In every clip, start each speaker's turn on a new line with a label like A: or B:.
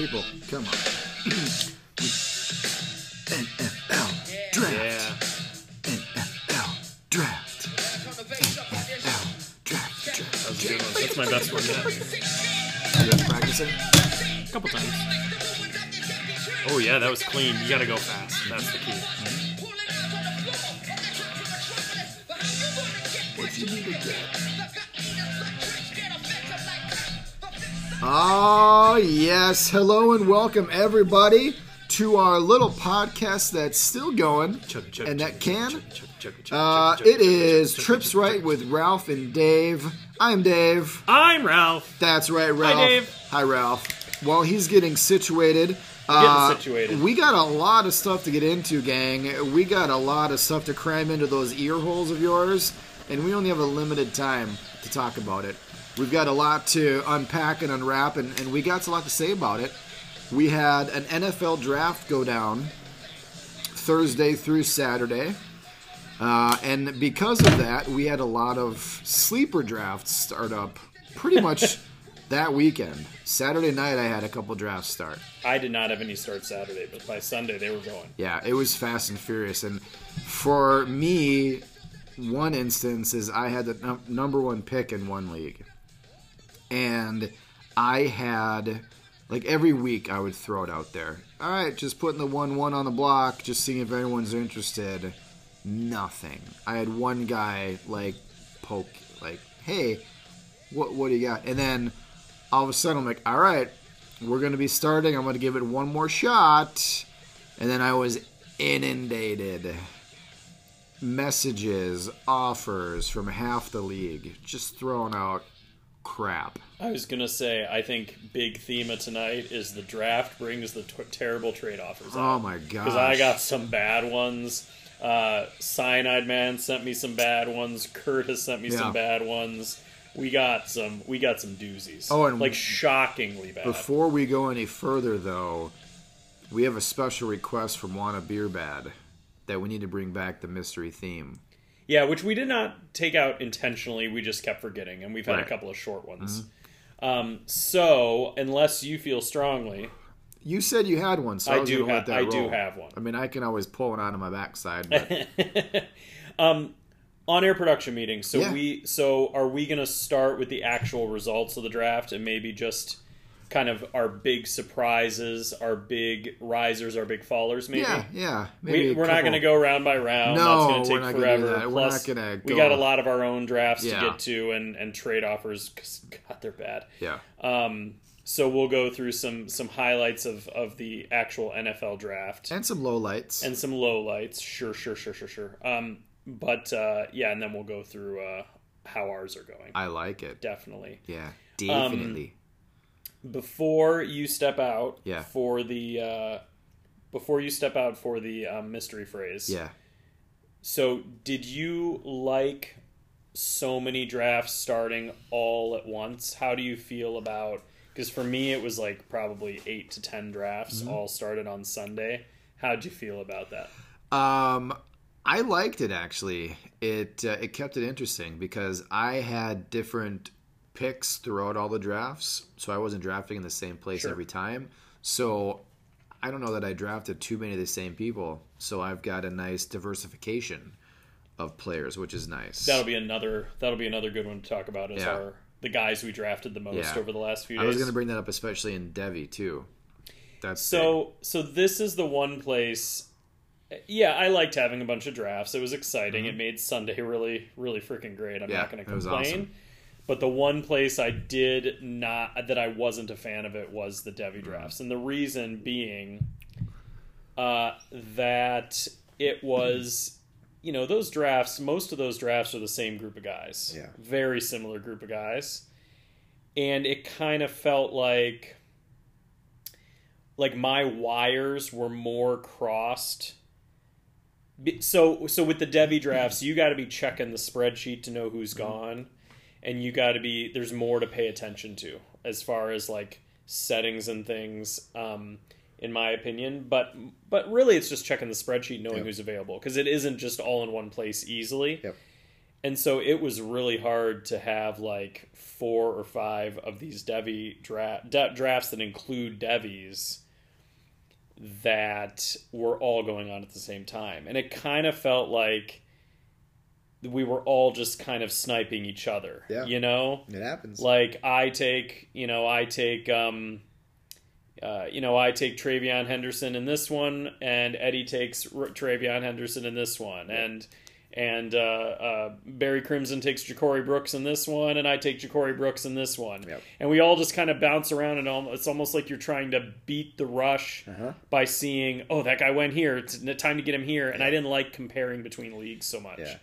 A: People, come on. NFL draft.
B: Yeah.
A: NFL draft. NFL draft.
B: That
A: Draft.
B: was a good one. That's my best one yet.
A: You been practicing?
B: A couple times. Oh yeah, that was clean. You gotta go fast. That's the key.
A: What you need to get? Oh, yes. Hello and welcome, everybody, to our little podcast that's still going.
B: Chug, chug,
A: and that can. Uh,
B: chug,
A: it
B: chug,
A: is
B: chug,
A: Trips Right with Ralph and Dave. I'm Dave.
B: I'm Ralph.
A: That's right, Ralph.
B: Hi, Dave.
A: Hi, Ralph. While he's getting situated,
B: getting situated.
A: We got a lot of stuff to get into, gang. We got a lot of stuff to cram into those ear holes of yours, and we only have a limited time to talk about it. We've got a lot to unpack and unwrap, and, and we got a lot to say about it. We had an NFL draft go down Thursday through Saturday. Uh, and because of that, we had a lot of sleeper drafts start up pretty much that weekend. Saturday night, I had a couple drafts start.
B: I did not have any start Saturday, but by Sunday they were going.
A: Yeah, it was fast and furious. And for me, one instance is I had the num- number one pick in one league. And I had, like every week, I would throw it out there. All right, just putting the 1 1 on the block, just seeing if anyone's interested. Nothing. I had one guy, like, poke, like, hey, what, what do you got? And then all of a sudden, I'm like, all right, we're going to be starting. I'm going to give it one more shot. And then I was inundated. Messages, offers from half the league, just thrown out crap.
B: I was gonna say, I think big theme of tonight is the draft brings the t- terrible trade offers.
A: Oh my god!
B: Because I got some bad ones. Uh, Cyanide Man sent me some bad ones. Kurt has sent me
A: Yeah.
B: some bad ones. We got some. We got some doozies.
A: Oh, and
B: like shockingly bad.
A: Before we go any further, though, we have a special request from Wanna Beer Bad that we need to bring back the mystery theme.
B: Yeah, which we did not take out intentionally. We just kept forgetting, and we've had
A: Right.
B: a couple of short ones. Um, so, unless you feel strongly,
A: You said you had one, so I,
B: I
A: was
B: do
A: gonna
B: ha-
A: let that
B: I do have one.
A: I mean, I can always pull one out of my backside, but
B: um, on-air production meeting. So
A: Yeah.
B: we, so are we going to start with the actual results of the draft and maybe just kind of our big surprises, our big risers, our big fallers? Maybe.
A: yeah, yeah. Maybe
B: we, we're not going to go round by round.
A: No,
B: That's going
A: we're
B: to take
A: not gonna do
B: forever. Plus,
A: gonna
B: we got a lot of our own drafts
A: Yeah.
B: to get to and, and trade offers. 'cause, God, they're bad.
A: Yeah,
B: Um, so we'll go through some some highlights of, of the actual NFL draft
A: and some lowlights.
B: and some lowlights. Sure, sure, sure, sure, sure. Um, but uh, yeah, and then we'll go through uh, how ours are going.
A: I like it.
B: Definitely.
A: Yeah,
B: Um,
A: definitely.
B: Before you step out
A: Yeah.
B: for the uh, before you step out for the um, mystery phrase.
A: yeah.
B: So, did you like so many drafts starting all at once? How do you feel about? Because for me, it was like probably eight to ten drafts
A: Mm-hmm.
B: all started on Sunday. How'd you feel about that?
A: Um, I liked it actually. It uh, it kept it interesting because I had different picks throughout all the drafts, so I wasn't drafting in the same place
B: Sure.
A: every time. So I don't know that I drafted too many of the same people. So I've got a nice diversification of players, which is nice.
B: That'll be another. That'll be another good one to talk about. As
A: Yeah.
B: our the guys we drafted the most
A: Yeah.
B: over the last few days.
A: I was going to bring that up, especially in Devi too. That's
B: So so this is the one place. Yeah, I liked having a bunch of drafts. It was exciting. It made Sunday really really freaking great. I'm
A: Mm-hmm. Yeah,
B: not going to complain. But the one place I did not that I wasn't a fan of it was the
A: Mm-hmm.
B: Devi drafts, and the reason being uh, that it was. You know those drafts. Most of those drafts are the same group of guys.
A: Yeah.
B: very similar group of guys, and it kind of felt like like my wires were more crossed. So so with the Devi drafts, you got to be checking the spreadsheet to know who's gone, and you got to be there's more to pay attention to as far as like settings and things. Um, in my opinion, but but really it's just checking the spreadsheet, knowing
A: Yep.
B: who's available because it isn't just all in one place easily.
A: Yep.
B: and so it was really hard to have like four or five of these Devi dra- drafts that include Devis that were all going on at the same time. And it kind of felt like we were all just kind of sniping each other.
A: Yeah.
B: You know?
A: It happens.
B: Like I take, you know, I take um uh, you know, I take TreVeyon Henderson in this one, and Eddie takes R- TreVeyon Henderson in this one, and and uh, uh, Barry Crimson takes Ja'Cory Brooks in this one, and I take Ja'Cory Brooks in this one,
A: Yep.
B: and we all just kind of bounce around, and al- it's almost like you're trying to beat the rush
A: Uh-huh.
B: by seeing, oh, that guy went here, it's time to get him here, and I didn't like comparing between leagues so much.
A: Yeah.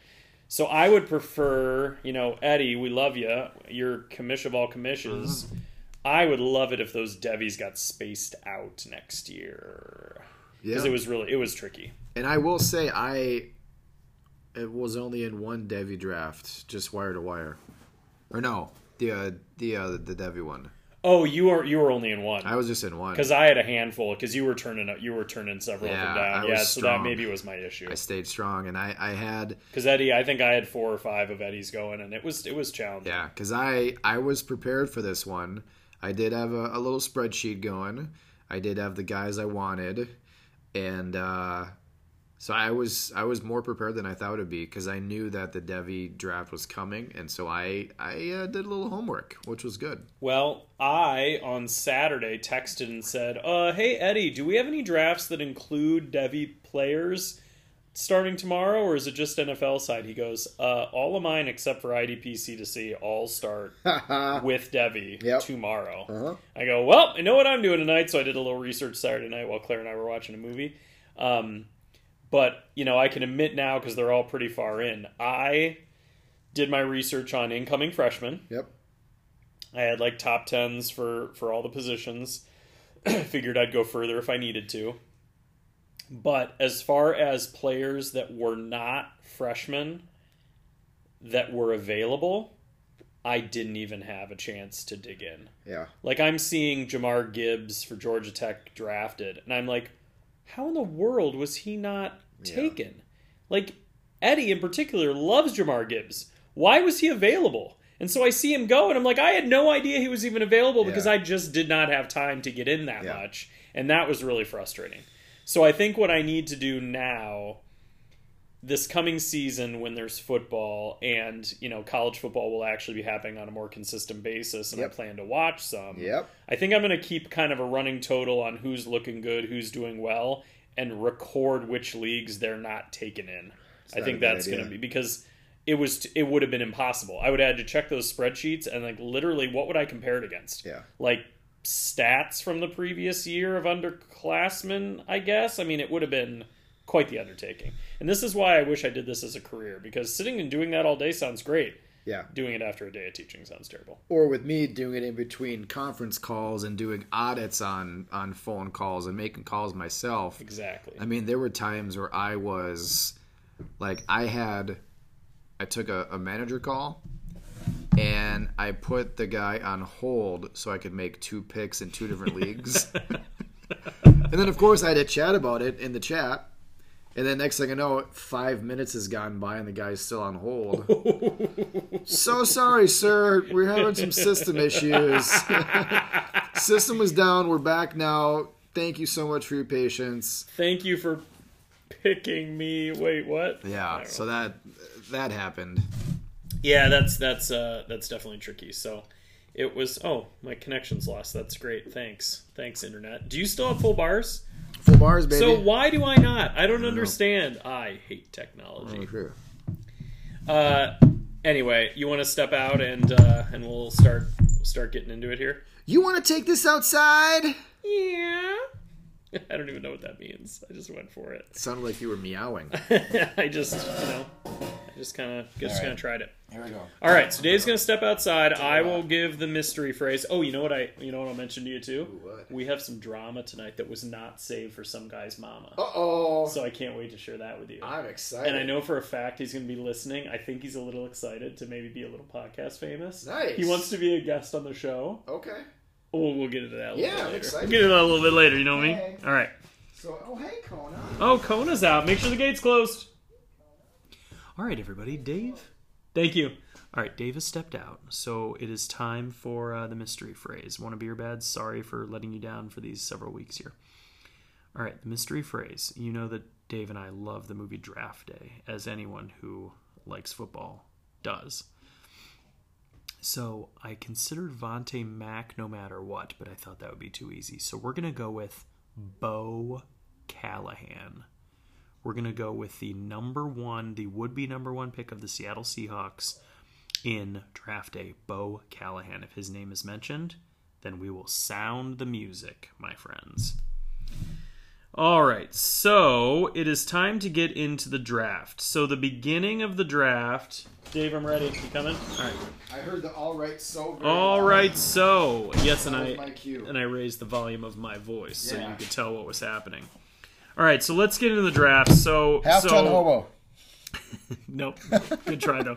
B: So I would prefer, you know, Eddie, we love you. You're commish of all commissions.
A: Mm-hmm.
B: I would love it if those Devies got spaced out next year
A: Yeah.
B: because it was really it was tricky.
A: And I will say, I it was only in one Devi draft, just wire to wire, or no, the uh, the uh, the Devi one.
B: Oh, you were you were only in one
A: I was just in one.
B: because I had a handful because you were turning you were turning several of them down.
A: I
B: Yeah, so that maybe was my issue.
A: I stayed strong, and I I had
B: Because Eddie, I think I had four or five of Eddie's going, and it was it was challenging.
A: yeah, because I I was prepared for this one. I did have a, a little spreadsheet going. I did have the guys I wanted, and uh, so I was I was more prepared than I thought it would be because I knew that the Devi draft was coming, and so I I uh, did a little homework, which was good.
B: Well, I on Saturday texted and said, "Uh, hey Eddie, do we have any drafts that include Devi players starting tomorrow, or is it just NFL side?" He goes, "Uh, all of mine except for IDPC to see all start with Devi
A: Yep.
B: tomorrow."
A: Uh-huh.
B: I go, "Well, I know what I'm doing tonight," so I did a little research Saturday night while Claire and I were watching a movie. Um, but you know, I can admit now because they're all pretty far in. I did my research on incoming freshmen.
A: Yep.
B: I had like top tens for for all the positions. Figured I'd go further if I needed to. But as far as players that were not freshmen that were available, I didn't even have a chance to dig in.
A: Yeah.
B: Like I'm seeing Jahmyr Gibbs for Georgia Tech drafted, and I'm like, how in the world was he not
A: Yeah.
B: taken? Like Eddie in particular loves Jahmyr Gibbs. Why was he available? And so I see him go, and I'm like, I had no idea he was even available because
A: Yeah.
B: I just did not have time to get in that
A: Yeah.
B: much, and that was really frustrating. So I think what I need to do now this coming season when there's football and you know college football will actually be happening on a more consistent basis and I plan to watch some.
A: Yep.
B: I think I'm going to keep kind of a running total on who's looking good, who's doing well and record which leagues they're not taken in. I think that's going to be because it was it would have been impossible. I would have had to check those spreadsheets and like literally what would I compare it against?
A: Yeah.
B: Like stats from the previous year of underclassmen, I guess. I mean, it would have been quite the undertaking. And this is why I wish I did this as a career because sitting and doing that all day sounds great.
A: Yeah.
B: Doing it after a day of teaching sounds terrible.
A: Or with me doing it in between conference calls and doing audits on on phone calls and making calls myself.
B: Exactly.
A: I mean, there were times where I was like, I had, I took a, a manager call and I put the guy on hold so I could make two picks in two different leagues. and then, of course, I had to chat about it in the chat. And then next thing I know, five minutes has gone by and the guy's still on hold. so sorry, sir. We're having some system issues. system was down. We're back now. Thank you so much for your patience.
B: Thank you for picking me. Wait, what?
A: Yeah, so that that happened.
B: yeah, that's that's uh that's definitely tricky. So it was. Oh, my connection's lost. That's great. Thanks, thanks, internet. Do you still have full bars?
A: Full bars, baby.
B: So why do I not? I don't understand. I hate technology.
A: Sure.
B: Uh, anyway, you want to step out and uh, and we'll start start getting into it here.
A: You want to take this outside?
B: Yeah. I don't even know what that means. I just went for it.
A: sounded like you were meowing.
B: I just, you know, I just kind of just
A: right.
B: kind of tried it.
A: Here we go.
B: All right, so Dave's gonna step outside. I will give the mystery phrase. Oh, you know what I, you know what I'll mention to you too.
A: what?
B: We have some drama tonight that was not saved for some guy's mama.
A: Uh oh.
B: So I can't wait to share that with you.
A: I'm excited.
B: And I know for a fact he's going to be listening. I think he's a little excited to maybe be a little podcast famous.
A: Nice.
B: He wants to be a guest on the show.
A: Okay.
B: We'll, we'll get into that a little
A: Yeah,
B: bit
A: I'm
B: later.
A: excited.
B: We'll get into that a little bit later, you know me?
A: Okay.
B: All right.
A: So, oh hey, Kona.
B: Oh, Kona's out. Make sure the gate's closed.
C: All right, everybody. Dave,
B: Thank you. All right, Dave has stepped out, so it is time for uh, the mystery phrase. Want a your bad? Sorry for letting you down for these several weeks here. All right, the mystery phrase. You know that Dave and I love the movie Draft Day, as anyone who likes football does. So I considered Vontae Mack no matter what, but I thought that would be too easy. So we're going to go with Bo Callahan. We're going to go with the number one, the would be number one pick of the Seattle Seahawks in draft day, Bo Callahan. If his name is mentioned, then we will sound the music, my friends. All right, so it is time to get into the draft. So the beginning of the draft. Dave, I'm ready. You coming? All right.
A: I heard the all right so. very
B: All
A: loud.
B: right, so yes, and I and I raised the volume of my voice so you could tell what was happening. All right, so let's get into the draft. So
A: Half
B: so,
A: ton hobo.
B: Nope. Good try though.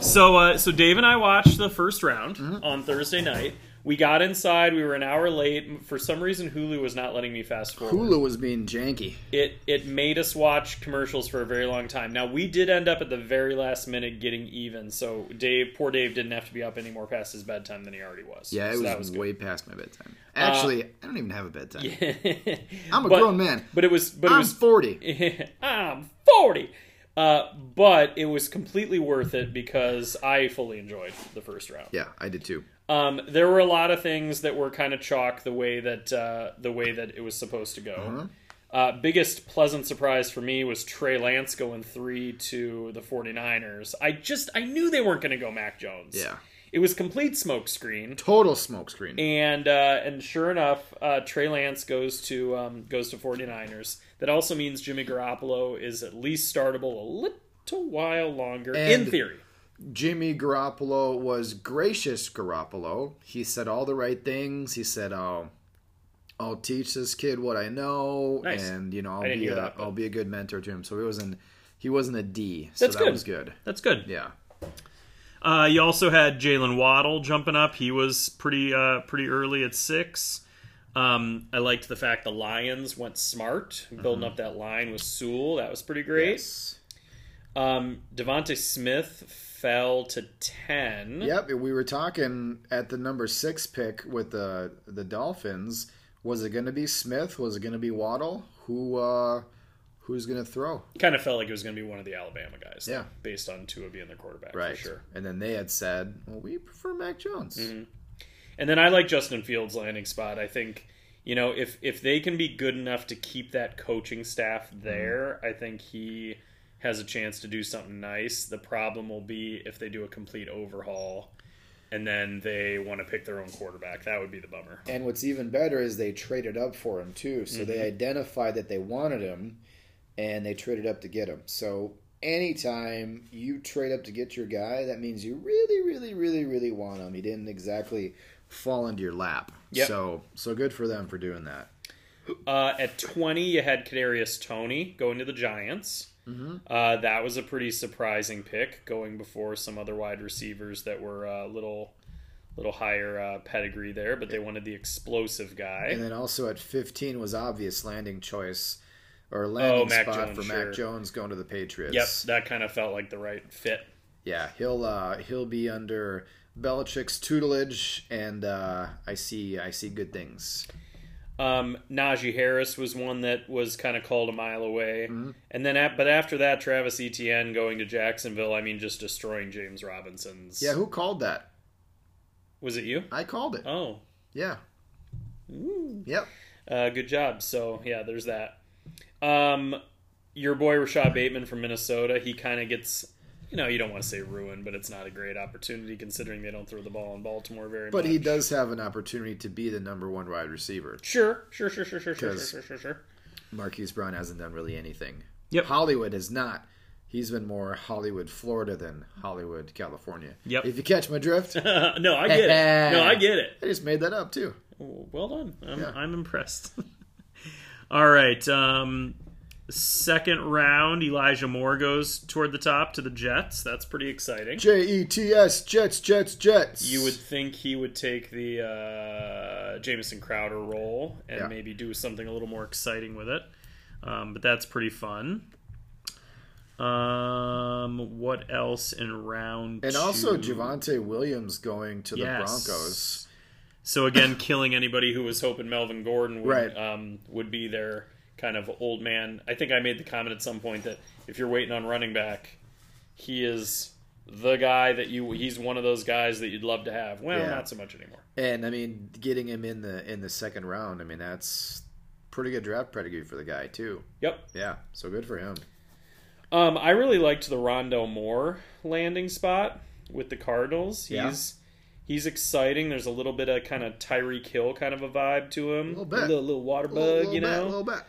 B: So uh, so Dave and I watched the first round
A: Mm-hmm.
B: on Thursday night. We got inside. We were an hour late. For some reason, Hulu was not letting me fast forward.
A: Hulu was being janky.
B: It it made us watch commercials for a very long time. Now we did end up at the very last minute getting even. So Dave, poor Dave, didn't have to be up any more past his bedtime than he already was.
A: Yeah, it
B: so
A: was,
B: that was good.
A: way past my bedtime. Actually, I don't even have a bedtime. I'm a
B: But-
A: grown man.
B: But it was but it
A: I'm
B: was
A: 40.
B: I'm 40. Uh, but it was completely worth it because I fully enjoyed the first round.
A: Yeah, I did too.
B: Um, there were a lot of things that were kind of chalk the way that uh, the way that it was supposed to go.
A: Uh-huh.
B: Uh, biggest pleasant surprise for me was Trey Lance going three to the 49ers. I just I knew they weren't going to go Mac Jones.
A: Yeah.
B: It was complete smokescreen.
A: Total smokescreen.
B: And uh, and sure enough, uh, Trey Lance goes to um, goes to 49ers. That also means Jimmy Garoppolo is at least startable a little while longer in theory.
A: Jimmy Garoppolo was gracious Garoppolo. He said all the right things. He said, "Oh, I'll teach this kid what I know,
B: Nice.
A: and you know, I'll be a,
B: that, but-
A: will be a good mentor to him." So he wasn't he wasn't a D. So
B: That's
A: that
B: good.
A: was good.
B: That's good.
A: Yeah.
B: Uh, you also had Jaylen Waddle jumping up. He was pretty uh, pretty early at six. Um, I liked the fact the Lions went smart, building up that line with Sewell. That was pretty great.
A: Yes.
B: Um, DeVonta Smith fell to ten.
A: Yep. We were talking at the number six pick with the the Dolphins. Was it going to be Smith? Was it going to be Waddle? Who uh, who's going to throw?
B: Kind of felt like it was going to be one of the Alabama guys. though,
A: Yeah.
B: based on Tua being their quarterback
A: Right.
B: for sure.
A: And then they had said, "Well, we prefer Mac Jones."
B: Mm-hmm. And then I like Justin Fields' landing spot. I think you know if if they can be good enough to keep that coaching staff there, I think he has a chance to do something nice. The problem will be if they do a complete overhaul and then they want to pick their own quarterback. That would be the bummer.
A: And what's even better is they traded up for him too. So they identified that they wanted him, and they traded up to get him. So anytime you trade up to get your guy, that means you really, really, really, really want him. He didn't exactly fall into your lap.
B: Yep.
A: So so good for them for doing that.
B: Uh, at 20, you had Kadarius Toney going to the Giants. Uh, that was a pretty surprising pick, going before some other wide receivers that were a little, little higher uh, pedigree there, but they wanted the explosive guy.
A: And then also at 15 was obvious landing choice or landing
B: Oh, Mac
A: spot
B: Jones,
A: for
B: sure.
A: Mac Jones going to the Patriots.
B: Yep, that kind of felt like the right fit.
A: Yeah, he'll uh, he'll be under Belichick's tutelage, and uh, I see I see good things.
B: Um, Najee Harris was one that was kind of called a mile away, and then at, but after that, Travis Etienne going to Jacksonville. I mean, just destroying James Robinson's.
A: Yeah, who called that?
B: was it you?
A: I called it.
B: Oh,
A: Yeah. Yep.
B: Uh, good job. So yeah, there's that. Um, your boy Rashod Bateman from Minnesota. He kind of gets, you know, you don't want to say ruined, but it's not a great opportunity considering they don't throw the ball in Baltimore very
A: But
B: much.
A: But he does have an opportunity to be the number one wide receiver.
B: Sure, sure, sure, sure, sure, sure, sure, sure, sure.
A: Marquise Brown hasn't done really anything.
B: Yep.
A: Hollywood has not. He's been more Hollywood, Florida than Hollywood, California.
B: Yep.
A: If you catch my drift,
B: no, I get it. No, I get it.
A: I just made that up too.
B: Well done. I'm,
A: Yeah.
B: I'm impressed. All right. Um, second round, Elijah Moore goes toward the top to the Jets. That's pretty exciting.
A: J E T S Jets Jets Jets.
B: You would think he would take the uh, Jamison Crowder role and
A: Yeah.
B: maybe do something a little more exciting with it. Um, but that's pretty fun. Um, what else in round?
A: And also
B: two?
A: Javonte Williams going to the Broncos.
B: So again, killing anybody who was hoping Melvin Gordon would
A: Right.
B: um, would be their kind of old man. I think I made the comment at some point that if you're waiting on running back, he is the guy that you. He's one of those guys that you'd love to have. Well,
A: Yeah.
B: not so much anymore.
A: And I mean, getting him in the in the second round, I mean, that's pretty good draft pedigree for the guy too.
B: Yep.
A: Yeah, so good for him.
B: Um, I really liked the Rondo Moore landing spot with the Cardinals. He's
A: Yeah.
B: he's exciting. There's a little bit of kind of Tyreek Hill kind of a vibe to him.
A: Little bit.
B: little, little water bug,
A: Little- little
B: you
A: bit,
B: know.
A: little bit.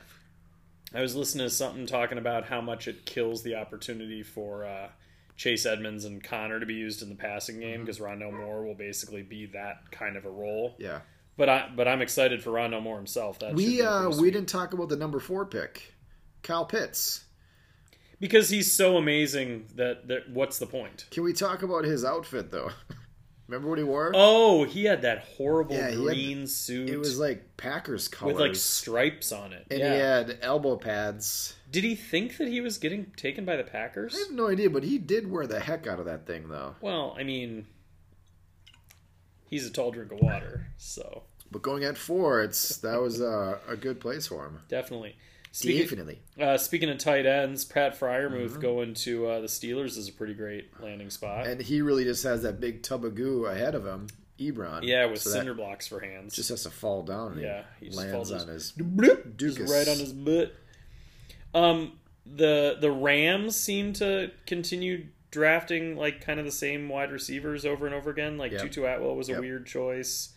B: I was listening to something talking about how much it kills the opportunity for uh, Chase Edmonds and Conner to be used in the passing
A: Mm-hmm.
B: game because Rondo Moore will basically be that kind of a role.
A: Yeah.
B: But I but I'm excited for Rondo Moore himself. That
A: We uh we didn't talk about the number four pick, Kyle Pitts.
B: because he's so amazing that, that what's the point?
A: Can we talk about his outfit though? Remember what he wore?
B: Oh, he had that horrible
A: Yeah, he had-
B: green suit.
A: it was like Packers colors
B: with like stripes on it.
A: and
B: yeah.
A: he had elbow pads.
B: Did he think that he was getting taken by the Packers?
A: I have no idea, but he did wear the heck out of that thing though.
B: Well, I mean, he's a tall drink of water, so
A: But going at four, it's that was a, a good place for him.
B: definitely. Speaking,
A: Definitely.
B: uh, speaking of tight ends, Pat Freiermuth
A: Mm-hmm.
B: going to uh, the Steelers is a pretty great landing spot.
A: And he really just has that big tub of goo ahead of him, Ebron.
B: yeah, with
A: so
B: cinder blocks for hands.
A: just has to fall down. And
B: yeah,
A: he lands
B: falls
A: on his
B: bloop, just right on his butt. Um, the the Rams seem to continue drafting like kind of the same wide receivers over and over again. Like
A: Yep.
B: Tutu Atwell was a
A: Yep.
B: weird choice.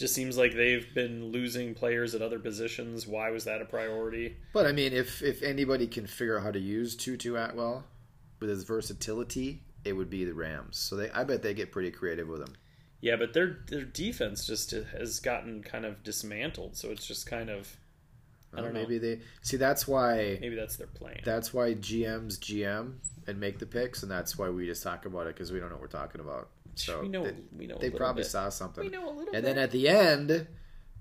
B: Just seems like they've been losing players at other positions. Why was that a priority?
A: But I mean, if if anybody can figure out how to use Tutu Atwell with his versatility, it would be the Rams. So they, I bet they get pretty creative with him.
B: Yeah, but their their defense just has gotten kind of dismantled. So it's just kind of I don't know.
A: maybe they see that's why
B: maybe that's their plan.
A: that's why GMs GM and make the picks, and that's why we just talk about it because we don't know what we're talking about. So
B: we know
A: they,
B: we know
A: they probably
B: bit.
A: saw something.
B: We know a little
A: And
B: bit.
A: then at the end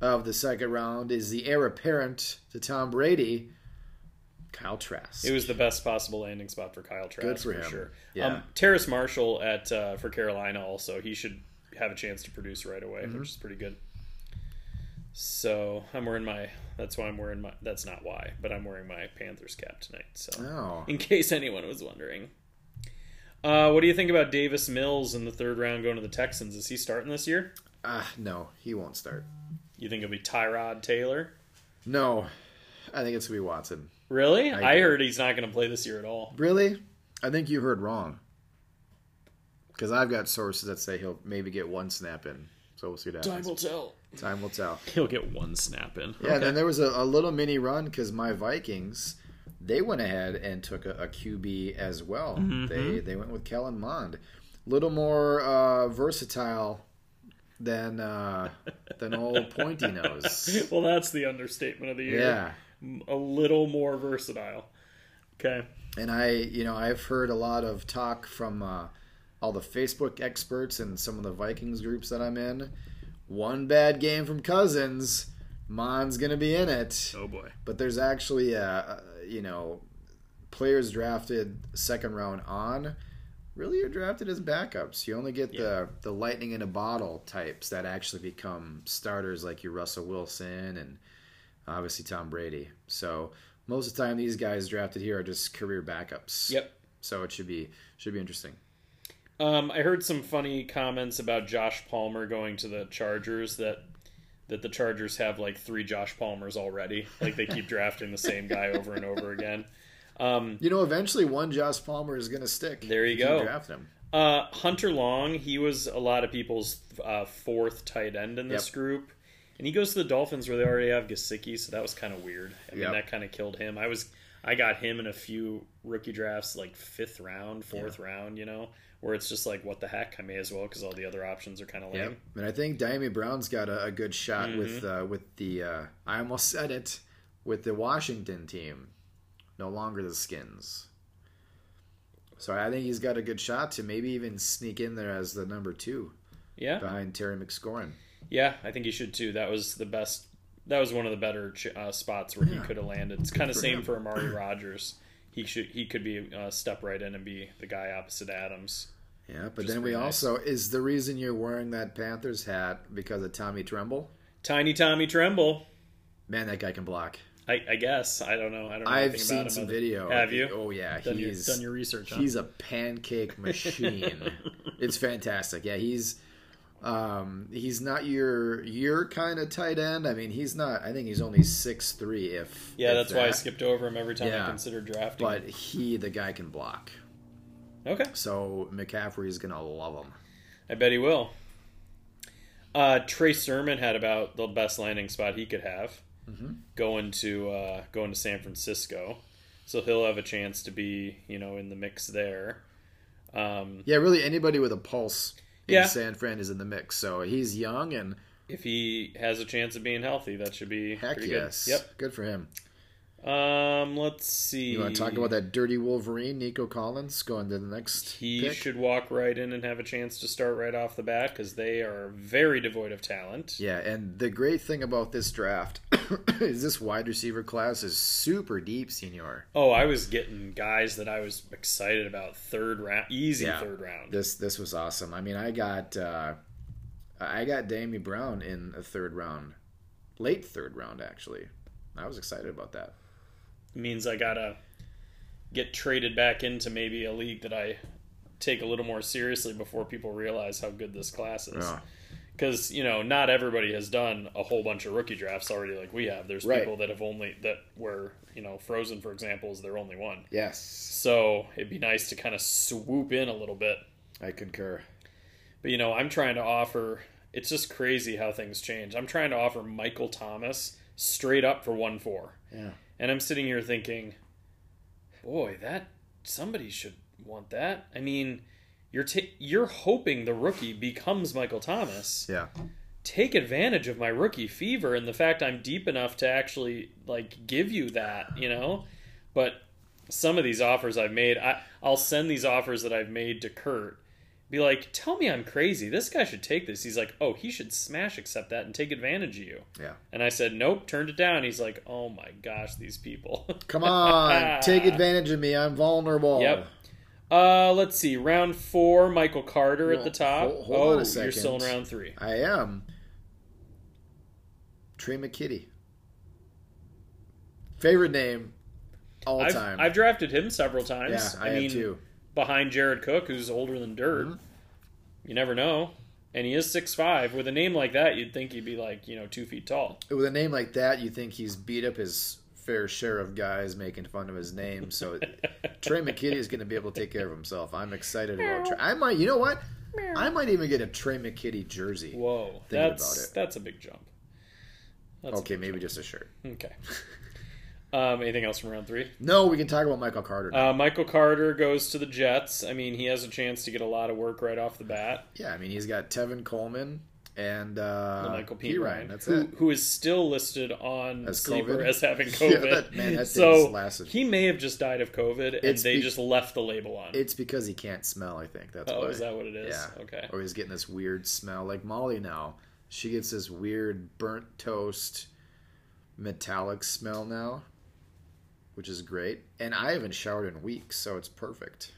A: of the second round is the heir apparent to Tom Brady, Kyle Trask.
B: It was the best possible landing spot for Kyle Trask
A: Good for
B: for,
A: him.
B: sure.
A: Yeah.
B: Um, Terrace Marshall at uh, for Carolina also he should have a chance to produce right away,
A: Mm-hmm.
B: which is pretty good. So I'm wearing my. That's why I'm wearing my. That's not why, but I'm wearing my Panthers cap tonight. So
A: oh,
B: in case anyone was wondering. Uh, what do you think about Davis Mills in the third round going to the Texans? Is he starting this year?
A: ah, no, he won't start.
B: You think it'll be Tyrod Taylor?
A: No, I think it's gonna be Watson.
B: Really?
A: I
B: I, heard he's not going to play this year at all.
A: Really? I think you heard wrong. Because I've got sources that say he'll maybe get one snap in. So we'll see what happens.
B: Time will tell.
A: Time will tell.
B: He'll get one snap in.
A: Yeah, and then there was a, a little mini run because my Vikings, they went ahead and took a, a QB as well.
B: Mm-hmm.
A: They they went with Kellen Mond, a little more uh, versatile than uh, than old Pointy Nose.
B: well, that's the understatement of the year.
A: Yeah,
B: A little more versatile. Okay.
A: and I you know I've heard a lot of talk from uh, all the Facebook experts and some of the Vikings groups that I'm in. One bad game from Cousins, Mond's gonna be in it.
B: Oh boy.
A: but there's actually uh, you know players drafted second round on really are drafted as backups you only get the the lightning in a bottle types that actually become starters like your russell wilson and obviously tom brady so most of the time these guys drafted here are just career backups
B: Yep.
A: so it should be should be interesting
B: Um, I heard some funny comments about Josh Palmer going to the Chargers that that the Chargers have like three Josh Palmers already. Like they keep drafting the same guy over and over again. Um,
A: you know eventually one josh palmer is going to stick
B: There you go.
A: draft him
B: Uh, Hunter Long, he was a lot of people's uh, fourth tight end in this
A: Yep.
B: group, and he goes to the Dolphins where they already have Gesicki, so that was kind of weird. I mean,
A: Yep.
B: that kind of killed him. I was, I got him in a few rookie drafts, like fifth round, fourth round, you know, where it's just like, what the heck? I may as well because all the other options are kind of lame.
A: Yep. And I think Dyami Brown's got a, a good shot with
B: Mm-hmm.
A: uh, with the uh, I almost said it with the Washington team, no longer the Skins. So I think he's got a good shot to maybe even sneak in there as the number two
B: Yeah,
A: behind Terry McScorin.
B: yeah, I think he should too. That was the best. That was one of the better uh, spots where he could have landed. It's kind of same
A: him.
B: for Amari Rogers. He should he could be uh, step right in and be the guy opposite Adams.
A: Yeah, but then we
B: nice.
A: also is the reason you're wearing that Panthers hat because of Tommy Tremble.
B: Tiny Tommy Tremble.
A: Man, that guy can block.
B: I, I guess I don't know. I don't know
A: I've
B: anything
A: seen
B: about him
A: some
B: other-
A: video.
B: Have you?
A: Oh yeah,
B: done, your,
A: he's
B: done your research? Huh?
A: he's a pancake machine. it's fantastic. Yeah, he's um he's not your your kind of tight end. I mean, he's not. I think he's only six three. If
B: yeah,
A: if
B: that's why I skipped over him every time I considered drafting.
A: But he, the guy, can block.
B: okay,
A: So McCaffrey's gonna love him.
B: I bet he will. Uh, Trey Sermon had about the best landing spot he could have,
A: Mm-hmm.
B: going to uh, going to San Francisco, so he'll have a chance to be you know in the mix there. Um,
A: Yeah, really, anybody with a pulse
B: Yeah.
A: San Fran is in the mix. So he's young and
B: if he has a chance of being healthy, that should be
A: heck
B: pretty
A: yes,
B: good. Yep.
A: good for him.
B: Um, let's see.
A: You want to talk about that dirty Wolverine, Nico Collins, going to the next
B: He
A: pick?
B: should walk right in and have a chance to start right off the bat because they are very devoid of talent.
A: Yeah, and the great thing about this draft is this wide receiver class is super deep, Senior.
B: Oh, I was getting guys that I was excited about. Third round, easy
A: Yeah.
B: third round.
A: This this was awesome. I mean, I got uh, I got Dyami Brown in a third round, late third round actually. I was excited about that.
B: Means I gotta get traded back into maybe a league that I take a little more seriously before people realize how good this class is.
A: Yeah.
B: Because you know, not everybody has done a whole bunch of rookie drafts already, like we have. There's
A: Right.
B: people that have only that were you know Frozen, for example, is their only one.
A: Yes,
B: So it'd be nice to kind of swoop in a little bit.
A: I concur.
B: But you know, I'm trying to offer. It's just crazy how things change. I'm trying to offer Michael Thomas straight up for one four,
A: Yeah,
B: and I'm sitting here thinking, boy, that somebody should want that. I mean, you're ta- you're hoping the rookie becomes Michael Thomas.
A: yeah,
B: Take advantage of my rookie fever and the fact I'm deep enough to actually like give you that, you know. But some of these offers I've made, I, I'll send these offers that I've made to Kurt. Be like, tell me I'm crazy. This guy should take this. He's like, oh, he should smash accept that and take advantage of you.
A: yeah.
B: And I said, nope, turned it down. He's like, oh my gosh, these people.
A: Come on, take advantage of me. I'm vulnerable.
B: Yep. Uh, let's see. Round four, Michael Carter at the top.
A: hold- hold
B: oh,
A: on a
B: you're still in round three.
A: I am. Tre' McKitty. Favorite name all
B: I've,
A: time.
B: I've drafted him several times.
A: yeah, I,
B: mean,
A: have too.
B: Behind Jared Cook, who's older than dirt.
A: Mhm.
B: You never know. And he is six five. With a name like that, you'd think he'd be like, you know, two feet tall.
A: With a name like that, you think he's beat up his fair share of guys making fun of his name. So Tre' McKitty is going to be able to take care of himself. I'm excited about Trey. I might, you know what? I might even get a Tre' McKitty jersey.
B: Whoa, that's
A: about it.
B: that's a big jump. That's
A: okay, maybe just a shirt.
B: okay. Um, anything else from round three?
A: No, we can talk about Michael Carter.
B: Uh, Michael Carter goes to the Jets. I mean, he has a chance to get a lot of work right off the bat.
A: yeah, I mean he's got Tevin Coleman and uh,
B: Michael
A: P.
B: P.
A: Ryan. That's
B: who,
A: it.
B: who is still listed on
A: As
B: Sleeper
A: COVID?
B: as having
A: Yeah,
B: COVID.
A: that- man, that
B: so
A: lasted.
B: he may have just died of COVID, and
A: It's
B: they
A: be-
B: just left the label on.
A: It's because he can't smell. I think that's
B: oh,
A: why.
B: is that what it is?
A: Yeah.
B: Okay.
A: Or he's getting this weird smell, like Molly now. She gets this weird burnt toast, metallic smell now, which is great. And I haven't showered in weeks, so it's perfect.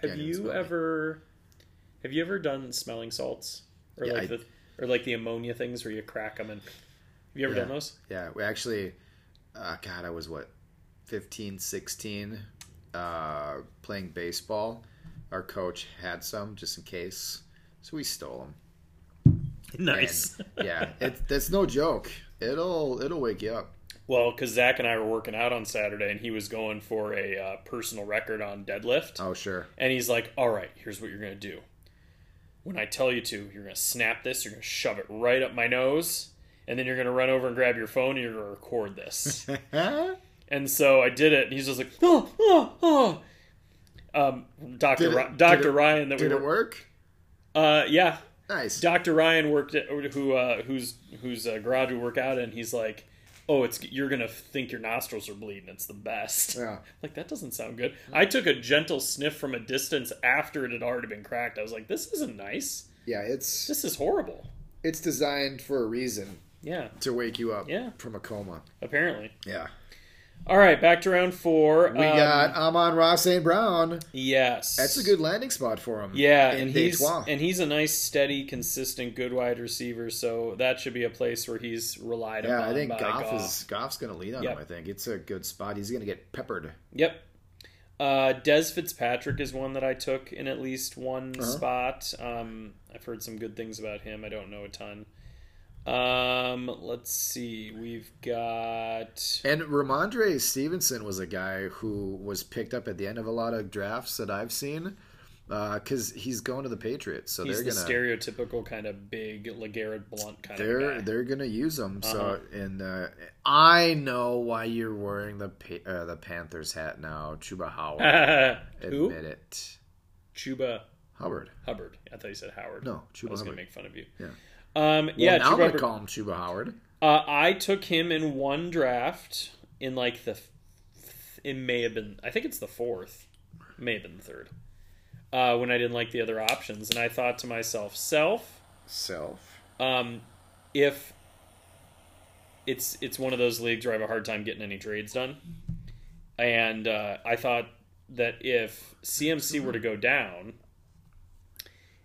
B: Have you ever have you ever done smelling salts or
A: Yeah,
B: like
A: I-
B: the or like the ammonia things where you crack them and have you ever
A: Yeah.
B: done those?
A: Yeah, we actually, uh, God, I was what, 15, 16, uh, playing baseball. Our coach had some just in case, so we stole them.
B: Nice.
A: yeah, it, that's no joke. It'll it'll wake you up.
B: Well, because Zach and I were working out on Saturday, and he was going for a uh, personal record on deadlift,
A: Oh sure.
B: and he's like, "All right, here's what you're gonna do. When I tell you to, you're gonna snap this. You're gonna shove it right up my nose." And then you're gonna run over and grab your phone and you're gonna record this. And so I did it, and he's just like, oh, oh, oh. Um, Doctor
A: Did did
B: Doctor Ryan that we
A: Did it work?
B: uh, yeah,
A: Nice.
B: Doctor Ryan worked at who uh, whose whose uh, garage we work out in. He's like, oh, it's you're gonna think your nostrils are bleeding. It's the best.
A: Yeah.
B: Like that doesn't sound good. I took a gentle sniff from a distance after it had already been cracked. I was like, this isn't nice.
A: Yeah, it's
B: This is horrible.
A: it's designed for a reason
B: Yeah,
A: to wake you up
B: Yeah.
A: from a coma.
B: apparently.
A: Yeah.
B: All right, back to round four.
A: We
B: Um,
A: got Amon-Ra St. Brown.
B: yes.
A: That's a good landing spot for him.
B: Yeah, and he's
A: Detroit.
B: and he's a nice, steady, consistent, good wide receiver. So that should be a place where he's relied on.
A: yeah,
B: upon.
A: I think Goff,
B: Goff.
A: is Goff's going to lead on
B: Yep.
A: him. I think it's a good spot. He's going to get peppered.
B: Yep. Uh, Dez Fitzpatrick is one that I took in at least one
A: Uh-huh.
B: spot. Um, I've heard some good things about him. I don't know a ton. Um, let's see. We've got
A: And Rhamondre Stevenson was a guy who was picked up at the end of a lot of drafts that I've seen because he's going to the Patriots. So
B: he's
A: they're
B: the
A: gonna
B: stereotypical kind of big LeGarrette Blount kind
A: they're
B: of guy.
A: they're gonna use him.
B: Uh-huh.
A: So and uh, I know why you're wearing the Pa- uh, the Panthers hat now, Chuba Howard. Admit it,
B: Chuba
A: Howard.
B: Hubbard. I thought you said Howard.
A: No,
B: I
A: Chuba
B: was
A: Hubbard.
B: gonna make fun of you.
A: Yeah.
B: Um,
A: Well,
B: yeah,
A: now I'm gonna call him Chuba Howard.
B: Uh, I took him in one draft in like the. It may have been. I think it's the fourth. May have been the third. Uh, when I didn't like the other options, and I thought to myself, self,
A: Self.
B: um, if it's it's one of those leagues where I have a hard time getting any trades done, and uh, I thought that if CMC were to go down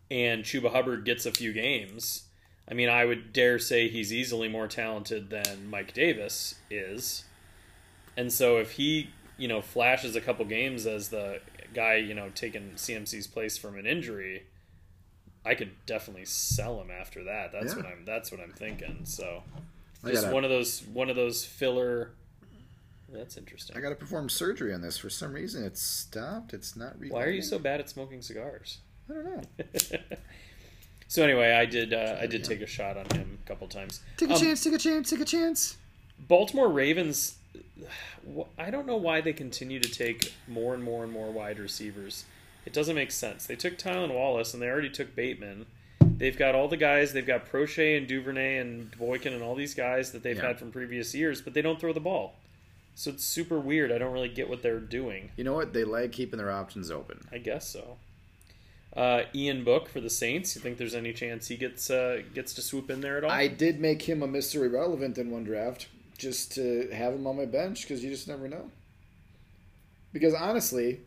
B: and Chuba Hubbard gets a few games, I mean, I would dare say he's easily more talented than Mike Davis is, and so if he you know flashes a couple games as the guy you know taking CMC's place from an injury. I could definitely sell him after that. That's
A: Yeah.
B: what I'm. That's what I'm thinking. So, just
A: gotta,
B: one of those. One of those filler. That's interesting.
A: I got to perform surgery on this. For some reason, it's stopped. It's not.
B: Why are you so bad at smoking cigars?
A: I don't know.
B: so anyway, I did. Uh, I did take a shot on him a couple times.
A: Take a
B: Um,
A: chance. Take a chance. Take a chance.
B: Baltimore Ravens. I don't know why they continue to take more and more and more wide receivers. It doesn't make sense. They took Tylan Wallace and they already took Bateman. They've got all the guys. They've got Proche and Duvernay and Boykin and all these guys that they've
A: Yeah.
B: had from previous years, but they don't throw the ball. So it's super weird. I don't really get what they're doing.
A: You know what? They like keeping their options open.
B: I guess so. Uh, Ian Book for the Saints. You think there's any chance he gets uh, gets to swoop in there at all?
A: I did make him a mystery relevant in one draft just to have him on my bench because you just never know. Because honestly,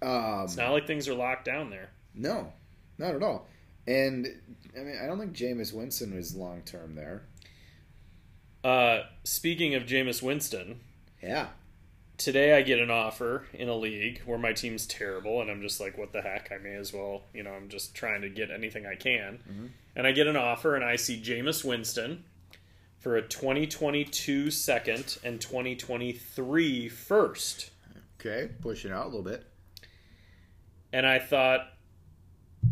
A: um,
B: it's not like things are locked down there.
A: no, not at all. And I mean, I don't think Jameis Winston is long term there.
B: Uh, speaking of Jameis Winston,
A: Yeah,
B: today I get an offer in a league where my team's terrible, and I'm just like, what the heck? I may as well, you know, I'm just trying to get anything I can. Mm-hmm. And I get an offer, and I see Jameis Winston for a 2022 second and 2023 first.
A: okay, pushing out a little bit.
B: And I thought,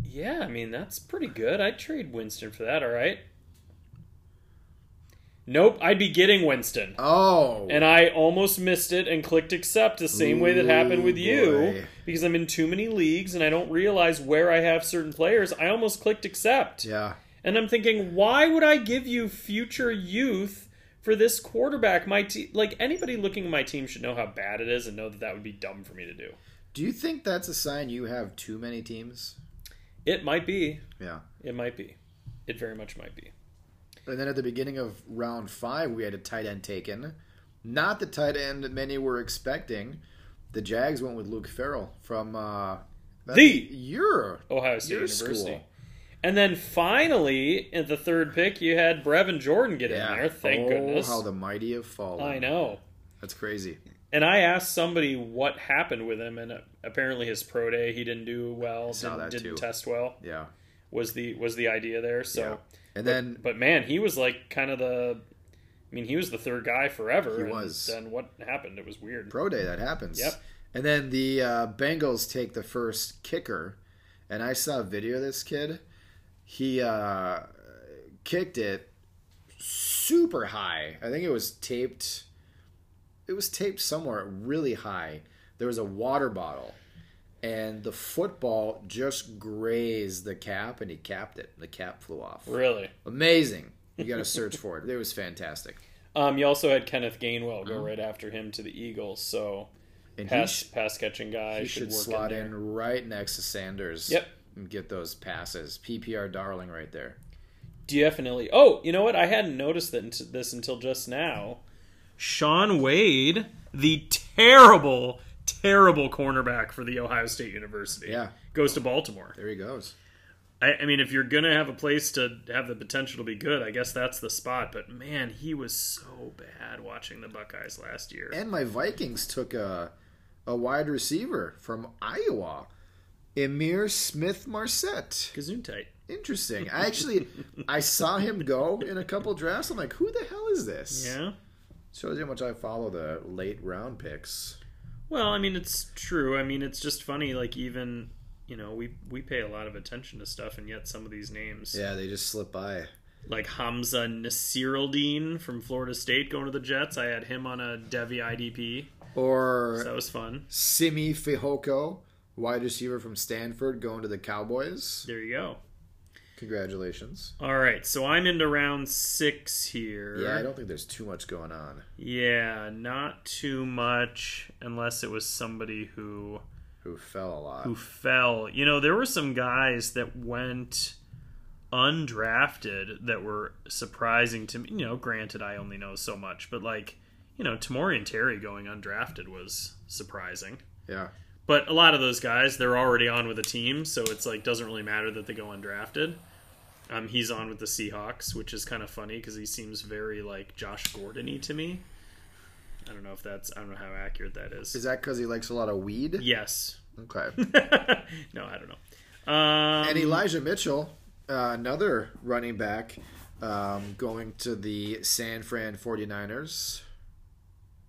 B: yeah, I mean, that's pretty good. I'd trade Winston for that, all right? Nope, I'd be getting Winston.
A: Oh,
B: And I almost missed it and clicked accept the same way that happened with
A: Ooh,
B: you
A: boy.
B: because I'm in too many leagues and I don't realize where I have certain players. I almost clicked accept.
A: yeah,
B: And I'm thinking, why would I give you future youth for this quarterback? My te- like anybody looking at my team should know how bad it is and know that that would be dumb for me to do.
A: Do you think that's a sign you have too many teams?
B: It might be.
A: Yeah.
B: It might be. It very much might be.
A: And then at the beginning of round five, we had a tight end taken. Not the tight end that many were expecting. The Jags went with Luke Farrell from uh,
B: The-
A: your
B: Ohio State
A: your
B: University.
A: school.
B: And then finally, at the third pick, you had Brevin Jordan get
A: Yeah.
B: in there. Thank
A: oh,
B: goodness.
A: how the mighty have fallen.
B: I know.
A: That's crazy.
B: And I asked somebody what happened with him, and apparently his pro day he didn't do well,
A: saw
B: didn't, didn't test well.
A: Yeah.
B: Was the was the idea there? So,
A: Yeah. And
B: but,
A: then
B: but man, he was like kind of the. I mean, he was the third guy forever.
A: He was.
B: Then what happened? It was weird.
A: pro day that happens.
B: Yep.
A: And then the uh, Bengals take the first kicker, and I saw a video of this kid. He uh, kicked it super high. I think it was taped. It was taped somewhere really high. There was a water bottle, and the football just grazed the cap, and he capped it. The cap flew off.
B: Really.
A: Amazing. You got to search for it. It was fantastic.
B: Um, you also had Kenneth Gainwell go
A: Uh-huh.
B: right after him to the Eagles. So
A: And
B: pass
A: sh-
B: pass catching guy
A: he
B: should,
A: should slot
B: in,
A: in, right next to Sanders.
B: Yep.
A: And get those passes. PPR darling right there.
B: Definitely. Oh, you know what? I hadn't noticed that this until just now. Sean Wade, the terrible, terrible cornerback for the Ohio State University,
A: Yeah.
B: goes to Baltimore.
A: There he goes.
B: I, I mean, if you're gonna have a place to have the potential to be good, I guess that's the spot. But man, he was so bad watching the Buckeyes last year.
A: And my Vikings took a a wide receiver from Iowa, Ihmir Smith-Marsette.
B: Gesundheit.
A: Interesting. I actually I saw him go in a couple drafts. I'm like, who the hell is this?
B: Yeah.
A: Shows you how much I follow the late round picks.
B: Well, I mean, it's true. I mean, it's just funny. Like even you know, we we pay a lot of attention to stuff, and yet some of these names,
A: Yeah, they just slip by.
B: like Hamsah Nasirildeen from Florida State going to the Jets, I had him on a Devy IDP,
A: Or
B: so that was fun.
A: Simi Fehoko, wide receiver from Stanford, going to the Cowboys.
B: There you go.
A: Congratulations.
B: All right, so I'm into round six here.
A: Yeah, I don't think there's too much going on.
B: Yeah, not too much, unless it was somebody who
A: Who fell a lot.
B: who fell. You know, there were some guys that went undrafted that were surprising to me. You know, granted, I only know so much, but like, you know, Tamorrion Terry going undrafted was surprising.
A: Yeah.
B: But a lot of those guys, they're already on with a team, so it's like doesn't really matter that they go undrafted. Um, he's on with the Seahawks, which is kind of funny because he seems very like Josh Gordon-y to me. I don't know if that's I don't know how accurate that is.
A: Is that because he likes a lot of weed?
B: yes.
A: Okay.
B: no, I don't know. Um,
A: and Elijah Mitchell, uh, another running back, um, going to the San Fran 49ers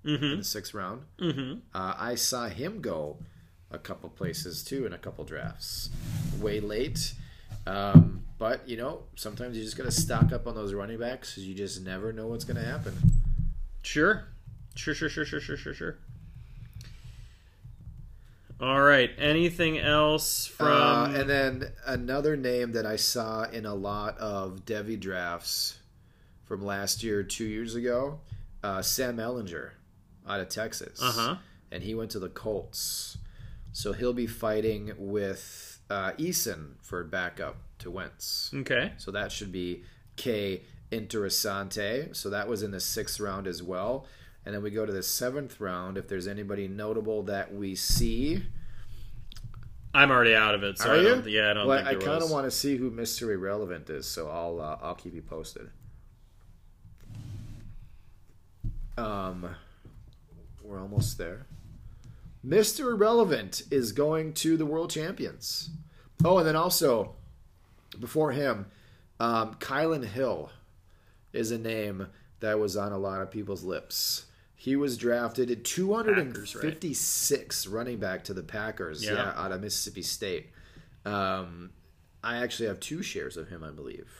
A: in
B: mhm,
A: the sixth round.
B: mhm.
A: Uh, I saw him go a couple places too in a couple drafts. Way late. Um, but, you know, sometimes you just got to stock up on those running backs because you just never know what's going to happen.
B: Sure. Sure, sure, sure, sure, sure, sure, sure. All right. Anything else from?
A: Uh, and then another name that I saw in a lot of Devy drafts from last year, two years ago, uh, Sam Ehlinger out of Texas.
B: uh huh.
A: And he went to the Colts. So he'll be fighting with uh, Eason for backup to Wentz.
B: Okay.
A: So that should be K Interessante. So that was in the sixth round as well. And then we go to the seventh round. If there's anybody notable that we see,
B: I'm already out of it. So
A: Are
B: I
A: you?
B: don't, yeah, I don't
A: well,
B: think
A: I kind of want to see who Mister Irrelevant is, so I'll uh, I'll keep you posted. Um, we're almost there. Mister Irrelevant is going to the World Champions. Oh, and then also before him, um, Kylan Hill is a name that was on a lot of people's lips. He was drafted at 256 running back to the Packers,
B: Yeah.
A: yeah, out of Mississippi State. Um, I actually have two shares of him, I believe,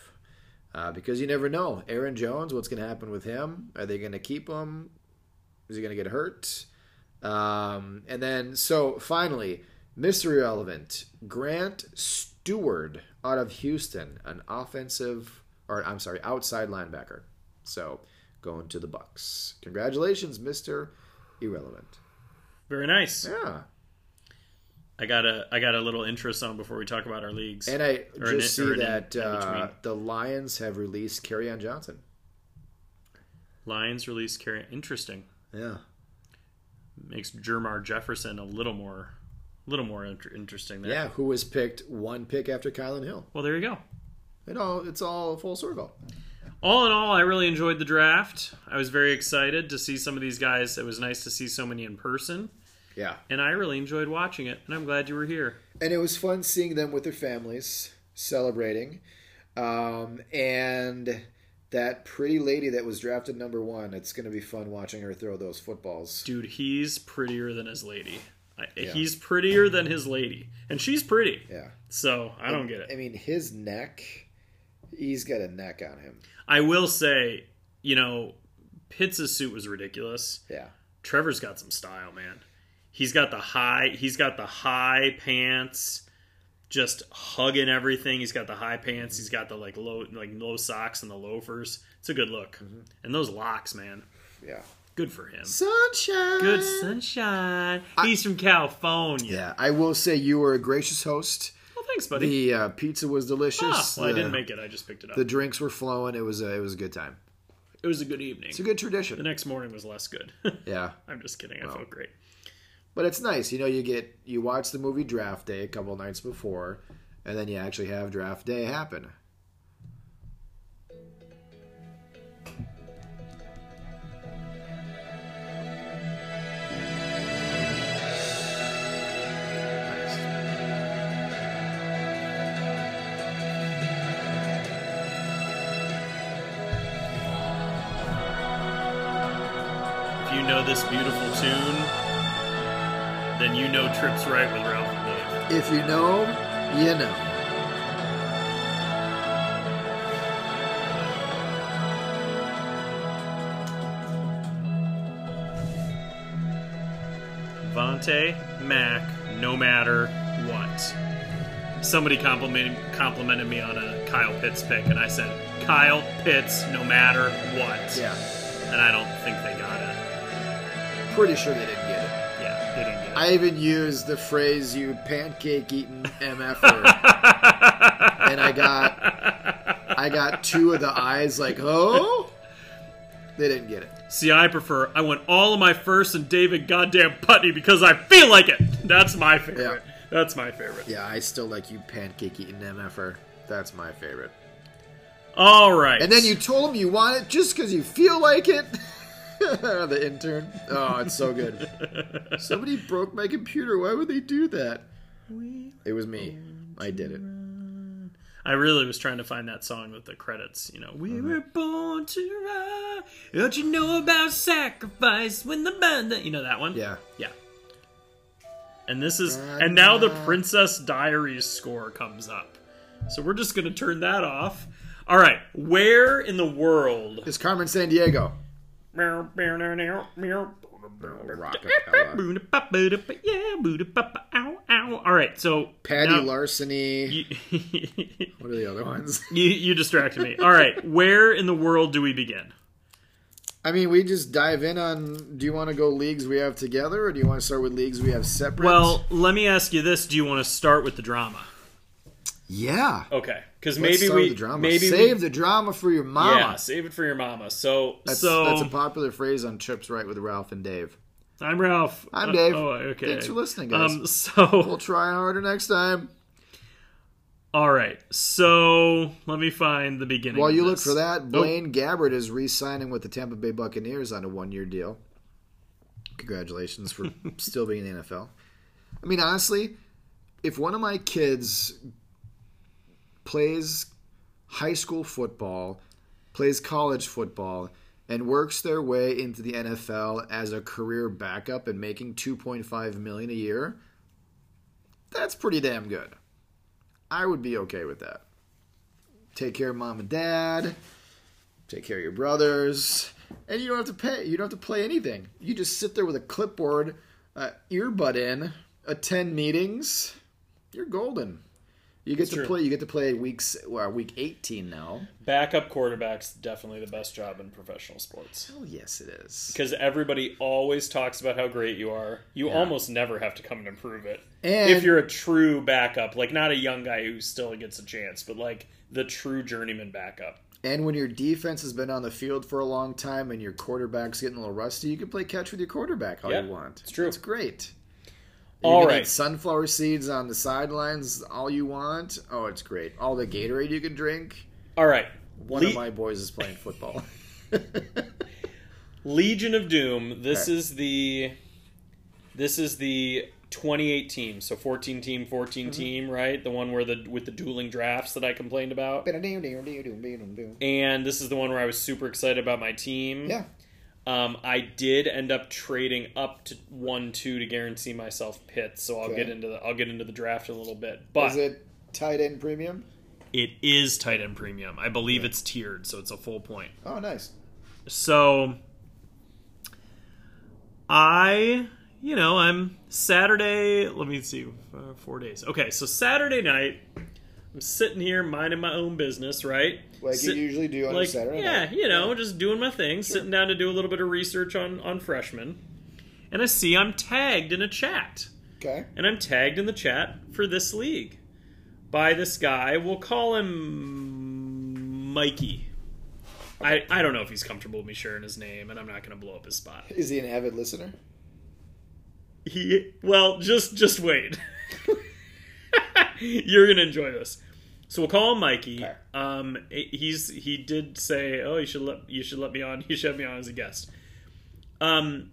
A: uh, because you never know. Aaron Jones, what's going to happen with him? Are they going to keep him? Is he going to get hurt? Um, and then, so finally, mystery relevant Grant Stuard out of Houston, an offensive, or I'm sorry, outside linebacker. So going to the Bucks. Congratulations, Mr. Irrelevant.
B: Very nice.
A: Yeah.
B: I got a I got a little intro song before we talk about our leagues.
A: And I
B: Or
A: just see that
B: in
A: uh, the Lions have released Kerryon Johnson.
B: Lions released Kerryon. Interesting.
A: Yeah.
B: Makes Jermar Jefferson a little more, a little more inter- interesting there.
A: Yeah, who was picked one pick after Kylan Hill.
B: Well, there you go.
A: It all, it's all a full circle.
B: All in all, I really enjoyed the draft. I was very excited to see some of these guys. It was nice to see so many in person,
A: Yeah.
B: and I really enjoyed watching it. And I'm glad you were here.
A: and it was fun seeing them with their families celebrating um, and that pretty lady that was drafted number one it's going to be fun watching her throw those footballs
B: Dude, he's prettier than his lady. I,
A: Yeah.
B: He's prettier than his lady, and she's pretty.
A: yeah
B: So I don't get it.
A: i mean his neck he's got a neck on him
B: I will say, you know, Pitts' suit was ridiculous.
A: yeah
B: Trevor's got some style, man. He's got the high. He's got the high pants, just hugging everything. He's got the high pants. He's got the like low, like low socks and the loafers. It's a good look. And those locks, man,
A: yeah
B: good for him.
A: sunshine
B: Good sunshine. He's from California.
A: yeah i will say you were a gracious host
B: Well, thanks, buddy.
A: the uh, pizza was delicious
B: ah, well, I didn't make it. I just picked it up.
A: the drinks were flowing it was a, it was a good time
B: It was a good evening.
A: It's a good tradition.
B: The next morning was less good.
A: Yeah.
B: I'm just kidding. I felt great.
A: But it's nice, you know. You get you watch the movie Draft Day a couple nights before, and then you actually have Draft Day happen.
B: Right with Ralph and Dave.
A: If you know, you know.
B: Vontae Mack, no matter what. Somebody complimented, complimented me on a Kyle Pitts pick, and I said, Kyle Pitts, no matter what.
A: Yeah.
B: And I don't think they got it.
A: Pretty sure they didn't I even used the phrase "you pancake eating mf'er," and I got I got two of the eyes like, oh, they didn't get it.
B: See, I prefer. I want all of my first and David goddamn Putney because I feel like it. That's my favorite.
A: Yeah.
B: That's my favorite.
A: Yeah, I still like you pancake eating mf'er. That's my favorite.
B: All right.
A: And then you told him you want it just because you feel like it. the intern. Oh, it's so good. Somebody broke my computer. Why would they do that? It was me. I did it.
B: I really was trying to find that song with the credits. You know, we were born to ride. Don't you know about sacrifice when the band? You know that one?
A: Yeah.
B: Yeah. And this is, and now the Princess Diaries score comes up. So we're just gonna turn that off. All right, where in the world?
A: is Carmen Sandiego.
B: All right, so
A: Patty
B: now-
A: Larceny.
B: You,
A: What are the other ones?
B: you, you distracted me. All right, where in the world do we begin?
A: I mean, we just dive in on. Do you want to go leagues we have together, or do you want to start with leagues we have separate?
B: Well, let me ask you this: Do you want to start with the drama?
A: Yeah.
B: Okay, because maybe we
A: the
B: maybe
A: save
B: we,
A: the drama for your mama.
B: yeah, save it for your mama. So
A: That's,
B: so
A: that's a popular phrase on Trips Right with Ralph and Dave.
B: I'm Ralph.
A: I'm
B: Uh,
A: Dave.
B: oh, okay.
A: Thanks for listening, guys.
B: Um, so
A: We'll try harder next time.
B: all right, so let me find the beginning.
A: While you look for that,
B: Oh,
A: Blaine Gabbert is re-signing with the Tampa Bay Buccaneers on a one-year deal. Congratulations for still being in the NFL. I mean, honestly, if one of my kids plays high school football, plays college football, and works their way into the NFL as a career backup and making 2.5 million a year, that's pretty damn good. I would be okay with that take care of mom and dad, take care of your brothers, and you don't have to pay. You don't have to play anything. You just sit there with a clipboard, uh, earbud in, attend meetings. You're golden. You get
B: That's
A: to
B: true.
A: play. You get to play weeks. Well, week 18 now.
B: backup quarterback's definitely the best job in professional sports
A: Oh yes, it is.
B: because everybody always talks about how great you are. You almost never have to come and improve it.
A: And
B: if you're a true backup, like not a young guy who still gets a chance, but like the true journeyman backup.
A: and when your defense has been on the field for a long time and your quarterback's getting a little rusty, you can play catch with your quarterback all
B: Yep,
A: you want.
B: it's true.
A: It's great.
B: All
A: you can
B: right.
A: sunflower seeds on the sidelines all you want. Oh, it's great. All the Gatorade you can drink.
B: All right.
A: One
B: Le-
A: of my boys is playing football.
B: Legion of Doom. This
A: Okay.
B: is the this is the 28 team, so 14 team, 14
A: Mm-hmm.
B: team, right? The one where the with the dueling drafts that I complained about. And this is the one where I was super excited about my team. Um, I did end up trading up to one two to guarantee myself pits, so I'll
A: Okay.
B: get into the I'll get into the draft in a little bit. But
A: Is it tight end premium?
B: it is tight end premium. I believe it's tiered, so it's a full point.
A: Oh, nice.
B: So I, you know, I'm Saturday. Let me see, uh, four days. Okay, so Saturday night, I'm sitting here minding my own business, right?
A: Like
B: Sit-
A: you usually do on a
B: like
A: Saturday
B: yeah,
A: night.
B: you know, just doing my thing, sitting down to do a little bit of research on on freshmen, and I see I'm tagged in a chat,
A: Okay.
B: and I'm tagged in the chat for this league by this guy. We'll call him Mikey. I, I don't know if he's comfortable with me sharing his name, and I'm not going to blow up his spot.
A: Is he an avid listener?
B: He well, just just wait. You're gonna enjoy this. So we'll call him Mikey.
A: Okay.
B: Um, he's he did say, "Oh, you should let you should let me on. You should have me on as a guest." Um,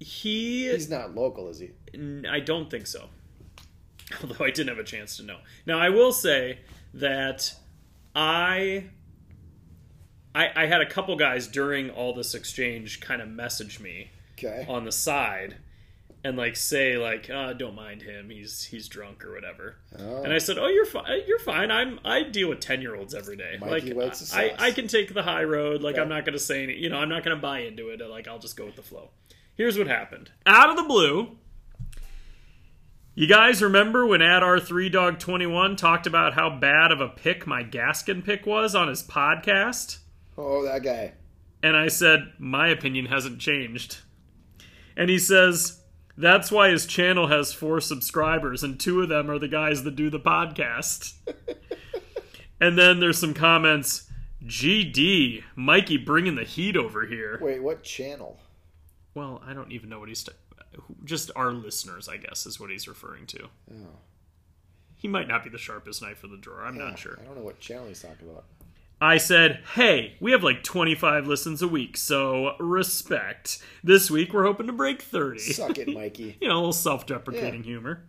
B: he
A: He's not local, is he?
B: I don't think so. Although I didn't have a chance to know. Now I will say that I I, I had a couple guys during all this exchange kind of message me
A: Okay.
B: on the side and like say like uh, don't mind him he's he's drunk or whatever
A: Oh.
B: and i said oh you're fine you're fine i'm i deal with 10 year olds every day
A: Mikey
B: like I. I can take the high road like
A: Okay.
B: i'm not gonna say any you know i'm not gonna buy into it like i'll just go with the flow here's what happened out of the blue you guys remember when at r3 dog 21 talked about how bad of a pick my gaskin pick was on his podcast
A: Oh, that guy.
B: and I said, My opinion hasn't changed. And he says, That's why his channel has four subscribers, and two of them are the guys that do the podcast. and then there's some comments GD, Mikey bringing the heat over here.
A: Wait, what channel?
B: Well, I don't even know what he's. T- just our listeners, I guess, is what he's referring to.
A: Oh.
B: He might not be the sharpest knife in the drawer. I'm
A: Yeah,
B: not sure.
A: I don't know what channel he's talking about.
B: I said, hey, we have like 25 listens a week, so respect. This week we're hoping to break 30.
A: Suck it, Mikey.
B: you know, a little self deprecating
A: Yeah.
B: humor.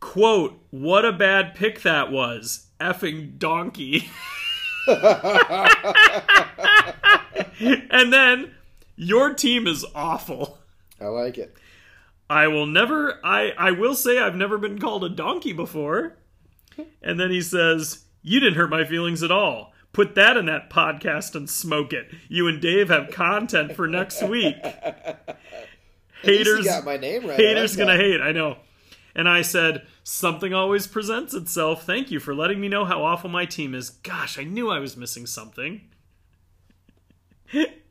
B: Quote, what a bad pick that was. Effing donkey. and then, your team is awful.
A: I like it.
B: I will never I I will say I've never been called a donkey before. And then he says, "You didn't hurt my feelings at all. Put that in that podcast and smoke it. You and Dave have content for next week." Haters
A: got my name right.
B: Haters
A: like
B: going to hate, I know. And I said, "Something always presents itself. Thank you for letting me know how awful my team is. Gosh, I knew I was missing something."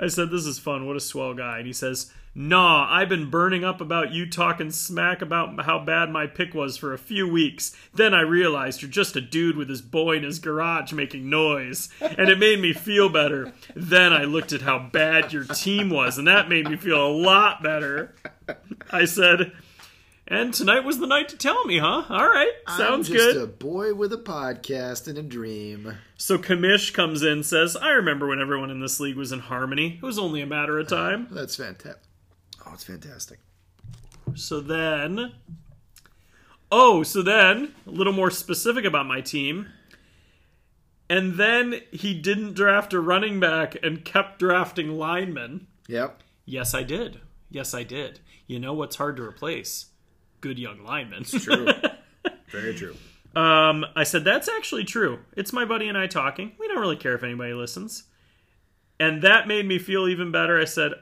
B: I said, This is fun. What a swell guy. And he says, Nah, I've been burning up about you talking smack about how bad my pick was for a few weeks. Then I realized you're just a dude with his boy in his garage making noise. And it made me feel better. Then I looked at how bad your team was, and that made me feel a lot better. I said, And tonight was the night to tell me, huh? All right. Sounds
A: I'm just
B: good.
A: a boy with a podcast and a dream.
B: So Commish comes in says, I remember when everyone in this league was in harmony. It was only a matter of time.
A: That's fantastic. Oh, it's fantastic.
B: So then, oh, so then a little more specific about my team. And then he didn't draft a running back and kept drafting linemen.
A: Yep.
B: Yes, I did. Yes, I did. You know what's hard to replace? Good young linemen.
A: It's true. Very true.
B: Um, I said, that's actually true. It's my buddy and I talking. We don't really care if anybody listens. And that made me feel even better. I said,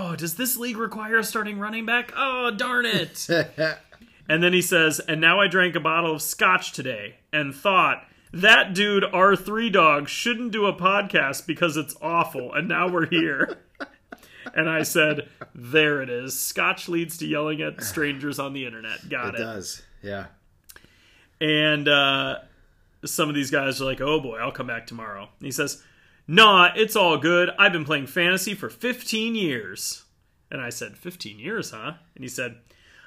B: oh, does this league require a starting running back? Oh, darn it. and then he says, and now I drank a bottle of scotch today and thought, that dude, R3 Dog, shouldn't do a podcast because it's awful. And now we're here. and I said, there it is. Scotch leads to yelling at strangers on the internet. Got
A: it
B: it.
A: does. Yeah.
B: And uh, some of these guys are like, oh boy, I'll come back tomorrow. And he says, nah, it's all good. I've been playing fantasy for 15 years. And I said, 15 years, huh? And he said,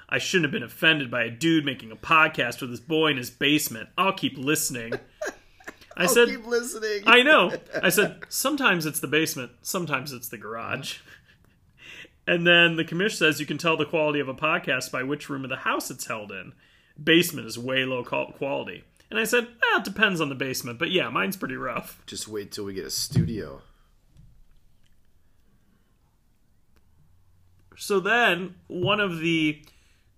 B: I shouldn't have been offended by a dude making a podcast with his boy in his basement. I'll keep listening. I said,
A: Keep listening.
B: I know. I said, sometimes it's the basement, sometimes it's the garage. And then the commission says you can tell the quality of a podcast by which room of the house it's held in. Basement is way low quality. And I said, well, it depends on the basement, but yeah, mine's pretty rough.
A: Just wait till we get a studio.
B: So then one of the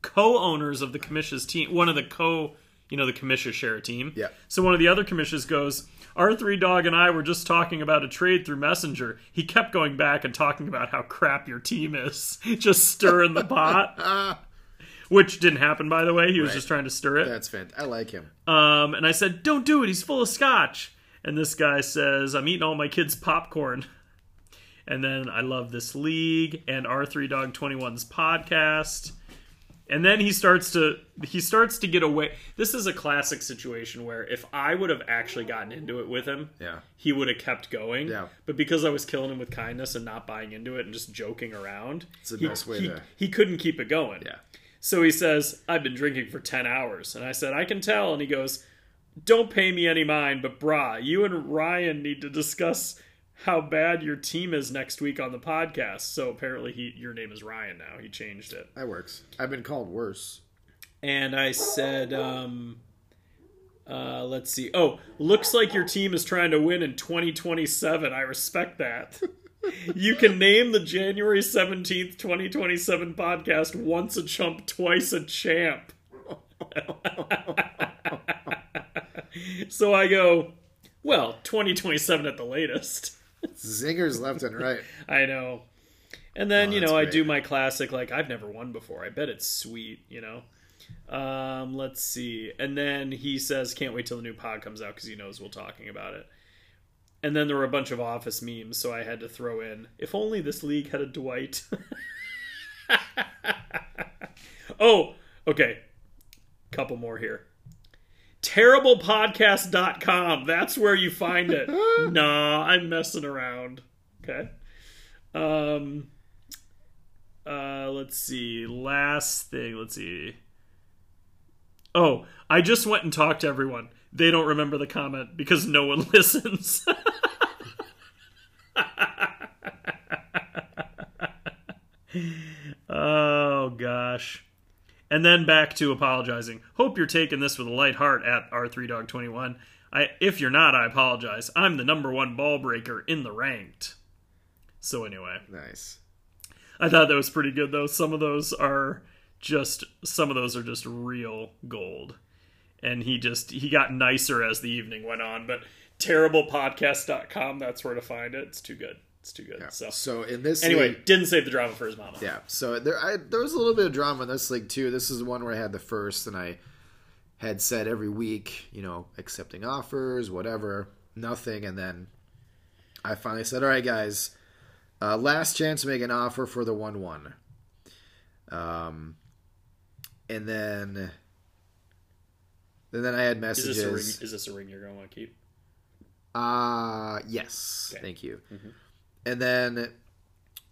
B: co-owners of the commission's team, one of the co, you know, the commission share a team.
A: Yeah.
B: So one of the other commissions goes, R3 Dog and I were just talking about a trade through Messenger. He kept going back and talking about how crap your team is, just stirring the pot,
A: Ah,
B: which didn't happen by the way. He was
A: Right.
B: just trying to stir it.
A: that's fantastic. I like him.
B: Um, and I said, "Don't do it. He's full of scotch." And this guy says, "I'm eating all my kids' popcorn." And then I love this league and R3 Dog 21's podcast. And then he starts to he starts to get away. This is a classic situation where if I would have actually gotten into it with him,
A: Yeah.
B: he would have kept going.
A: Yeah.
B: But because I was killing him with kindness and not buying into it and just joking around,
A: It's the
B: he,
A: best way
B: he,
A: to-
B: he couldn't keep it going.
A: Yeah.
B: So he says, I've been drinking for 10 hours. And I said, I can tell. And he goes, Don't pay me any mind, but brah, you and Ryan need to discuss how bad your team is next week on the podcast. So apparently he your name is Ryan now. He changed it.
A: That works. I've been called worse.
B: And I said, um, uh, let's see. Oh, looks like your team is trying to win in 2027. I respect that. you can name the January 17th, 2027 podcast once a chump, twice a champ. so I go, well, 2027 at the latest.
A: Zingers left and right.
B: I know. And then,
A: Oh,
B: you know, I do my classic, like, I've never won before. I bet it's sweet, you know? Um, let's see. And then he says, can't wait till the new pod comes out because he knows we're talking about it. And then there were a bunch of office memes, so I had to throw in, if only this league had a Dwight. oh, okay. Couple more here. TerriblePodcast.com. That's where you find it. nah, I'm messing around. Okay. Um uh let's see. Last thing, let's see. Oh, I just went and talked to everyone. They don't remember the comment because no one listens. Oh gosh. And then back to apologizing. Hope you're taking this with a light heart at R3Dog21. I if you're not, I apologize. I'm the number one ball breaker in the ranked. So anyway,
A: Nice.
B: I thought that was pretty good though. Some of those are just some of those are just real gold. And he just he got nicer as the evening went on, but terriblepodcast.com that's where to find it. It's too good. It's too good. So
A: So in this
B: anyway,
A: league-
B: didn't save the drama for his mama.
A: yeah. So there, I, there was a little bit of drama in this league too. This is the one where I had the first, and I had said every week, you know, accepting offers, whatever, nothing, and then I finally said, "All right, guys, uh, last chance to make an offer for the one-one." Um, and then, and then I had
B: Is
A: messages.
B: this a ring is this a ring you're gonna want to keep?
A: Uh yes.
B: Okay.
A: Thank you. And then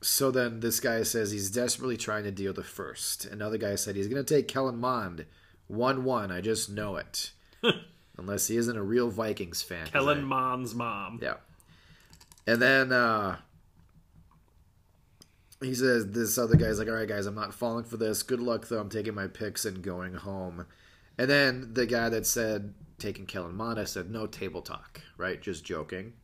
A: so then this guy says he's desperately trying to deal the first. Another guy said he's gonna take Kellen Mond. One one, I just know it. Unless he isn't a real Vikings fan.
B: Helen
A: I-
B: Mon's mom.
A: yeah. And then uh he says this other guy's like, All right guys, I'm not falling for this. Good luck though, I'm taking my picks and going home. And then the guy that said taking I said, No table talk, right? Just joking.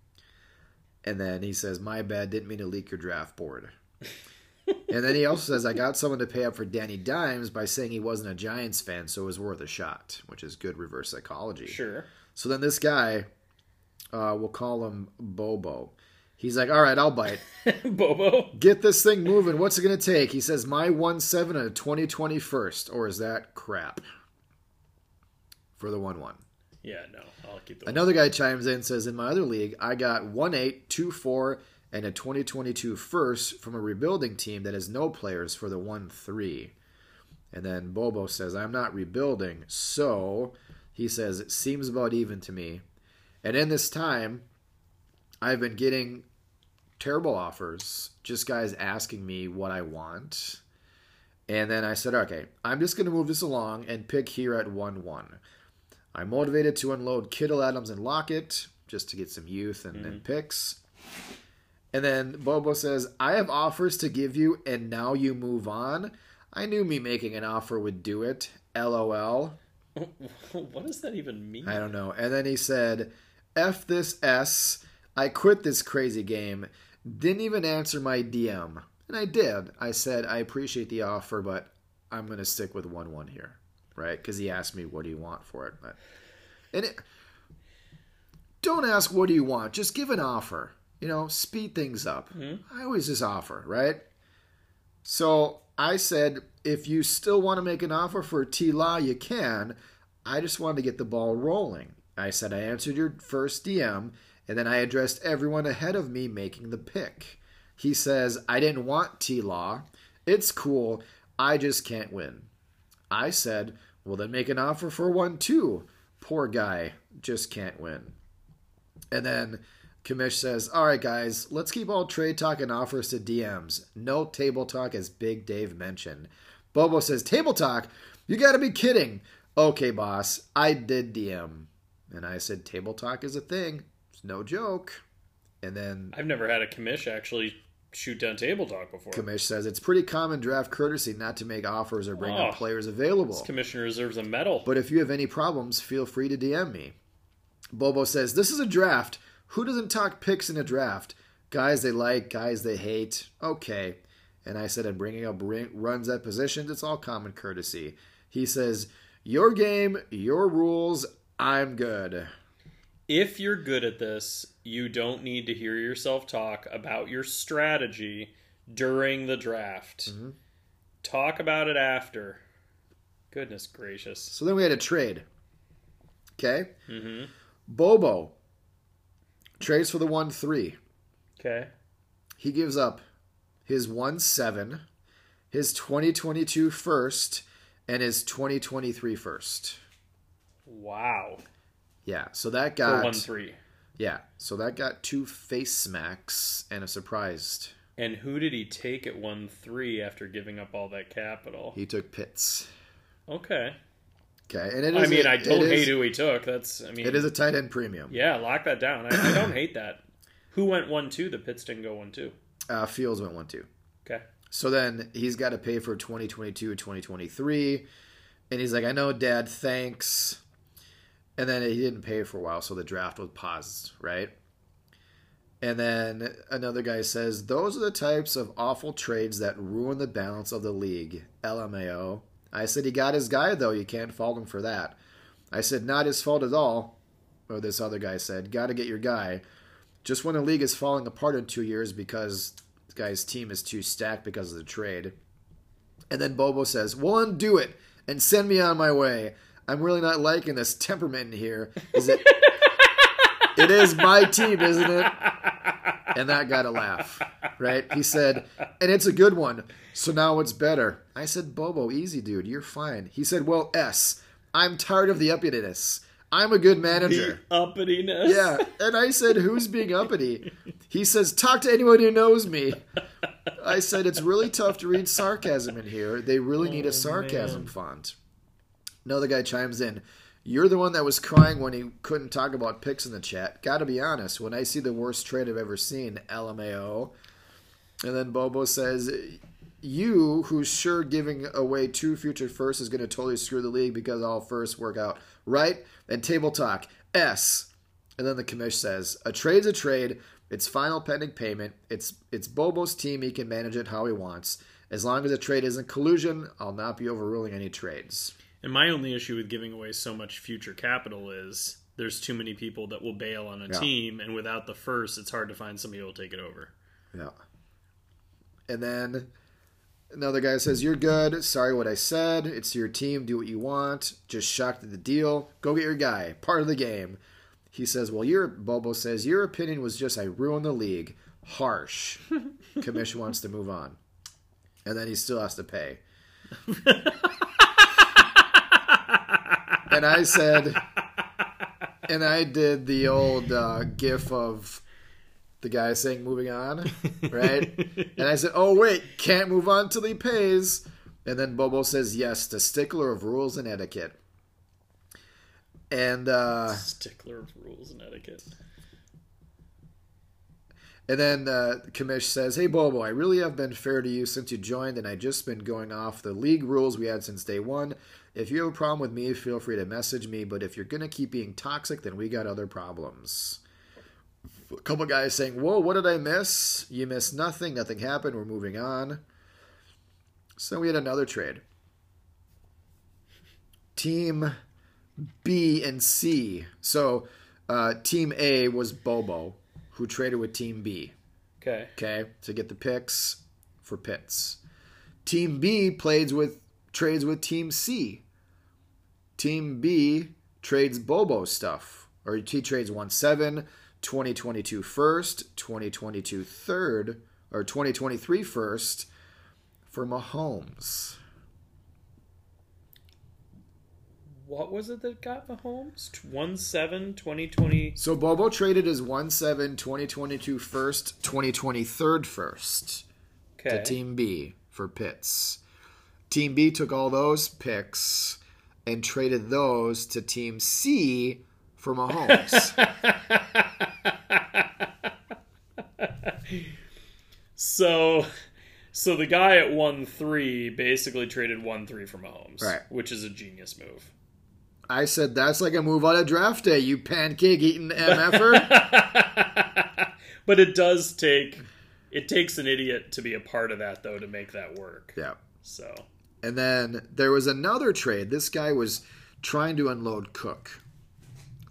A: And then he says, My bad, didn't mean to leak your draft board. and then he also says, I got someone to pay up for Danny Dimes by saying he wasn't a Giants fan, so it was worth a shot, which is good reverse psychology.
B: Sure.
A: So then this guy, uh, we'll call him Bobo. He's like, all right, I'll bite.
B: Bobo.
A: Get this thing moving. What's it going to take? He says, my 1 7 and a 2020 first. Or is that crap? For the 1 1.
B: Yeah, no. I'll keep the
A: Another guy chimes in says, in my other league, I got 1 8, 2 4, and a 2022 first from a rebuilding team that has no players for the 1 3. And then Bobo says, I'm not rebuilding. So he says, it seems about even to me. And in this time, I've been getting terrible offers, just guys asking me what I want. And then I said, okay, I'm just going to move this along and pick here at 1 1. I'm motivated to unload Kittle, Adams, and Lockett just to get some youth and, and mm-hmm. picks. And then Bobo says, I have offers to give you, and now you move on. I knew me making an offer would do it. LOL.
B: what does that even mean?
A: I don't know. And then he said, F this S. I quit this crazy game. Didn't even answer my DM. And I did. I said, I appreciate the offer, but I'm going to stick with 1 1 here. Right? Because he asked me, what do you want for it? But, and it, don't ask, what do you want? Just give an offer. You know, speed things up. Mm-hmm. I always just offer, right? So I said, if you still want to make an offer for T Law, you can. I just wanted to get the ball rolling. I said, I answered your first DM, and then I addressed everyone ahead of me making the pick. He says, I didn't want T Law. It's cool. I just can't win. I said, well, then make an offer for one too. Poor guy, just can't win. And then Commish says, all right, guys, let's keep all trade talk and offers to DMs. No table talk, as Big Dave mentioned. Bobo says, table talk? You gotta be kidding. Okay, boss, I did DM. And I said, table talk is a thing. It's no joke. And then
B: I've never had a commish actually shoot down table talk before.
A: Commish says it's pretty common draft courtesy not to make offers or bring
B: Oh.
A: up players available.
B: This commissioner reserves a medal.
A: But if you have any problems, feel free to DM me. Bobo says, This is a draft. Who doesn't talk picks in a draft? Guys they like, guys they hate. Okay. And I said, I'm bringing up runs at positions. It's all common courtesy. He says, Your game, your rules, I'm good.
B: if you're good at this, you don't need to hear yourself talk about your strategy during the draft.
A: Mm-hmm.
B: Talk about it after. Goodness gracious.
A: So then we had a trade. Okay?
B: Mm-hmm.
A: Bobo trades for the 1 3.
B: Okay.
A: He gives up his 1 7, his 2022 first, and his 2023 first.
B: Wow.
A: Yeah, so that got
B: one three.
A: Yeah, so that got two face smacks and a surprised.
B: And who did he take at one three after giving up all that capital?
A: He took Pitts.
B: Okay.
A: Okay, and it
B: I
A: is.
B: mean, I don't
A: it is-
B: hate who he took. That's I mean
A: It is a tight end premium.
B: Yeah, lock that down. I, I don't hate that. Who went one two? The Pitts didn't go one two.
A: Uh, Fields went one two.
B: Okay.
A: So then he's got to pay for 2022 and 2023. And he's like, I know, Dad, thanks. And then he didn't pay for a while, so the draft was paused, right? And then another guy says, Those are the types of awful trades that ruin the balance of the league. LMAO. I said, He got his guy, though. You can't fault him for that. I said, Not his fault at all. Or this other guy said, Got to get your guy. Just when the league is falling apart in two years because this guy's team is too stacked because of the trade. And then Bobo says, Well, undo it and send me on my way. I'm really not liking this temperament in here. Is it? it is my team, isn't it? And that got a laugh, right? He said, and it's a good one. So now it's better. I said, Bobo, easy, dude. You're fine. He said, Well, S. I'm tired of the uppityness. I'm a good manager.
B: The uppityness.
A: Yeah. And I said, Who's being uppity? He says, Talk to anyone who knows me. I said, It's really tough to read sarcasm in here. They really need a oh, sarcasm font. Another guy chimes in, You're the one that was crying when he couldn't talk about picks in the chat. Gotta be honest, when I see the worst trade I've ever seen, LMAO. And then Bobo says, You, who's sure giving away two future firsts is to totally screw the league because all firsts work out, right? And table talk, S. And then the commish says, A trade's a trade. It's final pending payment. It's it's Bobo's team. He can manage it how he wants. As long as the trade isn't collusion, I'll not be overruling any trades.
B: And my only issue with giving away so much future capital is there's too many people that will bail on a
A: Yeah.
B: team, and without the first, it's hard to find somebody who will take it over.
A: Yeah. And then another guy says, You're good. Sorry what I said. It's your team. Do what you want. Just shocked at the deal. Go get your guy. Part of the game. He says, Well, your Bobo says, Your opinion was just I ruined the league. Harsh. Commission wants to move on. And then he still has to pay. and I said, and I did the old uh, gif of the guy saying moving on, right? and I said, oh, wait, can't move on till he pays. And then Bobo says, yes, the stickler of rules and etiquette. And uh,
B: Stickler of rules and etiquette.
A: And then uh, Commish says, "Hey Bobo, I really have been fair to you since you joined, and I just been going off the league rules we had since day one. If you have a problem with me, feel free to message me. But if you're gonna keep being toxic, then we got other problems." A couple guys saying, "Whoa, what did I miss? You missed nothing. Nothing happened. We're moving on." So we had another trade. Team B and C. So uh, Team A was Bobo, who traded with Team B.
B: Okay.
A: Okay, to get the picks for Pitts. Team B plays with trades with Team C. Team B trades Bobo stuff, or he trades 1 7, 2022 first, 2022 third, or 2023 first for Mahomes.
B: What was it that got Mahomes? 1 7 2020.
A: So Bobo traded his 1 7 2022 first, 2023 first
B: Okay.
A: to Team B for Pitts. Team B took all those picks and traded those to Team C for Mahomes.
B: So, so the guy at 1 3 basically traded 1 3 for Mahomes.
A: Right.
B: Which is a genius move.
A: I said, that's like a move on a draft day, you pancake eating MFer.
B: but it does take. It takes an idiot to be a part of that, though, to make that work.
A: yeah.
B: So,
A: And then there was another trade. This guy was trying to unload Cook.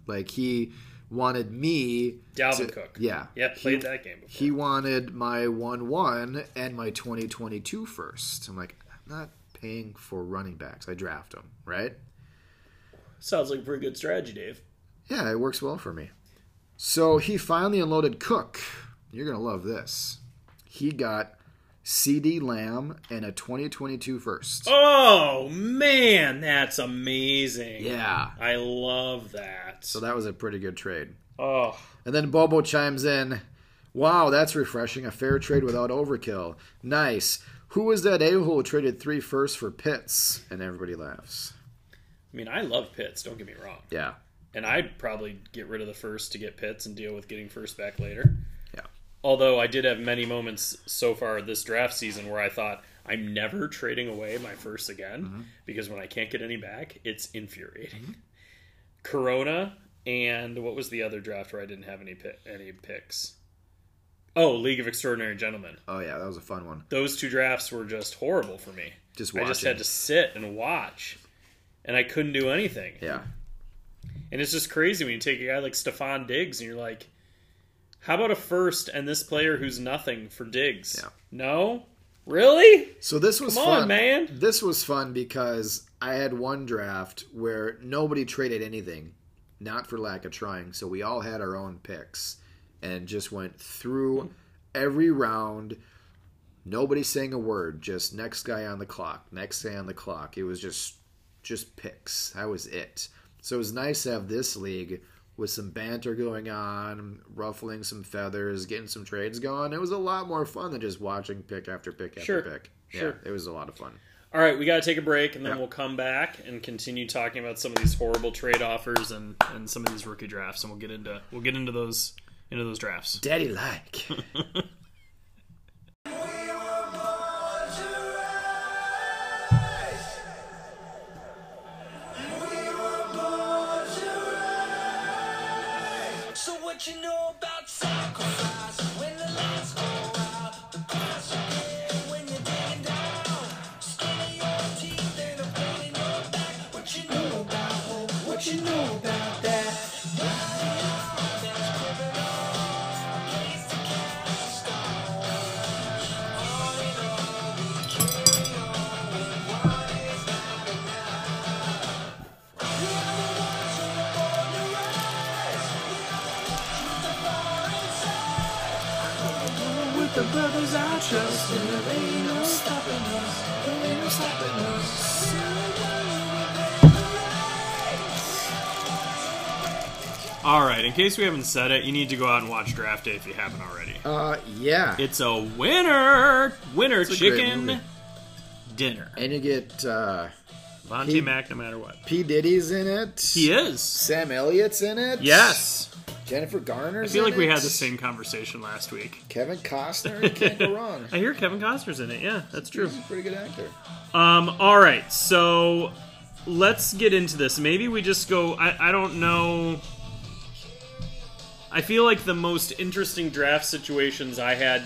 A: Like he wanted me.
B: Dalvin
A: to-
B: Cook.
A: Yeah.
B: Yep,
A: He-
B: played that game before.
A: He wanted my 1 1 and my 2022 first. I'm like, I'm not paying for running backs. I draft them, right?
B: Sounds like a pretty good strategy, Dave.
A: Yeah, it works well for me. So he finally unloaded Cook. You're going to love this. He got CeeDee Lamb and a 2022 first.
B: Oh, man, that's amazing.
A: Yeah.
B: I love that.
A: So that was a pretty good trade.
B: oh,
A: And then Bobo chimes in, Wow, that's refreshing. A fair trade without overkill. Nice. Who was that a hole who traded three firsts for Pitts? And everybody laughs.
B: I mean, I love Pitts, don't get me wrong.
A: Yeah.
B: And I'd probably get rid of the first to get Pitts and deal with getting first back later.
A: Yeah.
B: Although I did have many moments so far this draft season where I thought I'm never trading away my first again mm-hmm. because when I can't get any back, it's infuriating. Corona and what was the other draft where I didn't have any pi- any picks? Oh, League of Extraordinary Gentlemen.
A: Oh, yeah, that was a fun one.
B: Those two drafts were just horrible for me.
A: Just
B: I just had to sit and watch, and I couldn't do anything.
A: Yeah.
B: And it's just crazy when you take a guy like Stefon Diggs and you're like, how about a first and this player who's nothing for Diggs?
A: Yeah.
B: No? Really?
A: So this was
B: Come
A: fun.
B: on, man.
A: This was fun because I had one draft where nobody traded anything, not for lack of trying. So we all had our own picks and just went through every round. Nobody saying a word, just next guy on the clock, next guy on the clock. It was just just picks. That was it. So it was nice to have this league with some banter going on, ruffling some feathers, getting some trades going. It was a lot more fun than just watching pick after pick after
B: Sure.
A: pick.
B: Sure.
A: Yeah, it was a lot of fun.
B: All right, we got to take a break and then
A: Yeah.
B: we'll come back and continue talking about some of these horrible trade offers and, and some of these rookie drafts and we'll get into we'll get into those into those drafts.
A: Daddy like.
B: case we haven't said it, you need to go out and watch Draft Day if you haven't already.
A: Uh, yeah.
B: It's a winner, winner
A: great
B: chicken dinner.
A: and you get uh,
B: Monty
A: He-
B: Mac, no matter what.
A: P Diddy's in it.
B: He is.
A: Sam Elliott's in it.
B: Yes.
A: Jennifer Garner's
B: I
A: feel
B: like we had the same conversation last week.
A: Kevin Costner. Can't go wrong.
B: I hear Kevin Costner's in it. Yeah, that's true.
A: He's a pretty good actor.
B: Um, all right, so let's get into this. Maybe we just go. I, I don't know. I feel like the most interesting draft situations I had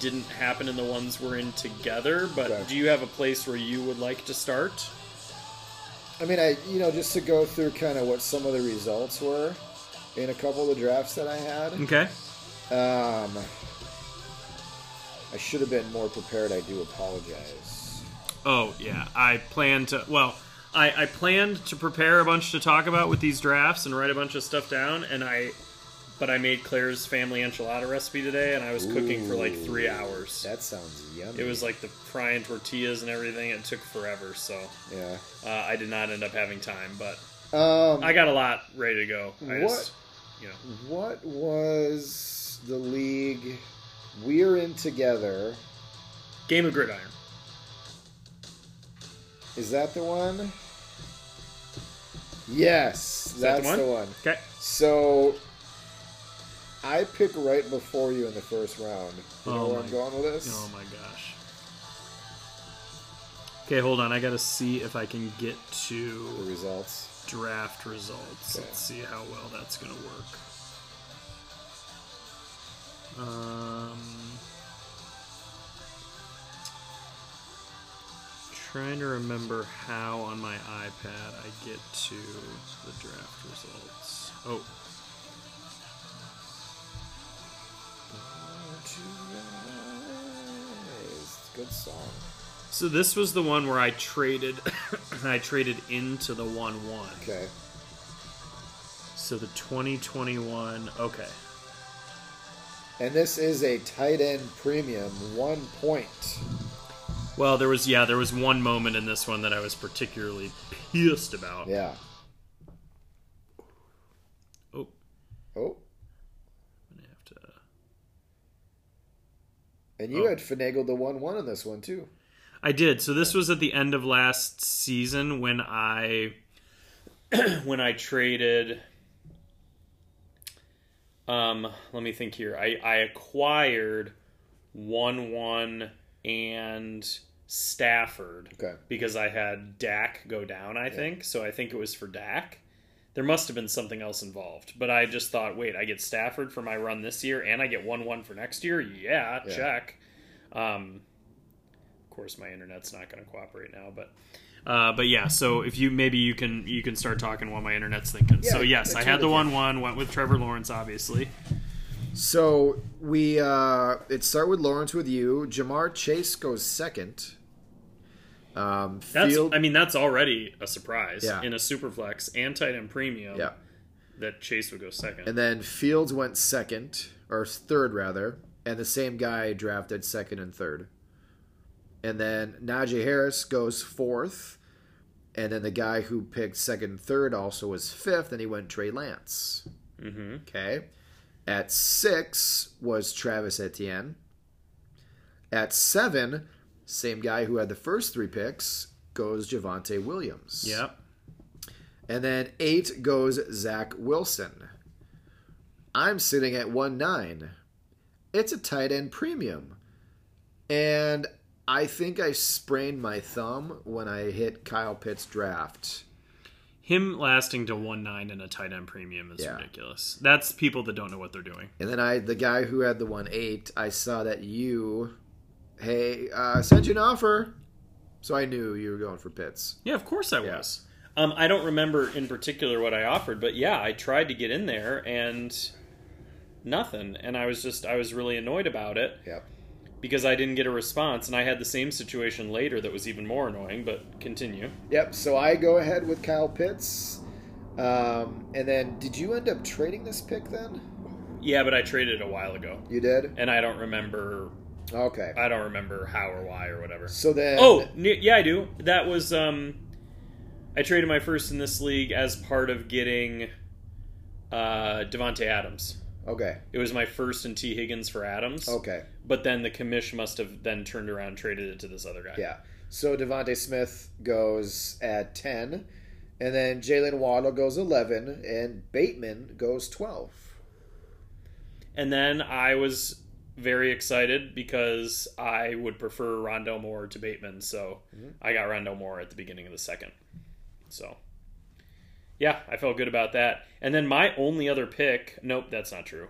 B: didn't happen in the ones we're in together. But
A: Okay.
B: do you have a place where you would like to start?
A: I mean, I you know just to go through kind of what some of the results were in a couple of the drafts that I had.
B: Okay.
A: Um, I should have been more prepared. I do apologize.
B: Oh yeah, I plan to. Well, I, I planned to prepare a bunch to talk about with these drafts and write a bunch of stuff down, and I but I made Claire's family enchilada recipe today, and I was cooking for like three hours.
A: That sounds yummy.
B: It was like the frying tortillas and everything. It took forever, so
A: yeah.
B: uh, I did not end up having time. But
A: Um,
B: I got a lot ready to go. I
A: What?
B: just, you know,
A: what was the league we're in together?
B: game of gridiron.
A: Is that the one? Yes,
B: that the
A: that's the
B: one?
A: one.
B: Okay.
A: So I pick right before you in the first round. You know
B: Oh
A: where
B: my-
A: I'm going with this?
B: Oh my gosh. Okay, hold on. I gotta see if I can get to The
A: results.
B: draft results.
A: Okay.
B: Let's see how well that's gonna work. Um, trying to remember how on my iPad I get to the draft results. Oh,
A: Good song.
B: so this was the one where I traded. I traded into the one one.
A: Okay.
B: So the 2021. Okay.
A: And this is a tight end premium, one point.
B: Well, there was yeah, there was one moment in this one that I was particularly pissed about.
A: Yeah.
B: Oh,
A: Oh,
B: I'm gonna have to.
A: And you
B: Oh.
A: had finagled the one one on this one too.
B: I did. So this was at the end of last season when I when I traded. Um, let me think here. I I acquired one one and Stafford.
A: Okay.
B: because I had Dak go down, I think. So I think it was for Dak. There must have been something else involved. But I just thought, wait, I get Stafford for my run this year and I get 1 1 for next year? Yeah,
A: Yeah.
B: check. Um, of course, my internet's not going to cooperate now, but. Uh, but yeah, so if you maybe you can you can start talking while my internet's thinking.
A: Yeah,
B: so yes,
A: I
B: I had the one one went with Trevor Lawrence, obviously.
A: So we uh it start with Lawrence with you. Ja'Marr Chase goes second. Um,
B: That's
A: Field,
B: I mean that's already a surprise
A: Yeah.
B: in a superflex and tight end premium.
A: yeah,
B: that Chase would go second.
A: and then Fields went second or third rather, and the same guy drafted second and third. And then Najee Harris goes fourth, and then the guy who picked second and third also was fifth, and he went Trey Lance.
B: hmm
A: Okay. At six was Travis Etienne. At seven, same guy who had the first three picks goes Javonte Williams.
B: Yep.
A: And then eight goes Zach Wilson. I'm sitting at one nine. It's a tight end premium. And I think I sprained my thumb when I hit Kyle Pitts draft.
B: Him lasting to one nine in a tight end premium is
A: Yeah.
B: ridiculous. That's people that don't know what they're doing.
A: And then I, the guy who had the one eight, I saw that you, hey, uh, sent you an offer, so I knew you were going for Pitts.
B: Yeah, of course I
A: Yeah.
B: was. Um, I don't remember in particular what I offered, but yeah, I tried to get in there and nothing. And I was just I was really annoyed about it
A: Yep.
B: because I didn't get a response. And I had the same situation later that was even more annoying. But continue.
A: Yep. So I go ahead with Kyle Pitts, um, and then did you end up trading this pick then?
B: Yeah, but I traded it a while ago,
A: You did.
B: and I don't remember.
A: Okay.
B: I don't remember how or why or whatever.
A: So then.
B: Oh, yeah, I do. That was um, I traded my first in this league as part of getting uh Davante Adams.
A: Okay.
B: It was my first in Tee Higgins for Adams.
A: Okay.
B: But then the commish must have then turned around and traded it to this other guy.
A: Yeah. So DeVonta Smith goes at ten, and then Jaylen Waddle goes eleven, and Bateman goes twelve.
B: And then I was very excited because I would prefer Rondale Moore to Bateman, so I got Rondale Moore at the beginning of the second. So yeah, I felt good about that. And then my only other pick, nope, that's not true.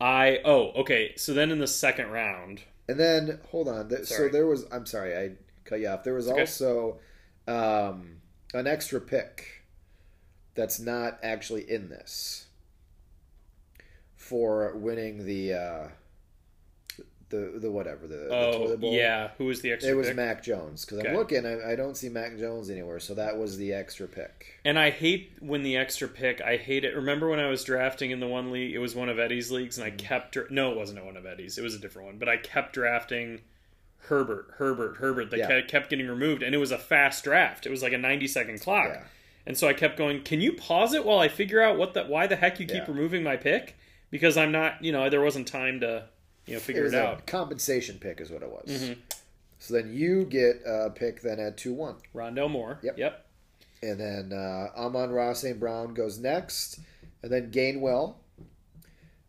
B: I oh, okay. So then in the second round,
A: And then hold on. Th- So there was. I'm sorry, I cut you off. There was
B: okay.
A: also um, an extra pick that's not actually in this for winning the uh, the the whatever the, the
B: Oh,
A: bowl.
B: yeah. Who was the extra
A: It was
B: pick?
A: Mac Jones because
B: Okay.
A: I'm looking. I, I don't see Mac Jones anywhere, so that was the extra pick.
B: And I hate when the extra pick. I hate it. Remember when I was drafting in the one league? It was one of Eddie's leagues, and I kept. dra- No, it wasn't one of Eddie's. It was a different one. But I kept drafting Herbert, Herbert, Herbert. They
A: Yeah.
B: kept- kept getting removed, and it was a fast draft. It was like a ninety second clock.
A: Yeah.
B: And so I kept going. Can you pause it while I figure out what the why the heck you keep removing my pick? Because I'm not. You know, there wasn't time to you know
A: It
B: figure it,
A: a
B: out.
A: compensation pick, is what it was.
B: Mm-hmm.
A: So then you get a pick then at two one,
B: Rondale Moore.
A: Yep.
B: Yep.
A: and then uh, Amon-Ra St. Brown goes next, and then Gainwell,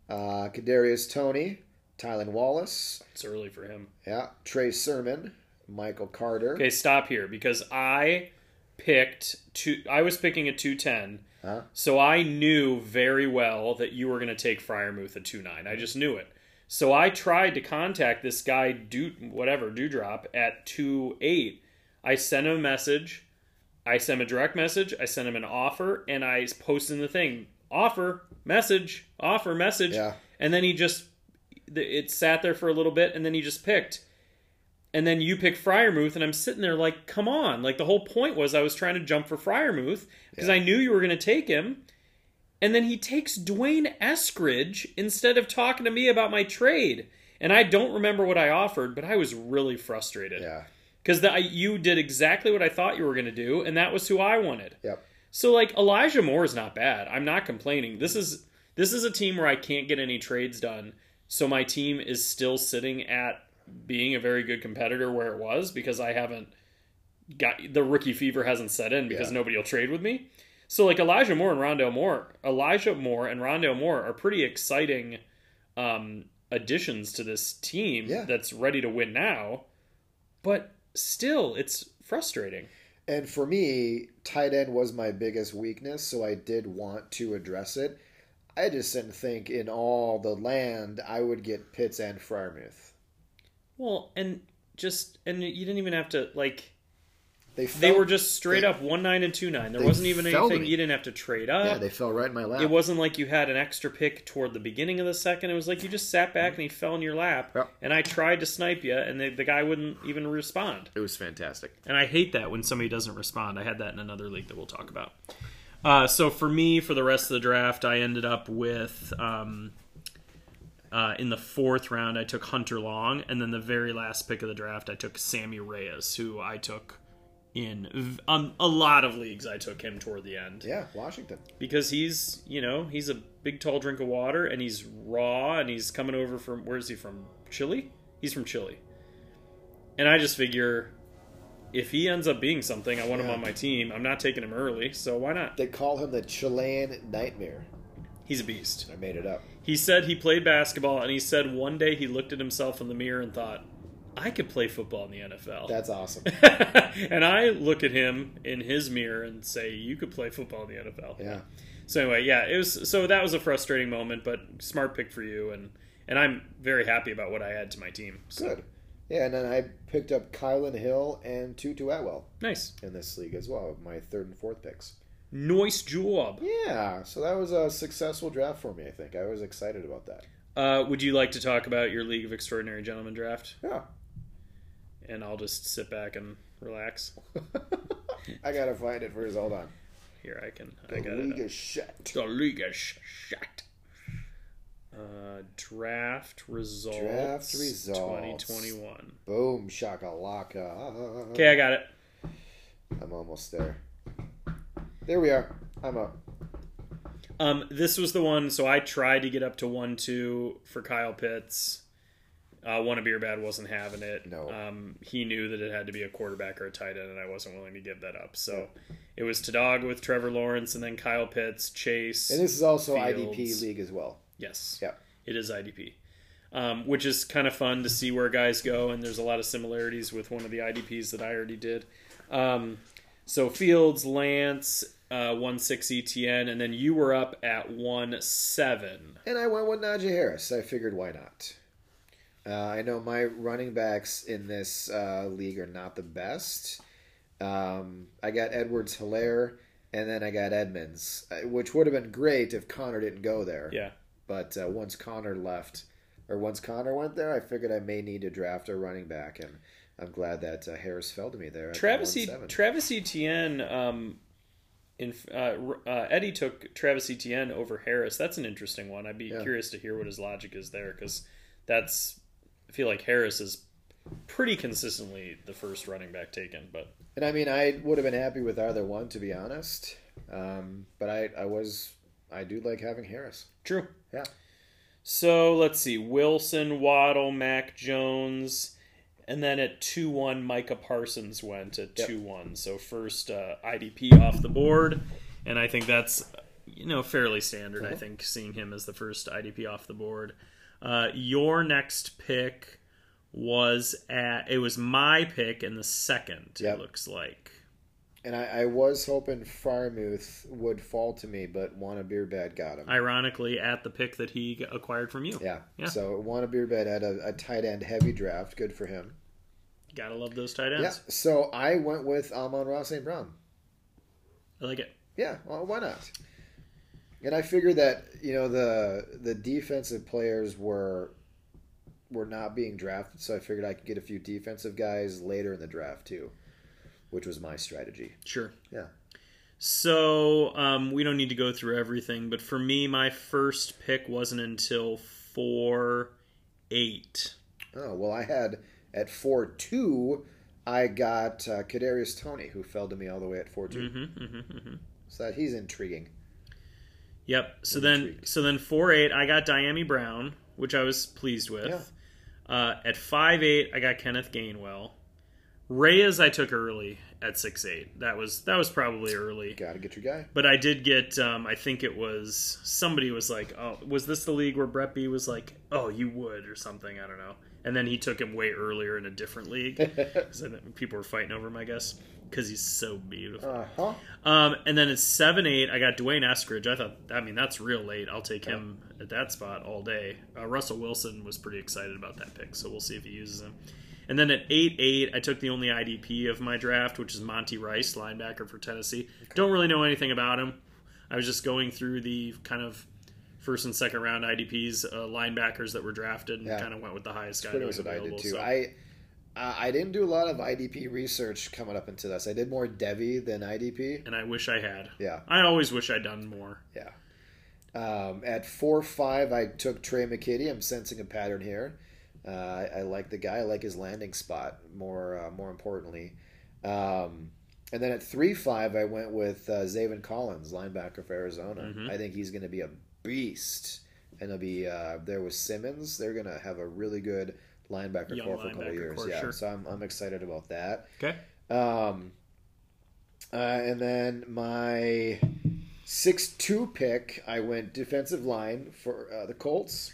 A: uh, Kadarius Toney, Tylan Wallace,
B: It's early for him.
A: yeah, Trey Sermon, Michael Carter.
B: Okay, stop here because I picked two. I was picking a two ten,
A: Huh?
B: so I knew very well that you were going to take Freiermuth at two nine. I just knew it. So I tried to contact this guy, do whatever Dewdrop at two eight. I sent him a message. I sent him a direct message. I sent him an offer, and I posted in the thing offer message offer message.
A: Yeah.
B: And then he just it sat there for a little bit, and then he just picked and then you pick Freiermuth, and I'm sitting there like, come on! Like the whole point was I was trying to jump for Freiermuth because I knew you were going to take him, and then he takes Dwayne Eskridge instead of talking to me about my trade. And I don't remember what I offered, but I was really frustrated
A: Yeah,
B: because you did exactly what I thought you were going to do, and that was who I wanted.
A: yep,
B: So like Elijah Moore is not bad. I'm not complaining. This is this is a team where I can't get any trades done. So my team is still sitting at being a very good competitor where it was because I haven't got the rookie fever hasn't set in because
A: Yeah.
B: nobody will trade with me. So like Elijah Moore and Rondale Moore, Elijah Moore and Rondale Moore are pretty exciting um, additions to this team
A: Yeah.
B: that's ready to win now. But still, it's frustrating.
A: And for me, tight end was my biggest weakness, so I did want to address it. I just didn't think in all the land I would get Pitts and Freiermuth.
B: Well, and just and you didn't even have to like
A: They
B: they were just straight
A: they-
B: up one nine and two nine. There wasn't even anything you didn't have to trade up.
A: yeah they fell right in my lap.
B: it wasn't like you had an extra pick toward the beginning of the second. It was like you just sat back and he fell in your lap.
A: Yep.
B: And I tried to snipe you, and the, the guy wouldn't even respond.
A: It was fantastic.
B: And I hate that when somebody doesn't respond. I had that in another league that we'll talk about. Uh, so for me, for the rest of the draft, I ended up with um, uh, in the fourth round, I took Hunter Long, and then the very last pick of the draft, I took Sammy Reyes, who I took in v- um, a lot of leagues. I took him toward the end
A: Yeah, Washington.
B: because he's you know he's a big tall drink of water and he's raw and he's coming over from where's he from Chile? He's from Chile, and I just figure if he ends up being something, I want him on my team. I'm not taking him early, so why not?
A: They call him the Chilean Nightmare.
B: He's a beast.
A: I made it up.
B: He said he played basketball, and he said one day he looked at himself in the mirror and thought, I could play football in the NFL.
A: That's awesome.
B: and I look at him in his mirror and say, "You could play football in the NFL."
A: Yeah.
B: So anyway, yeah, it was. So that was a frustrating moment, but smart pick for you, and and I'm very happy about what I had to my team. So,
A: Good. Yeah, and then I picked up Kylin Hill and Tutu Atwell
B: nice,
A: in this league as well, my third and fourth picks.
B: Nice job.
A: Yeah, so that was a successful draft for me, I think. I was excited about that.
B: Uh, would you like to talk about your League of Extraordinary Gentlemen draft?
A: Yeah.
B: And I'll just sit back and relax.
A: I gotta find it first. Hold on.
B: Here, I can. I
A: The
B: got
A: league
B: it.
A: is shut.
B: The league is shut. Uh, draft results.
A: Draft results.
B: 2021.
A: Boom, shakalaka.
B: Okay, I got it.
A: I'm almost there. There we are. I'm up.
B: Um, this was the one. So I tried to get up to one two for Kyle Pitts. Uh, one of beer bad wasn't having it.
A: No.
B: Um, he knew that it had to be a quarterback or a tight end, and I wasn't willing to give that up. So it was to dog with Trevor Lawrence, and then Kyle Pitts, Chase.
A: And this is also
B: Fields.
A: IDP league as well.
B: Yes.
A: Yep.
B: It is IDP. Um, which is kind of fun to see where guys go, and there's a lot of similarities with one of the IDPs that I already did. Um, so Fields, Lance, uh, 1 6 Etienne, and then you were up at 1 7.
A: And I went with Najee Harris. I figured why not. Uh, I know my running backs in this uh, league are not the best. Um, I got Edwards-Helaire, and then I got Edmonds, uh, which would have been great if Conner didn't go there.
B: Yeah.
A: But uh, once Conner left, or once Conner went there, I figured I may need to draft a running back, and I'm glad that uh, Harris fell to me there.
B: Travis e, Travis Etienne. Um, in uh, uh, Eddie took Travis Etienne over Harris. That's an interesting one. I'd be
A: Yeah.
B: curious to hear what his logic is there because that's. I feel like Harris is pretty consistently the first running back taken, but
A: And I mean, I would have been happy with either one, to be honest. Um, but I, I was, I do like having Harris.
B: true.
A: Yeah.
B: So let's see: Wilson, Waddle, Mac Jones, and then at two one, Micah Parsons went at
A: Yep.
B: two one. So first uh, IDP off the board, and I think that's you know fairly standard. I think seeing him as the first IDP off the board. Uh, your next pick was at it was my pick in the second.
A: Yep.
B: It looks like.
A: And I, I was hoping Freiermuth would fall to me, but Wanna Beer Bad got him.
B: Ironically, at the pick that he acquired from you.
A: yeah.
B: Yeah.
A: So Wanna Beer Bad had a, a tight end heavy draft. Good for him.
B: Gotta love those tight ends. Yeah.
A: So I went with Amon-Ra St. Brown.
B: I like it.
A: Yeah, well, why not? And I figured that you know the the defensive players were were not being drafted, so I figured I could get a few defensive guys later in the draft too, which was my strategy.
B: Sure.
A: Yeah.
B: So um, we don't need to go through everything, but for me, my first pick wasn't until four eight.
A: Oh well, I had at four two, I got uh, Kadarius Toney, who fell to me all the way at four two.
B: Mm-hmm, mm-hmm, mm-hmm.
A: So that he's intriguing.
B: Yep. So
A: I'm
B: then,
A: intrigued.
B: so then four eight, I got Dyami Brown, which I was pleased with.
A: Yeah.
B: Uh, at five eight, I got Kenneth Gainwell. Reyes, I took early at six eight. That was that was probably early.
A: Got to get your guy.
B: But I did get, um, I think it was somebody was like, "Oh, was this the league where Brett B was like, oh, you would or something? I don't know." And then he took him way earlier in a different league because people were fighting over him, I guess, because he's so beautiful.
A: Uh huh.
B: Um, and then at seven eight, I got Dwayne Eskridge. I thought, I mean, that's real late. I'll take him at that spot all day. Uh, Russell Wilson was pretty excited about that pick, so we'll see if he uses him. And then at eight eight, I took the only IDP of my draft, which is Monty Rice, linebacker for Tennessee. Don't really know anything about him. I was just going through the kind of first and second round IDPs, uh, linebackers that were drafted, and
A: Yeah.
B: kind of went with the highest guy that was
A: what I did too.
B: so-
A: I uh, I didn't do a lot of IDP research coming up into this. I did more Devy than IDP.
B: and I wish I had.
A: Yeah.
B: I always wish I'd done more.
A: Yeah. Um, at four five, I took Tre' McKitty. I'm sensing a pattern here. Uh, I, I like the guy. I like his landing spot. More uh, more importantly, um, and then at three five, I went with uh, Zaven Collins, linebacker for Arizona.
B: Mhm.
A: I think he's going to be a beast, and he'll be uh, there with Simmons. They're going to have a really good linebacker
B: Young
A: core for a couple years. yeah,
B: sure.
A: so I'm I'm excited about that.
B: Okay.
A: Um, uh, and then my six-two pick, I went defensive line for uh, the Colts.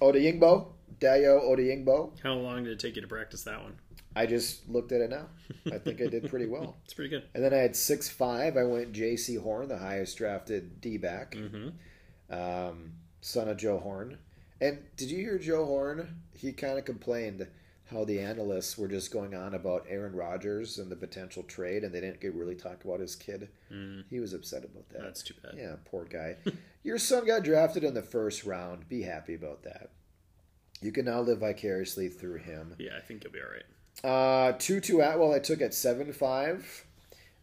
A: Odeyingbo, Dayo Odeyingbo.
B: How long did it take you to practice that one?
A: I just looked at it now. I think I did pretty well.
B: It's pretty good.
A: And then I had six-five. I went Jaycee Horn, the highest drafted D-back,
B: Mm-hmm.
A: um, son of Joe Horn. And did you hear Joe Horn? He kind of complained how the analysts were just going on about Aaron Rodgers and the potential trade, and they didn't get really talk about his kid.
B: Mm,
A: He was upset about that.
B: that's too bad.
A: Yeah, poor guy. Your son got drafted in the first round. Be happy about that. You can now live vicariously through him.
B: Yeah, I think you'll be all right.
A: Uh, Tutu Atwell, I took at seven five,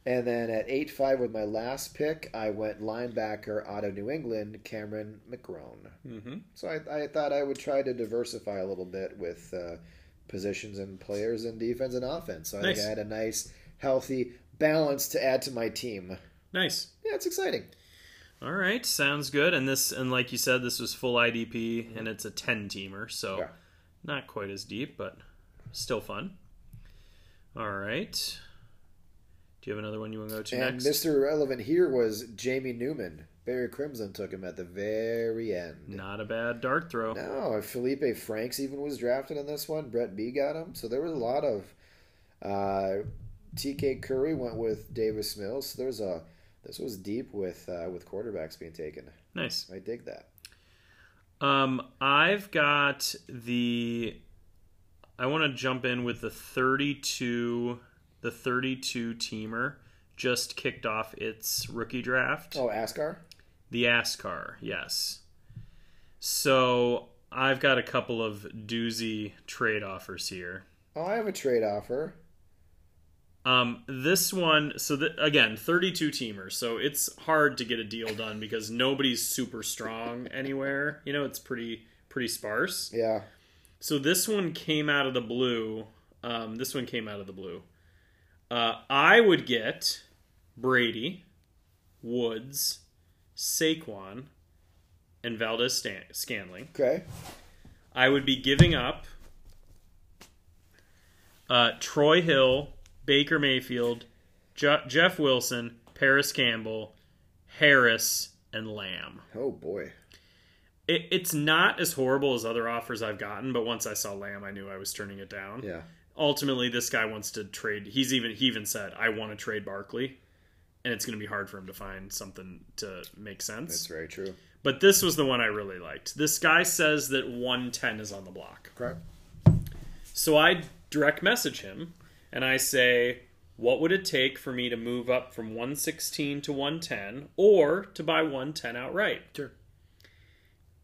A: and then at eight five with my last pick, I went linebacker out of New England, Cameron McGrone.
B: Mm-hmm.
A: So I, I thought I would try to diversify a little bit with uh, positions and players in defense and offense. So I think I had a nice, healthy balance to add to my team.
B: Nice.
A: Yeah, it's exciting.
B: All right, sounds good. And this, and like you said, this was full IDP, and it's a ten teamer, so
A: Yeah.
B: not quite as deep, but still fun. All right. Do you have another one you want to go to
A: And
B: next?
A: Mr. Relevant here was Jamie Newman. Barry Crimson took him at the very end.
B: Not a bad dart throw.
A: No, Felipe Franks even was drafted in this one. Brett B got him. So there was a lot of. Uh, TK Curry went with Davis Mills. So there's a. This was deep with uh, with quarterbacks being taken.
B: Nice.
A: I dig that.
B: Um, I've got the. I want to jump in with the 32, the 32 teamer just kicked off its rookie draft.
A: Oh, Ascar.
B: The ASCAR, yes. So I've got a couple of doozy trade offers here.
A: Oh, I have a trade offer.
B: Um, this one, so th- again, 32 teamers, so it's hard to get a deal done because nobody's super strong anywhere. You know, it's pretty pretty sparse.
A: Yeah.
B: So this one came out of the blue. Um, this one came out of the blue. Uh, I would get Brady, Woods, Saquon, and Valdez Stan- Scantling.
A: Okay.
B: I would be giving up uh, Troy Hill, Baker Mayfield, Je- Jeff Wilson, Parris Campbell, Harris, and Lamb.
A: Oh boy.
B: It, it's not as horrible as other offers I've gotten, but once I saw Lamb, I knew I was turning it down.
A: Yeah.
B: Ultimately, this guy wants to trade. He's even he even said, "I want to trade Barkley," and it's going to be hard for him to find something to make sense.
A: That's very true.
B: But this was the one I really liked. This guy says that 110 is on the block.
A: Correct.
B: So I direct message him and I say, what would it take for me to move up from 116 to 110 or to buy 110 outright?
A: Sure.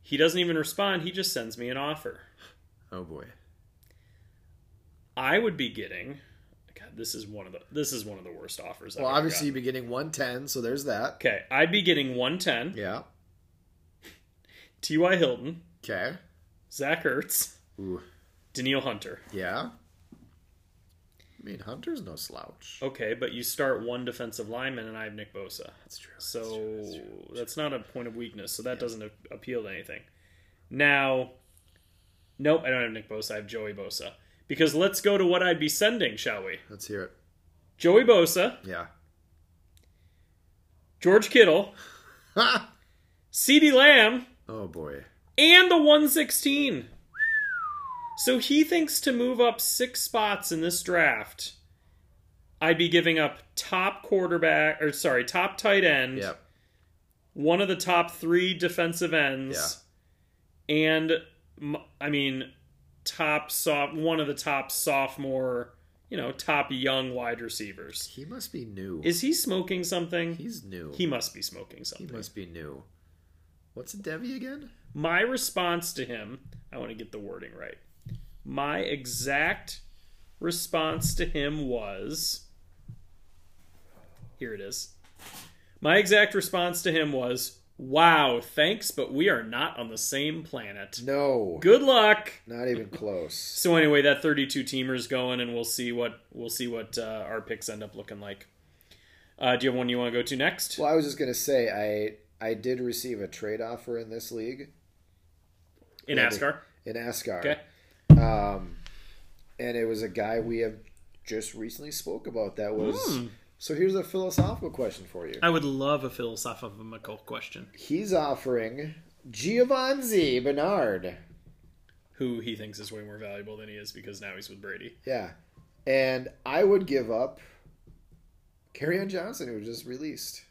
B: He doesn't even respond, he just sends me an offer.
A: Oh boy.
B: I would be getting God, this is one of the this is one of the worst offers. I've
A: Well,
B: ever
A: obviously you'd be getting 110, so there's that.
B: Okay, I'd be getting 110,
A: Yeah.
B: T.Y. Hilton,
A: Okay.
B: Zach Ertz,
A: Ooh.
B: Danielle Hunter.
A: Yeah. I mean, Hunter's no slouch.
B: Okay, but you start one defensive lineman and I have Nick Bosa.
A: That's true.
B: So that's not a point of weakness. So that doesn't a- appeal to anything. Now, nope, I don't have Nick Bosa. I have Joey Bosa. Because let's go to what I'd be sending, shall we?
A: Let's hear it.
B: Joey Bosa,
A: Yeah.
B: George Kittle,
A: Ha!
B: CeeDee Lamb,
A: Oh boy.
B: and the 116. So he thinks to move up six spots in this draft, I'd be giving up top quarterback, or sorry, top tight end.
A: Yep.
B: one of the top three defensive ends, and I mean, top soft one of the top sophomore, you know, top young wide receivers.
A: He must be new.
B: Is he smoking something?
A: He's new.
B: He must be smoking
A: He
B: something.
A: must be new. What's a Devy again?
B: My response to him, I want to get the wording right. My exact response to him was here it is. My exact response to him was, "Wow, thanks, but we are not on the same planet.
A: No.
B: Good luck."
A: Not even close.
B: So anyway, that 32 teamers going, and we'll see what we'll see what uh, our picks end up looking like. Uh, do you have one you want to go to next?
A: Well, I was just gonna say I I did receive a trade offer in this league
B: In
A: yeah,
B: NASCAR.
A: in ASCAR.
B: Okay.
A: Um, and it was a guy we have just recently spoke about. That was
B: Hmm.
A: so. Here's a philosophical question for you.
B: I would love a philosophical question.
A: He's offering Giovani Bernard.
B: Who he thinks is way more valuable than he is because now he's with Brady.
A: Yeah, and I would give up on Johnson, who was just released.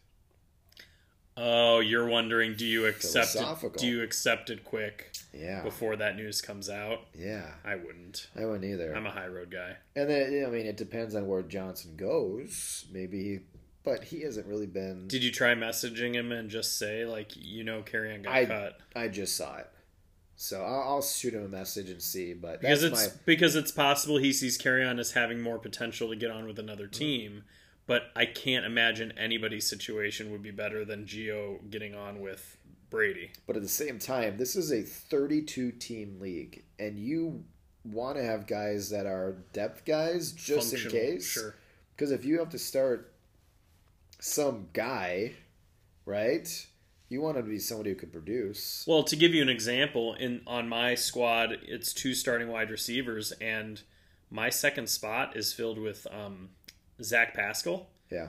B: Oh, you're wondering, do you accept it? Do you accept it quick
A: Yeah,
B: before that news comes out?
A: yeah,
B: I wouldn't.
A: I wouldn't either.
B: I'm a high road guy.
A: And then I mean, it depends on where Johnson goes. Maybe, but he hasn't really been.
B: Did you try messaging him and just say like, you know, Kerryon got
A: I-
B: cut
A: I just saw it, so I'll, I'll shoot him a message and see. But
B: because it's
A: my
B: because it's possible he sees Kerryon as having more potential to get on with another team. But I can't imagine anybody's situation would be better than Gio getting on with Brady.
A: But at the same time, this is a 32 team league, and you want to have guys that are depth guys just in case.
B: sure.
A: Because if you have to start some guy, right? You want him to be somebody who could produce.
B: Well, to give you an example, in on my squad, it's two starting wide receivers, and my second spot is filled with um, Zach Pascal,
A: Yeah.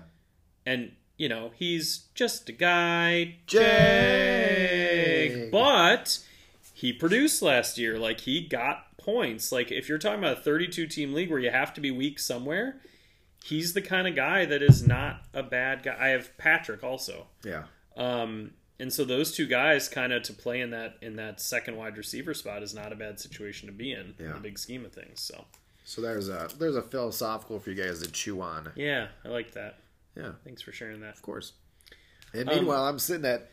B: and you know he's just a guy,
A: Jag.
B: but he produced last year. Like he got points. Like if you're talking about a 32 team league where you have to be weak somewhere, he's the kind of guy that is not a bad guy. I have Patrick also.
A: Yeah.
B: Um, and so those two guys kind of to play in that in that second wide receiver spot is not a bad situation to be in in the big scheme of things. So
A: So there's a there's a philosophical for you guys to chew on.
B: yeah, I like that.
A: Yeah,
B: Thanks for sharing that.
A: of course. And
B: Um,
A: meanwhile, I'm sitting at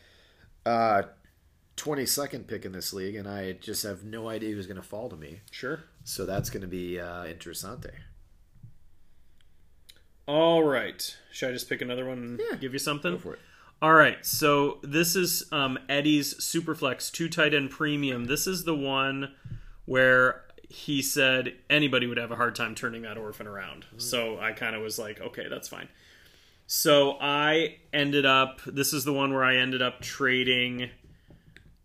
A: uh, 22nd pick in this league, and I just have no idea who's going to fall to me.
B: Sure.
A: So that's going to be uh, interessante.
B: All right. Should I just pick another one and
A: Yeah.
B: give you something?
A: Go for it.
B: All right, so this is um, Eddie's Superflex two tight end premium. This is the one where he said anybody would have a hard time turning that orphan around. So I kind of was like, okay, that's fine. So I ended up. This is the one where I ended up trading.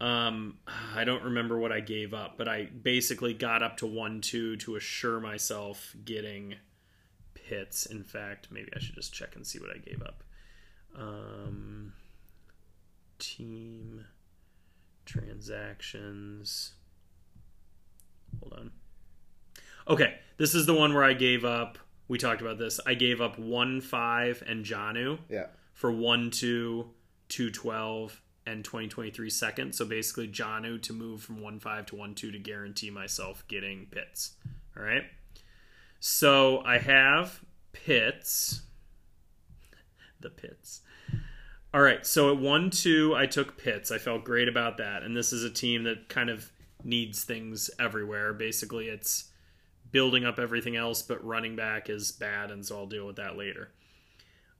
B: Um, I don't remember what I gave up, but I basically got up to one two to assure myself getting Pitts. In fact, maybe I should just check and see what I gave up. Um, team transactions. Hold on. Okay, this is the one where I gave up. We talked about this. I gave up one five and Jonnu
A: Yeah.
B: for one two, two twelve, and twenty twenty three second. So basically, Jonnu to move from one five to one two to guarantee myself getting Pitts. All right. So I have Pitts. The Pitts. All right. So at one two, I took Pitts. I felt great about that. And this is a team that kind of needs things everywhere. Basically, it's building up everything else, but running back is bad, and so I'll deal with that later.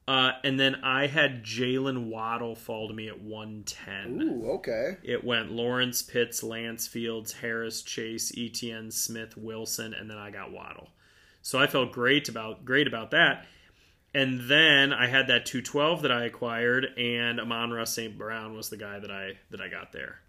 B: Uh, and then I had Jaylen Waddle fall to me at 110.
A: Ooh, okay.
B: It went Lawrence, Pitts, Lance, Fields, Harris, Chase, Etienne, Smith, Wilson, and then I got Waddle. So I felt great about great about that. And then I had that 212 that I acquired, and Amon-Ra St. Brown was the guy that I that I got there.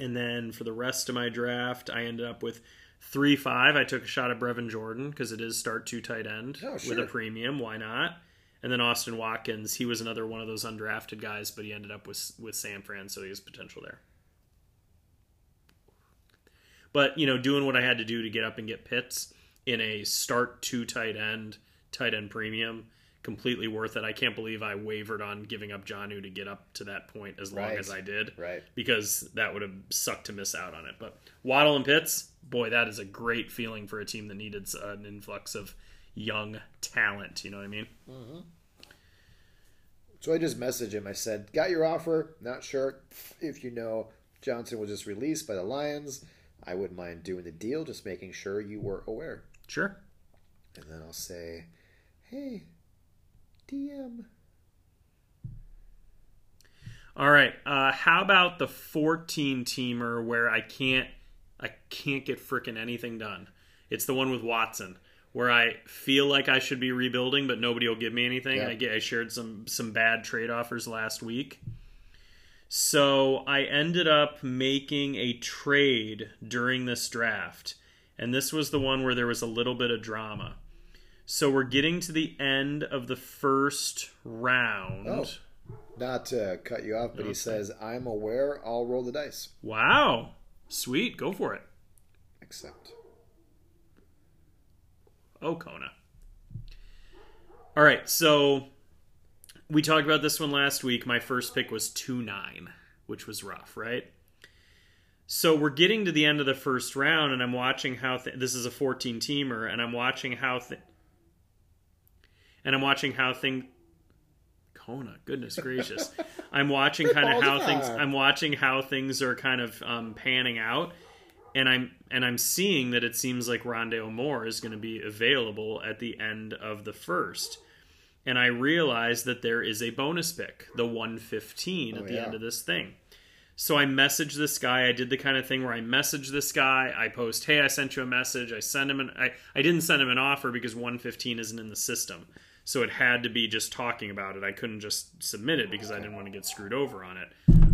B: And then for the rest of my draft, I ended up with three five. I took a shot at Brevin Jordan because it is start two tight end
A: Oh,
B: with a premium. Why not? And then Austin Watkins, he was another one of those undrafted guys, but he ended up with with San Fran, so he has potential there. But you know, doing what I had to do to get up and get Pitts in a start two tight end, tight end premium, completely worth it. I can't believe I wavered on giving up Jonnu to get up to that point as long
A: Right.
B: as I did
A: Right.
B: because that would have sucked to miss out on it. But Waddle and Pitts, boy, that is a great feeling for a team that needed an influx of young talent. You know what I mean? Mm-hmm.
A: So I just messaged him. I said, "Got your offer. Not sure if you know Johnson was just released by the Lions. I wouldn't mind doing the deal, just making sure you were aware."
B: Sure.
A: And then I'll say, "Hey, DM."
B: All right. Uh, how about the 14 teamer where I can't I can't get frickin' anything done? It's the one with Watson where I feel like I should be rebuilding, but nobody will give me anything.
A: Yeah.
B: I get I shared some some bad trade offers last week. So I ended up making a trade during this draft. And this was the one where there was a little bit of drama. So we're getting to the end of the first round.
A: Oh. Not to cut you off, but he says, "I'm aware. I'll roll the dice."
B: Wow. Sweet. Go for it.
A: Accept.
B: Oh, Kona. All right. So we talked about this one last week. My first pick was 2 9, which was rough, right? So we're getting to the end of the first round, and I'm watching how th- this is a 14 teamer, and I'm watching how th- and I'm watching how things. Kona, goodness gracious, I'm watching kind of how things. I'm watching how things are kind of um, panning out, and I'm and I'm seeing that it seems like Rondale Moore is going to be available at the end of the first. And I realize that there is a bonus pick, the 115 at
A: Oh,
B: the
A: yeah.
B: end of this thing. So I message this guy. I did the kind of thing where I message this guy. I post, "Hey, I sent you a message." I send him an. I, I didn't send him an offer because 115 isn't in the system, so it had to be just talking about it. I couldn't just submit it because I didn't want to get screwed over on it.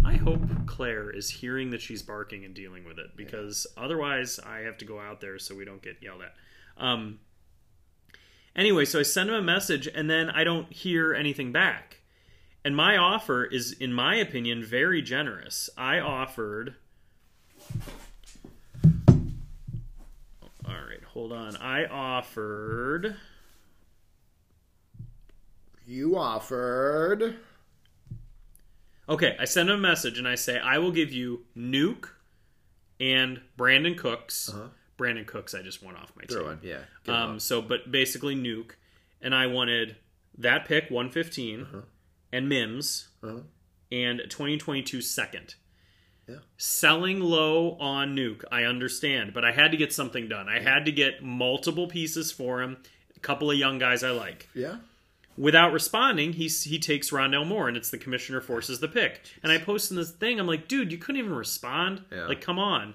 B: I hope Claire is hearing that she's barking and dealing with it because otherwise I have to go out there so we don't get yelled at. Um, anyway, so I send him a message and then I don't hear anything back. And my offer is, in my opinion, very generous. I offered. All right, hold on. I offered.
A: You offered.
B: Okay, I send him a message and I say, I will give you Nuke and Brandin Cooks.
A: Uh-huh.
B: Brandin Cooks, I just went off my
A: Throw
B: team.
A: one, yeah.
B: Um,
A: off.
B: so, but basically Nuke, and I wanted that pick 115
A: Uh-huh.
B: and Mims
A: Uh-huh.
B: and 2022 second.
A: Yeah.
B: Selling low on Nuke, I understand, but I had to get something done. I had to get multiple pieces for him, a couple of young guys I like.
A: Yeah.
B: Without responding, he he takes Rondale Moore, and it's the commissioner forces the pick. And I post in this thing, I'm like, dude, you couldn't even respond.
A: Yeah.
B: Like, come on.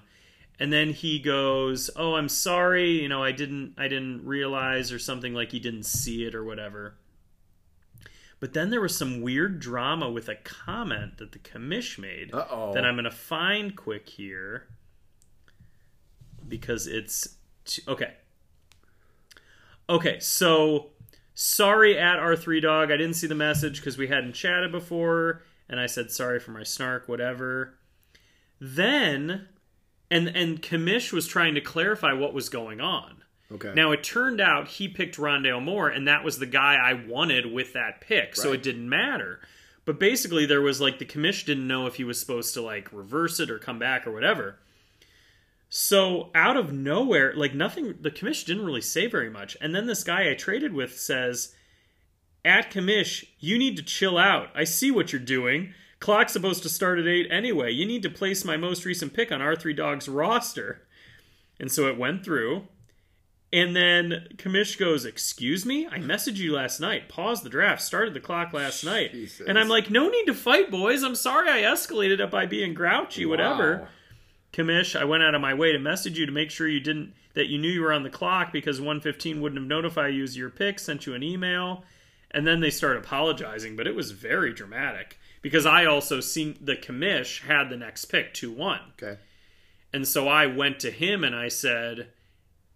B: And then he goes, "Oh, I'm sorry. You know, I didn't I didn't realize or something like he didn't see it or whatever." But then there was some weird drama with a comment that the commish made
A: Uh-oh.
B: that I'm going to find quick here because it's t- okay. Okay, so sorry at R3 Dog. I didn't see the message because we hadn't chatted before, and I said sorry for my snark, whatever. Then, and and Commish was trying to clarify what was going on.
A: Okay.
B: Now it turned out he picked Rondale Moore, and that was the guy I wanted with that pick, so it didn't matter. But basically, there was like the commish didn't know if he was supposed to like reverse it or come back or whatever. So out of nowhere, like nothing, the commish didn't really say very much. And then this guy I traded with says, "At commish, you need to chill out. I see what you're doing. Clock's supposed to start at eight anyway. You need to place my most recent pick on R3 Dog's roster." And so it went through. And then Commish goes, Excuse me? I messaged you last night. Paused the draft. Started the clock last night.
A: Jesus.
B: And I'm like, No need to fight, boys. I'm sorry I escalated it by being grouchy, whatever. Commish, I went out of my way to message you to make sure you didn't that you knew you were on the clock because 115 wouldn't have notified you as your pick, sent you an email. And then they start apologizing, but it was very dramatic because I also seen the Commish had the next pick 2 1.
A: Okay.
B: And so I went to him and I said,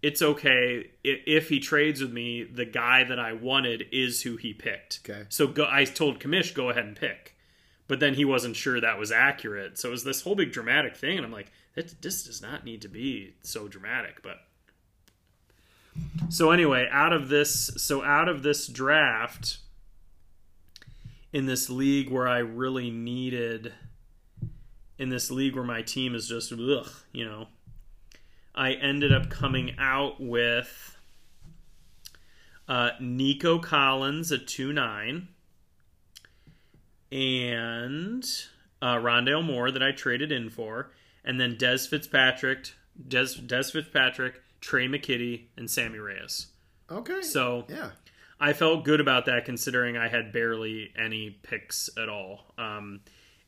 B: "It's okay if he trades with me. The guy that I wanted is who he picked."
A: Okay.
B: So go, I told Commish, "Go ahead and pick," but then he wasn't sure that was accurate. So it was this whole big dramatic thing, and I'm like, "This, does not need to be so dramatic." But so anyway, out of this, so out of this draft, in this league where I really needed in this league where my team is just ugh, you know, I ended up coming out with uh, Nico Collins at two nine, and uh, Rondale Moore that I traded in for, and then Dez Fitzpatrick, Dez Dez Fitzpatrick, Tre' McKitty, and Sammy Reyes.
A: Okay.
B: So
A: yeah.
B: I felt good about that considering I had barely any picks at all. Um,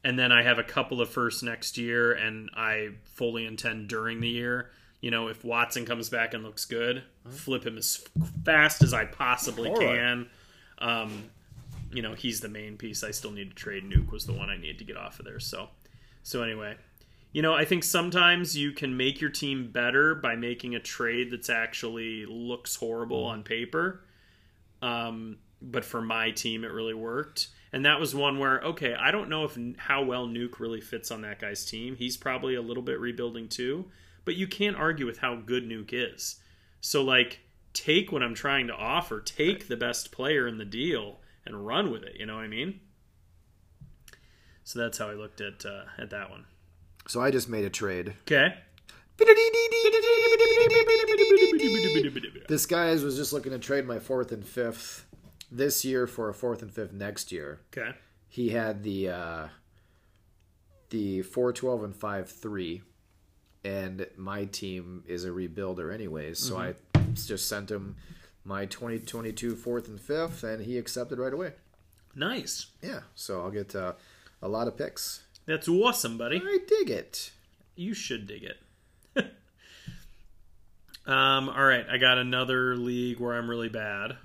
B: and then I have a couple of firsts next year, and I fully intend during the year. You know, if Watson comes back and looks good, flip him as fast as I possibly
A: right.
B: can. Um, you know, he's the main piece. I still need to trade. Nuke was the one I needed to get off of there. So, so anyway, you know, I think sometimes you can make your team better by making a trade that's actually looks horrible on paper. Um, but for my team, it really worked. And that was one where, okay, I don't know if how well Nuke really fits on that guy's team. He's probably a little bit rebuilding too, but you can't argue with how good Nuke is. So, like, take what I'm trying to offer, take the best player in the deal, and run with it. You know what I mean? So that's how I looked at uh, at that one.
A: So I just made a trade.
B: Okay.
A: This guy was just looking to trade my fourth and fifth this year for a fourth and fifth next year.
B: Okay.
A: He had the uh, the four twelve and five three, and my team is a rebuilder anyways. So I just sent him my 2022 fourth and fifth, and he accepted right away.
B: Nice.
A: Yeah, so I'll get uh, a lot of picks.
B: That's awesome, buddy.
A: I dig it.
B: You should dig it. um, all right, I got another league where I'm really bad.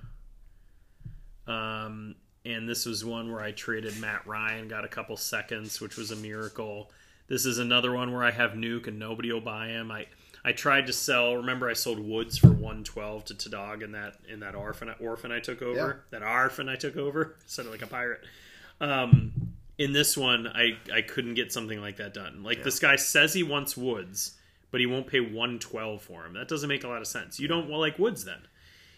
B: Um, and this was one where I traded Matt Ryan, got a couple seconds, which was a miracle. This is another one where I have Nuke and nobody will buy him. I I tried to sell. Remember, I sold Woods for one twelve to Tadog in that in that orphan orphan I took over. That orphan I took over. Sounded like a pirate. Um, in this one, I I couldn't get something like that done. Like this guy says he wants Woods, but he won't pay one twelve for him. That doesn't make a lot of sense. You don't well, like Woods then,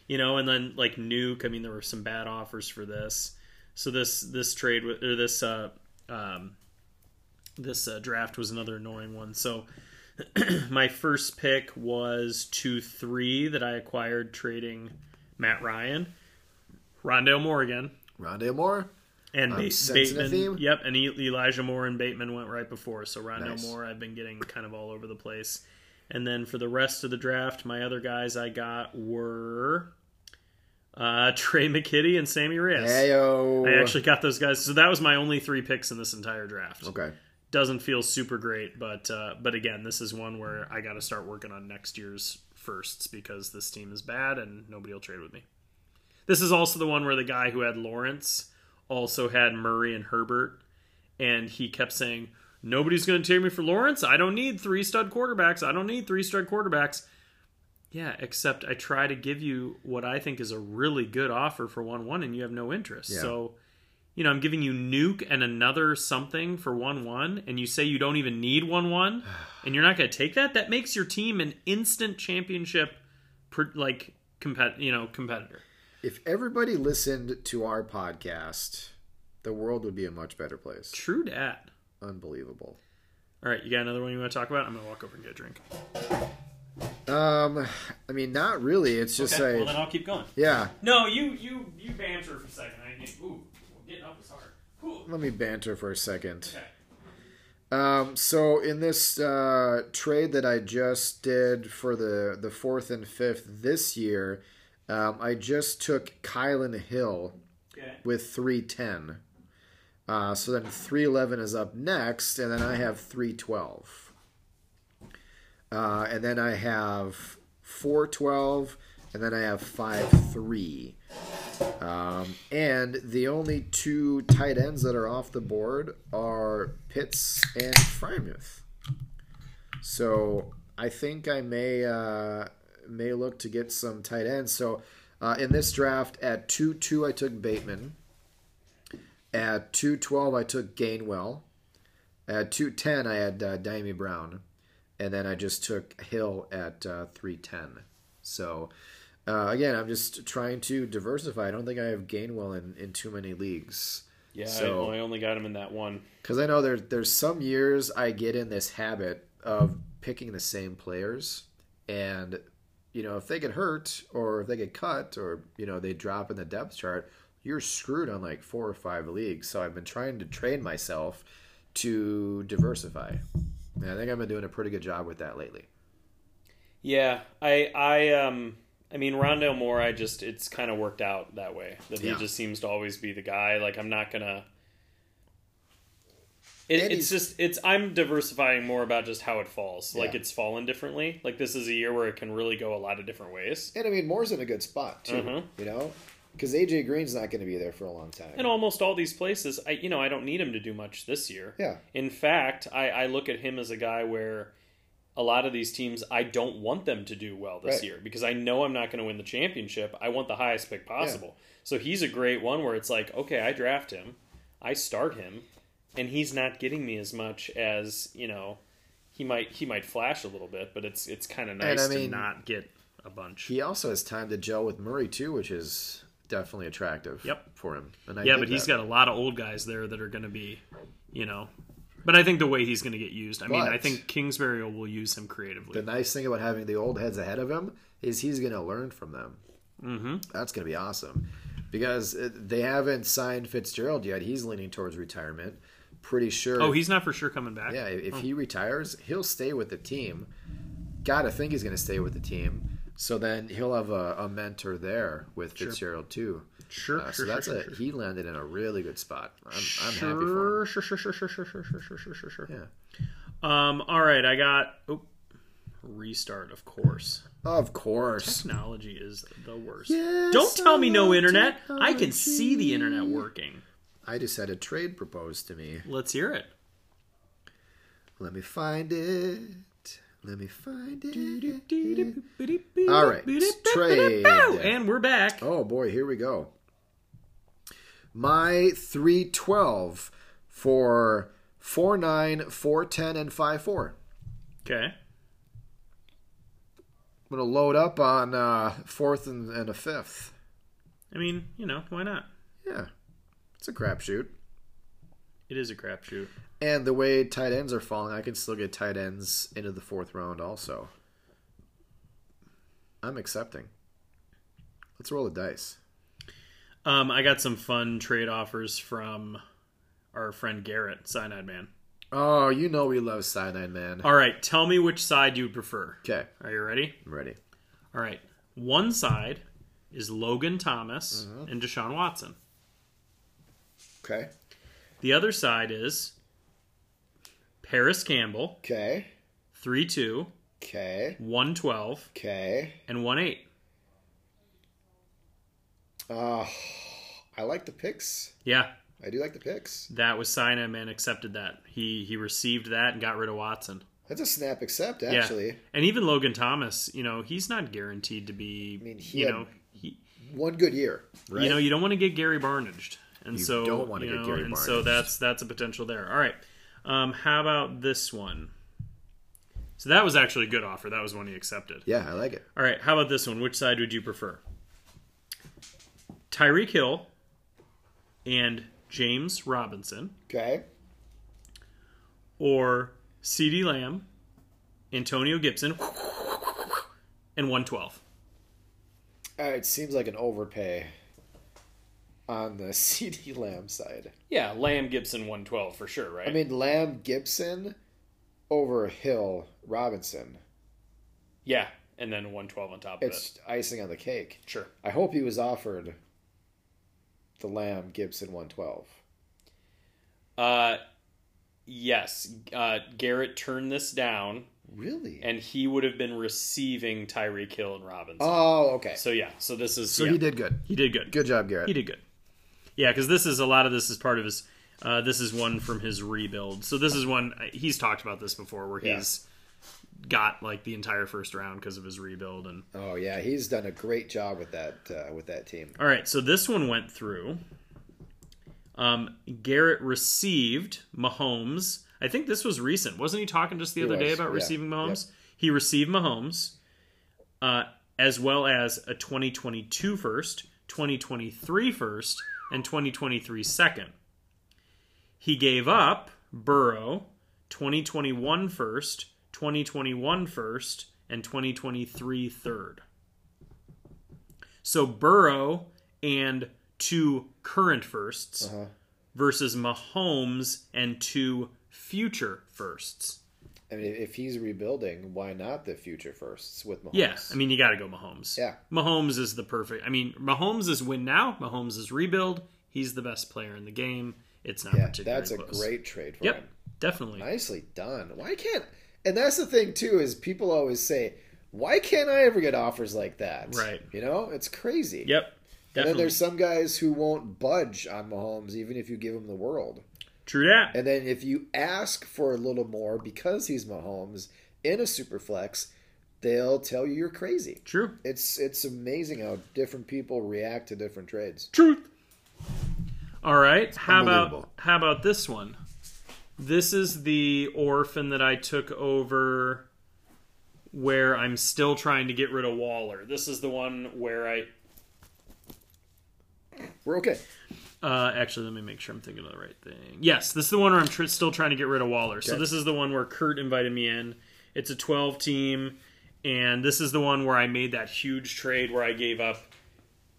B: you know. And then like Nuke. I mean, there were some bad offers for this. So this this trade or this uh, um, this uh, draft was another annoying one. So my first pick was two three that I acquired trading Matt Ryan, Rondale Moore again.
A: Rondale Moore.
B: And
A: sensing
B: Bateman,
A: theme?
B: yep, and Elijah Moore and Bateman went right before. So Rondale
A: Nice.
B: Moore, I've been getting kind of all over the place. And then for the rest of the draft, my other guys I got were uh, Tre' McKitty and Sammy Reyes.
A: Heyo.
B: I actually got those guys. So that was my only three picks in this entire draft.
A: Okay.
B: Doesn't feel super great, but uh, but again, this is one where I got to start working on next year's firsts because this team is bad and nobody will trade with me. This is also the one where the guy who had Lawrence also had Murray and Herbert, and he kept saying, "Nobody's going to take me for Lawrence. I don't need three stud quarterbacks. I don't need three stud quarterbacks." Yeah, except I try to give you what I think is a really good offer for one one, and you have no interest.
A: Yeah.
B: So, you know, I'm giving you Nuke and another something for one one, and you say you don't even need one one, and you're not going to take that. That makes your team an instant championship, like compet, you know, competitor.
A: If everybody listened to our podcast, the world would be a much better place.
B: True dat.
A: Unbelievable.
B: All right, you got another one you want to talk about? I'm going to walk over and get a drink.
A: Um, I mean, not really. It's just
B: Okay, well
A: like,
B: then I'll keep going.
A: yeah.
B: No, you you you banter for a second. I need, ooh, getting up is hard. Ooh.
A: Let me banter for a second.
B: Okay.
A: Um, so in this uh, trade that I just did for the the fourth and fifth this year, um, I just took Kylin Hill
B: Okay.
A: with three ten. Uh, so then three eleven is up next, and then I have three twelve. Uh, and then I have four twelve, and then I have five three. Um, and the only two tight ends that are off the board are Pitts and Freiermuth. So I think I may uh, may look to get some tight ends. So uh, in this draft, at two two, I took Bateman. At two twelve, I took Gainwell. At two ten, I had uh, Brown, and then I just took Hill at uh, three ten. So uh, again, I'm just trying to diversify. I don't think I have Gainwell in, in too many leagues.
B: Yeah,
A: So-
B: I, I only got him in that one.
A: Because I know there's there's some years I get in this habit of picking the same players, and you know if they get hurt or if they get cut or you know they drop in the depth chart, you're screwed on like four or five leagues. So I've been trying to train myself to diversify, and I think I've been doing a pretty good job with that lately.
B: Yeah, I I um I mean Rondale Moore. I just it's kind of worked out that way that
A: Yeah.
B: he just seems to always be the guy. Like I'm not gonna. It, it's just it's I'm diversifying more about just how it falls. Like it's fallen differently. Like this is a year where it can really go a lot of different ways.
A: And I mean Moore's in a good spot too,
B: Mhm.
A: you know, because AJ Green's not going to be there for a long time.
B: And almost all these places, I you know I don't need him to do much this year.
A: yeah,
B: In fact, I, I look at him as a guy where a lot of these teams I don't want them to do well this
A: Right.
B: year because I know I'm not going to win the championship. I want the highest pick possible. So he's a great one where it's like, okay, I draft him, I start him, and he's not getting me as much as you know. He might he might flash a little bit, but it's it's kind of nice
A: I mean-
B: to not get a bunch.
A: he also has time to gel with Murray too, which is definitely attractive.
B: Yep.
A: for him. And I
B: yeah, but he's got a lot of old guys there that are going to be, you know. But I think the way he's going to get used, I mean, I think Kingsbury will use him creatively.
A: The nice thing about having the old heads ahead of him is he's going to learn from them.
B: hmm
A: That's going to be awesome because uh, they haven't signed Fitzgerald yet. He's leaning towards retirement. Pretty sure.
B: Oh, he's not for sure coming back.
A: yeah. If he retires, he'll stay with the team. Got to think he's going to stay with the team. So then he'll have a, a mentor there with Fitzgerald too.
B: Sure,
A: Uh,
B: sure,
A: so that's
B: sure,
A: a
B: sure,
A: he landed in a really good spot. I'm, I'm
B: sure,
A: happy for him.
B: Sure, sure, sure, sure, sure, sure, sure, sure, sure, sure, sure.
A: Yeah.
B: Um. All right, I got oh, restart. Of course,
A: Of course.
B: technology is the worst.
A: Yes,
B: Don't tell me no internet. I can see the internet working.
A: I just had a trade proposed to me.
B: Let's hear it.
A: Let me find it. Let me find it. All right, trade.
B: And we're back.
A: Oh boy, here we go. My 312 for 49, 410, and 54.
B: Okay.
A: I'm going to load up on uh, fourth and, and a fifth.
B: I mean, you know, why not?
A: Yeah, it's a crapshoot.
B: It is a crapshoot.
A: And the way tight ends are falling, I can still get tight ends into the fourth round also. I'm accepting. Let's roll the dice.
B: Um, I got some fun trade offers from our friend Garrett, Cyanide Man.
A: Oh, you know we love Cyanide Man.
B: All right, tell me which side you would prefer.
A: Okay,
B: Are you ready?
A: I'm ready.
B: All right. One side is Logan Thomas
A: Mm-hmm.
B: and Deshaun Watson.
A: Okay.
B: The other side is Parris Campbell,
A: Okay.
B: 3 2,
A: Okay.
B: 112,
A: Okay.
B: and 1 8.
A: Uh, I like the picks.
B: Yeah,
A: I do like the picks.
B: that was Cyanide and accepted that. He he received that and got rid of Watson.
A: That's a snap accept,
B: Yeah.
A: actually.
B: And even Logan Thomas, you know, he's not guaranteed to be,
A: I mean, he
B: you
A: had-
B: know, he,
A: One good year, right?
B: you know, you don't want to get Gary Barnidged. And
A: You
B: so
A: don't wanna
B: you
A: get
B: know,
A: Gary
B: and so that's that's a potential there. All right. Um, how about this one? So that was actually a good offer. That was one he accepted.
A: yeah, I like it.
B: All right, how about this one? Which side would you prefer? Tyreek Hill and James Robinson,
A: Okay.
B: or CeeDee Lamb, Antonio Gibson, and 112.
A: Uh, it seems like an overpay on the CeeDee Lamb side.
B: Yeah, Lamb Gibson 112 for sure, right?
A: I mean, Lamb Gibson over Hill Robinson.
B: yeah, and then 112 on top of it.
A: It's icing on the cake.
B: Sure.
A: I hope he was offered the Lamb Gibson 112.
B: Uh, yes, uh, Garrett turned this down,
A: Really?
B: and he would have been receiving Tyreek Hill and Robinson.
A: oh, okay.
B: so yeah, so this is
A: So
B: yeah,
A: he did good.
B: he did good.
A: Good job, Garrett.
B: He did good. Yeah, because this is a lot of this is part of his. Uh, this is one from his rebuild. So this is one he's talked about this before, where
A: Yeah.
B: he's got like the entire first round because of his rebuild. And
A: Oh yeah, he's done a great job with that uh, with that team.
B: all right, so this one went through. Um, Garrett received Mahomes. I think this was recent, wasn't he? Talking just the
A: He
B: other day about
A: yeah.
B: receiving Mahomes. He received Mahomes, uh, as well as a 2022 first, 2023 first, and 2023 second. He gave up Burrow, 2021 first, 2021 first, and 2023 third. So Burrow and two current 1st
A: Uh-huh.
B: versus Mahomes and two future firsts.
A: I mean, if he's rebuilding, why not the future firsts with Mahomes?
B: Yeah, I mean you got to go Mahomes.
A: Yeah.
B: Mahomes is the perfect. I mean Mahomes is win now. Mahomes is rebuild. He's the best player in the game. It's not
A: yeah,
B: particularly
A: that's a
B: close.
A: great trade for
B: Yep,
A: him.
B: definitely.
A: Nicely done. Why can't? And that's the thing too is people always say, why can't I ever get offers like that?
B: Right.
A: You know, it's crazy.
B: Yep,
A: And then there's some guys who won't budge on Mahomes even if you give him the world.
B: True that.
A: And then if you ask for a little more because he's Mahomes in a super flex, they'll tell you you're crazy.
B: True.
A: It's it's amazing how different people react to different trades.
B: Truth. All right. How about how about this one? This is the orphan that I took over where I'm still trying to get rid of Waller. This is the one where I
A: We're okay.
B: uh, actually let me make sure I'm thinking of the right thing. Yes, this is the one where I'm tr- still trying to get rid of Waller. So this is the one where Kurt invited me in. It's a 12 team and this is the one where I made that huge trade where I gave up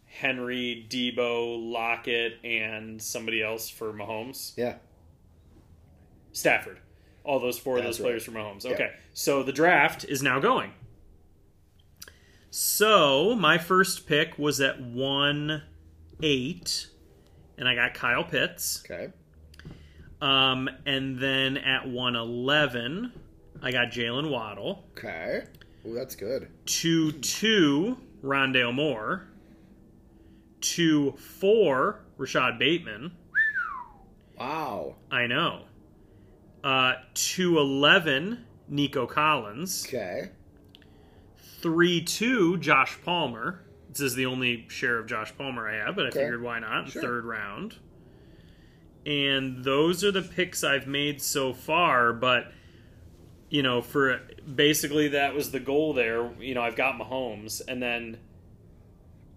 B: Henry, Deebo, Lockett, and somebody else for Mahomes.
A: Yeah.
B: Stafford. All those four of
A: That's
B: those players from Mahomes. Okay. So the draft is now going. So my first pick was at 1 8, and I got Kyle Pitts.
A: Okay.
B: Um, and then at 111, I got Jaylen Waddle.
A: Okay. Ooh, that's good.
B: 2 2, Rondale Moore. 2 4, Rashod Bateman.
A: Wow.
B: I know. Uh, 211, Nico Collins.
A: Okay.
B: 3 2, Josh Palmer. This is the only share of Josh Palmer I have, but I
A: Okay.
B: figured why not?
A: Sure.
B: Third round. And those are the picks I've made so far, but you know, for basically that was the goal there. You know, I've got Mahomes and then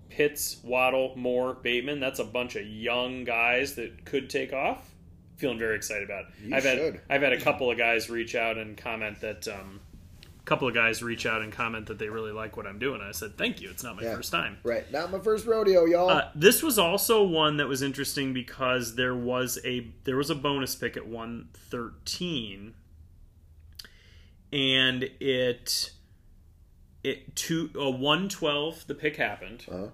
B: Pitts, Waddle, Moore, Bateman. That's a bunch of young guys that could take off. Feeling very excited about.
A: You
B: I've had
A: should.
B: I've had a couple of guys reach out and comment that um, a couple of guys reach out and comment that they really like what I'm doing. I said, "Thank you. It's not my
A: Yeah.
B: first time."
A: Right. Not my first rodeo, y'all.
B: Uh, this was also one that was interesting because there was a there was a bonus pick at 113 and it it two a 112 the pick happened
A: Uh-huh.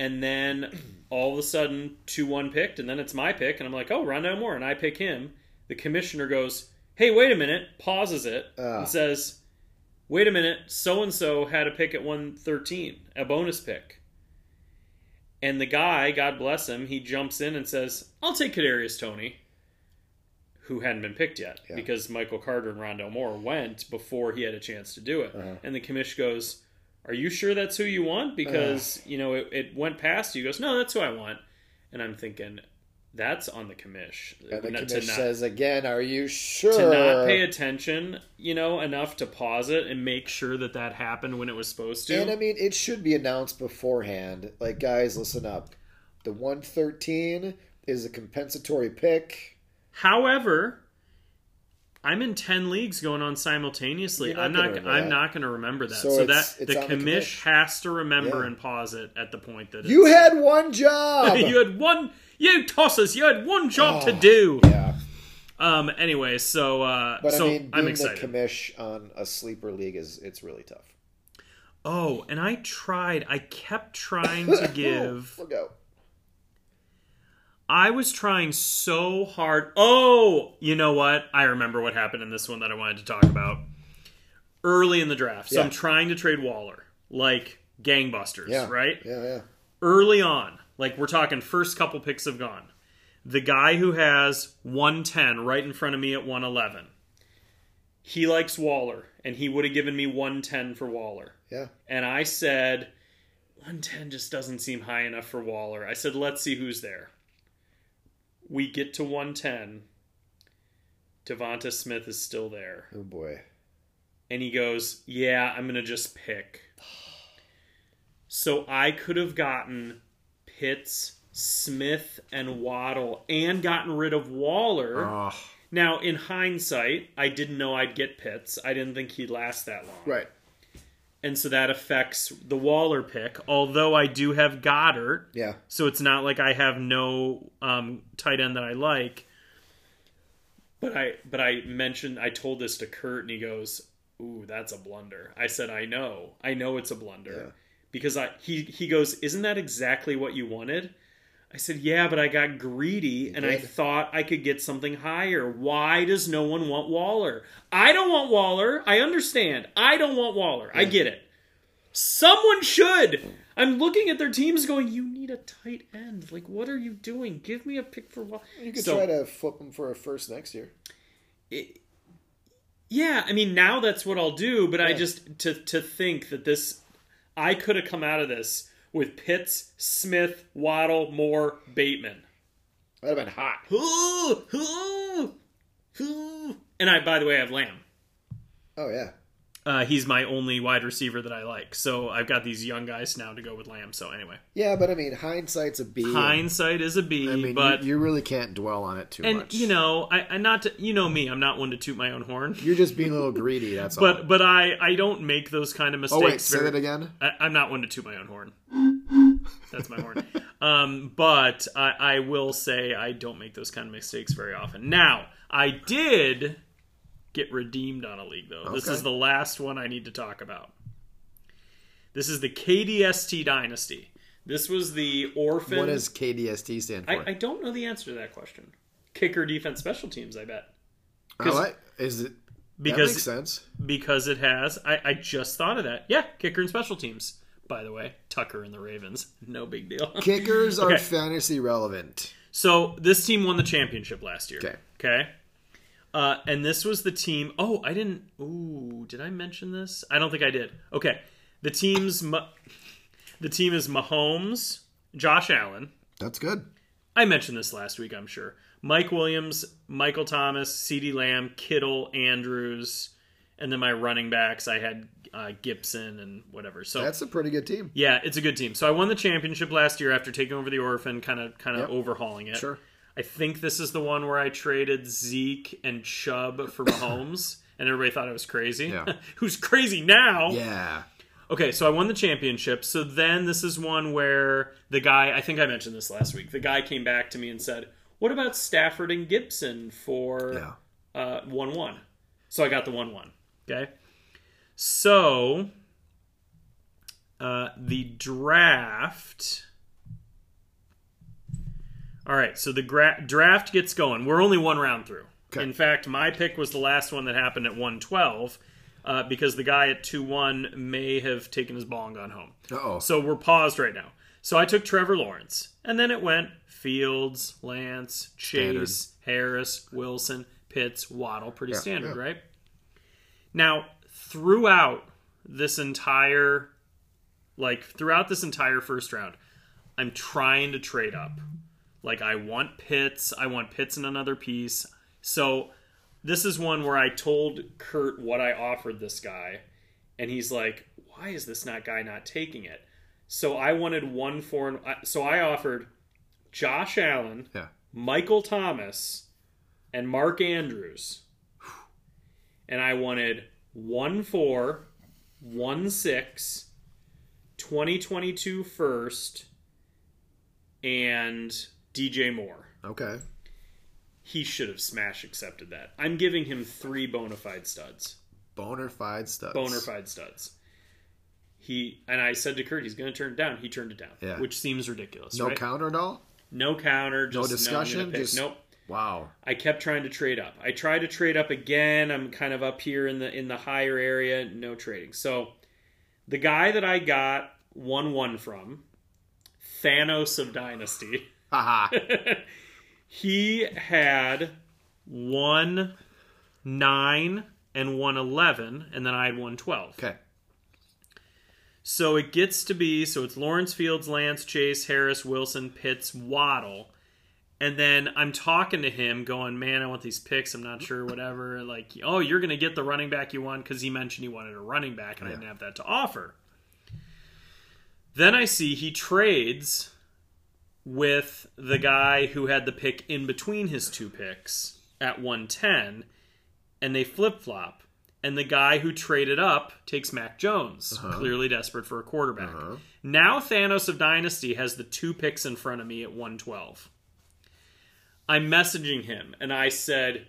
B: And then all of a sudden 2-1 picked and then it's my pick and I'm like oh Rondale Moore and I pick him the commissioner goes hey wait a minute pauses it
A: Ah.
B: and says wait a minute so and so had a pick at 113 a bonus pick and the guy, God bless him, he jumps in and says, "I'll take Kadarius Toney," who hadn't been picked yet
A: Yeah.
B: because Michael Carter and Rondale Moore went before he had a chance to do it.
A: Uh-huh.
B: And the commish goes, "Are you sure that's who you want?" Because you know it, it went past you. He goes, "No, that's who I want." And I'm thinking, that's on the commish.
A: and the
B: Not-
A: commission
B: not,
A: says again, "Are you sure?"
B: to not pay attention, you know, enough to pause it and make sure that that happened when it was supposed to.
A: And I mean, it should be announced beforehand. Like, guys, listen up. The 113 is a compensatory pick.
B: However, I'm in ten leagues going on simultaneously.
A: Not
B: I'm not. I'm
A: that.
B: not going to remember that.
A: So
B: So,
A: it's-
B: that
A: it's
B: the commish has to remember
A: Yeah.
B: and pause it at the point that
A: You had one job.
B: you had one. You tossers. You had one job to
A: Oh,
B: do.
A: yeah,
B: Um. Anyway, so uh,
A: but
B: so
A: I mean,
B: I'm excited.
A: the commish on a sleeper league is it's really tough.
B: oh, and I tried. I kept trying to give.
A: Out.
B: I was trying so hard. Oh, you know what? I remember what happened in this one that I wanted to talk about. Early in the draft. So
A: Yeah.
B: I'm trying to trade Waller like gangbusters,
A: Yeah,
B: right?
A: Yeah, yeah.
B: Early on, like we're talking first couple picks have gone. The guy who has 110 right in front of me at 111. He likes Waller and he would have given me 110 for Waller.
A: Yeah.
B: And I said, 110 just doesn't seem high enough for Waller. I said, let's see who's there. We get to 110. DeVonta Smith is still there.
A: Oh boy.
B: And he goes, yeah, I'm going to just pick. So I could have gotten Pitts, Smith, and Waddle and gotten rid of Waller.
A: Oh,
B: Now, in hindsight, I didn't know I'd get Pitts. I didn't think he'd last that long
A: right.
B: And so that affects the Waller pick. Although I do have Goedert,
A: Yeah.
B: so it's not like I have no um, tight end that I like. But I but I mentioned I told this to Kurt and he goes, "Ooh, that's a blunder." I said, "I know, I know it's a blunder."
A: Yeah.
B: Because I he he goes, "Isn't that exactly what you wanted?" I said, "Yeah, but I got greedy and I thought I could get something higher. Why does no one want Waller? I don't want Waller. I understand. I don't want Waller. I get it. Someone should. I'm looking at their teams going, "You need a tight end. Like what are you doing? Give me a pick for Waller."
A: You could
B: So-
A: try to flip them for a first next year.
B: it- yeah, I mean now that's what I'll do, but I just to to think that this I could have come out of this with Pitts, Smith, Waddle, Moore, Bateman.
A: That'd have been hot.
B: Ooh, ooh, ooh. And I by the way I have Lamb.
A: Oh yeah.
B: Uh, he's my only wide receiver that I like. So I've got these young guys now to go with Lamb. So anyway,
A: Yeah, but I mean, hindsight's a B.
B: hindsight is a B,
A: I mean,
B: but
A: you, you really can't dwell on it too
B: and
A: much.
B: you know, I, I not to, you know me, I'm not one to toot my own horn.
A: you're just being a little greedy. That's all.
B: But but I I don't make those kind of
A: oh
B: mistakes.
A: wait, say
B: very-
A: that again.
B: I, I'm not one to toot my own horn. That's my horn. Um, but I, I will say I don't make those kind of mistakes very often. Now I did get redeemed on a league though. This is the last one I need to talk about. This is the KDST dynasty. This was the orphan.
A: What does KDST stand for?
B: I, I don't know the answer to that question. Kicker, defense, special teams. I bet
A: I. Is it? that
B: because
A: makes sense.
B: because it has. I, I just thought of that. Yeah, kicker and special teams. By the way, Tucker and the Ravens. No big deal.
A: Kickers are fantasy relevant.
B: So this team won the championship last year.
A: Okay.
B: Okay. Uh, and this was the team. Oh, I didn't. Ooh, did I mention this? I don't think I did. Okay. The team's. The team is Mahomes, Josh Allen.
A: That's good.
B: I mentioned this last week, I'm sure. Mike Williams, Michael Thomas, CeeDee Lamb, Kittle, Andrews, and then my running backs. I had uh, Gibson and whatever. So
A: That's a pretty good team.
B: yeah, it's a good team. So I won the championship last year after taking over the orphan, kind of kind of
A: Yep.
B: overhauling it.
A: Sure.
B: I think this is the one where I traded Zeke and Chubb for Mahomes, and everybody thought I was crazy.
A: Yeah.
B: Who's crazy now?
A: Yeah.
B: Okay, so I won the championship. So then this is one where the guy, I think I mentioned this last week, the guy came back to me and said, What about Stafford and Gibson for
A: Yeah.
B: uh, 1 1? So I got the 1 1. Okay. So uh, the draft. All right, so the gra- draft gets going. We're only one round through.
A: Okay.
B: In fact, my pick was the last one that happened at 112 uh, because the guy at 2 1 may have taken his ball and gone home.
A: Uh-oh.
B: So we're paused right now. So I took Trevor Lawrence, and then it went Fields, Lance, Chase, Harris, Wilson, Pitts, Waddle. Pretty standard,
A: yeah.
B: right? Now, throughout this entire, like throughout this entire first round, I'm trying to trade up. Like I want Pitts, I want Pitts in another piece. So this is one where I told Kurt what I offered this guy, and he's like, "Why is this not guy not taking it?" So I wanted one for, so I offered Josh Allen,
A: Yeah.
B: Michael Thomas, and Mark Andrews, and I wanted one four, one six, 2022 first, and DJ Moore
A: Okay.
B: he should have smash accepted that. I'm giving him three bona fide studs.
A: Bona fide studs.
B: Bona fide studs. He and I said to Kurt, he's going to turn it down. He turned it down,
A: Yeah.
B: which seems ridiculous.
A: No
B: right?
A: counter at all?
B: no counter, just no
A: discussion,
B: gonna
A: just-
B: nope.
A: Wow.
B: I kept trying to trade up. I tried to trade up again. I'm kind of up here in the in the higher area. No trading. So the guy that I got one one from, Thanos of Dynasty.
A: Haha.
B: he had one nine and one eleven, and then I had one twelve.
A: okay.
B: So it gets to be so it's Lawrence Fields, Lance, Chase, Harris, Wilson, Pitts, Waddle. And then I'm talking to him, going, "Man, I want these picks. I'm not sure, whatever." Like, oh, you're gonna get the running back you want because he mentioned he wanted a running back, and I didn't have that to offer. Then I see he trades with the guy who had the pick in between his two picks at 110, and they flip flop. And the guy who traded up takes Mac Jones, uh-huh. clearly desperate for a quarterback. Uh-huh. Now Thanos of Dynasty has the two picks in front of me at 112. I'm messaging him and I said,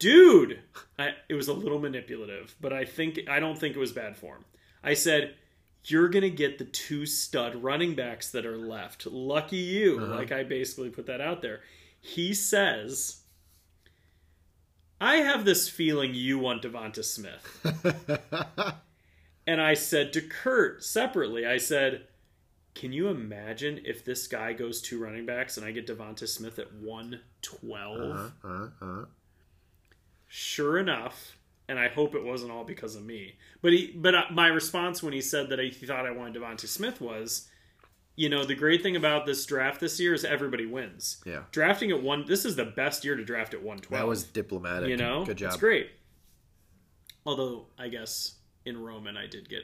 B: "Dude, I, it was a little manipulative, but I think I don't think it was bad form." I said, "You're going to get the two stud running backs that are left. Lucky you." Like I basically put that out there. He says, "I have this feeling you want DeVonta Smith." and I said to Kurt separately, I said, "Can you imagine if this guy goes two running backs and I get DeVonta Smith at 112?"
A: Uh, uh.
B: sure enough, and I hope it wasn't all because of me. But he, but uh, my response when he said that he thought I wanted DeVonta Smith was, you know, the great thing about this draft this year is everybody wins.
A: Yeah.
B: Drafting at one, this is the best year to draft at one twelve.
A: That was diplomatic.
B: you know,
A: Good job.
B: It's great. Although I guess in Roman I did get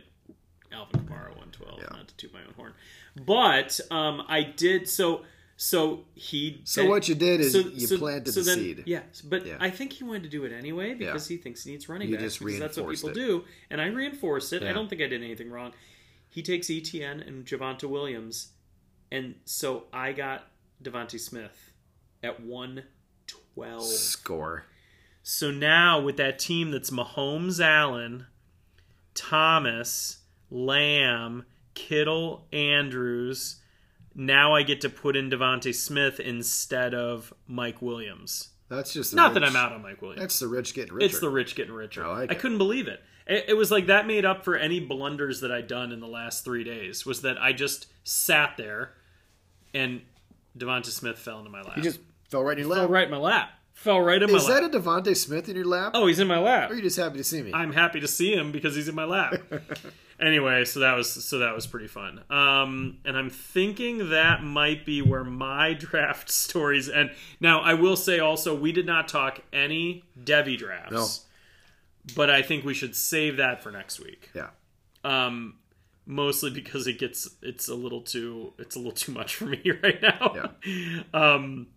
B: Alvin Kamara one twelve,
A: Yeah.
B: not to toot my own horn, but um, I did so. So he.
A: So what you did is
B: so-
A: you
B: so-
A: planted
B: so
A: the
B: then-
A: seed.
B: Yeah, but
A: Yeah.
B: I think he wanted to do it anyway because he thinks he needs running
A: You
B: backs.
A: just
B: because that's what people
A: it.
B: do, and I reinforced it. I don't think I did anything wrong. He takes Etienne and Javonte Williams, and so I got DeVonta Smith at one twelve.
A: Score.
B: So now with that team that's Mahomes, Allen, Thomas, Lamb, Kittle, Andrews. Now I get to put in DeVonta Smith instead of Mike Williams.
A: That's just
B: Not that I'm out on Mike Williams.
A: That's the rich getting richer.
B: It's the rich getting richer.
A: I like
B: I couldn't believe it. it. It was like that made up for any blunders that I'd done in the last three days. Was that I just sat there and DeVonta Smith fell into my lap.
A: He just fell right in your
B: fell
A: lap.
B: right in my lap. Fell right in my
A: Is
B: lap.
A: Is that a DeVonta Smith in your lap?
B: oh, he's in my lap.
A: Or are you just happy to see me?
B: I'm happy to see him because he's in my lap. anyway, so that was so that was pretty fun. Um, and I'm thinking that might be where my draft stories end. Now, I will say also we did not talk any Devy drafts.
A: No.
B: But I think we should save that for next week.
A: yeah.
B: Um, mostly because it gets it's a little too it's a little too much for me right now. Um,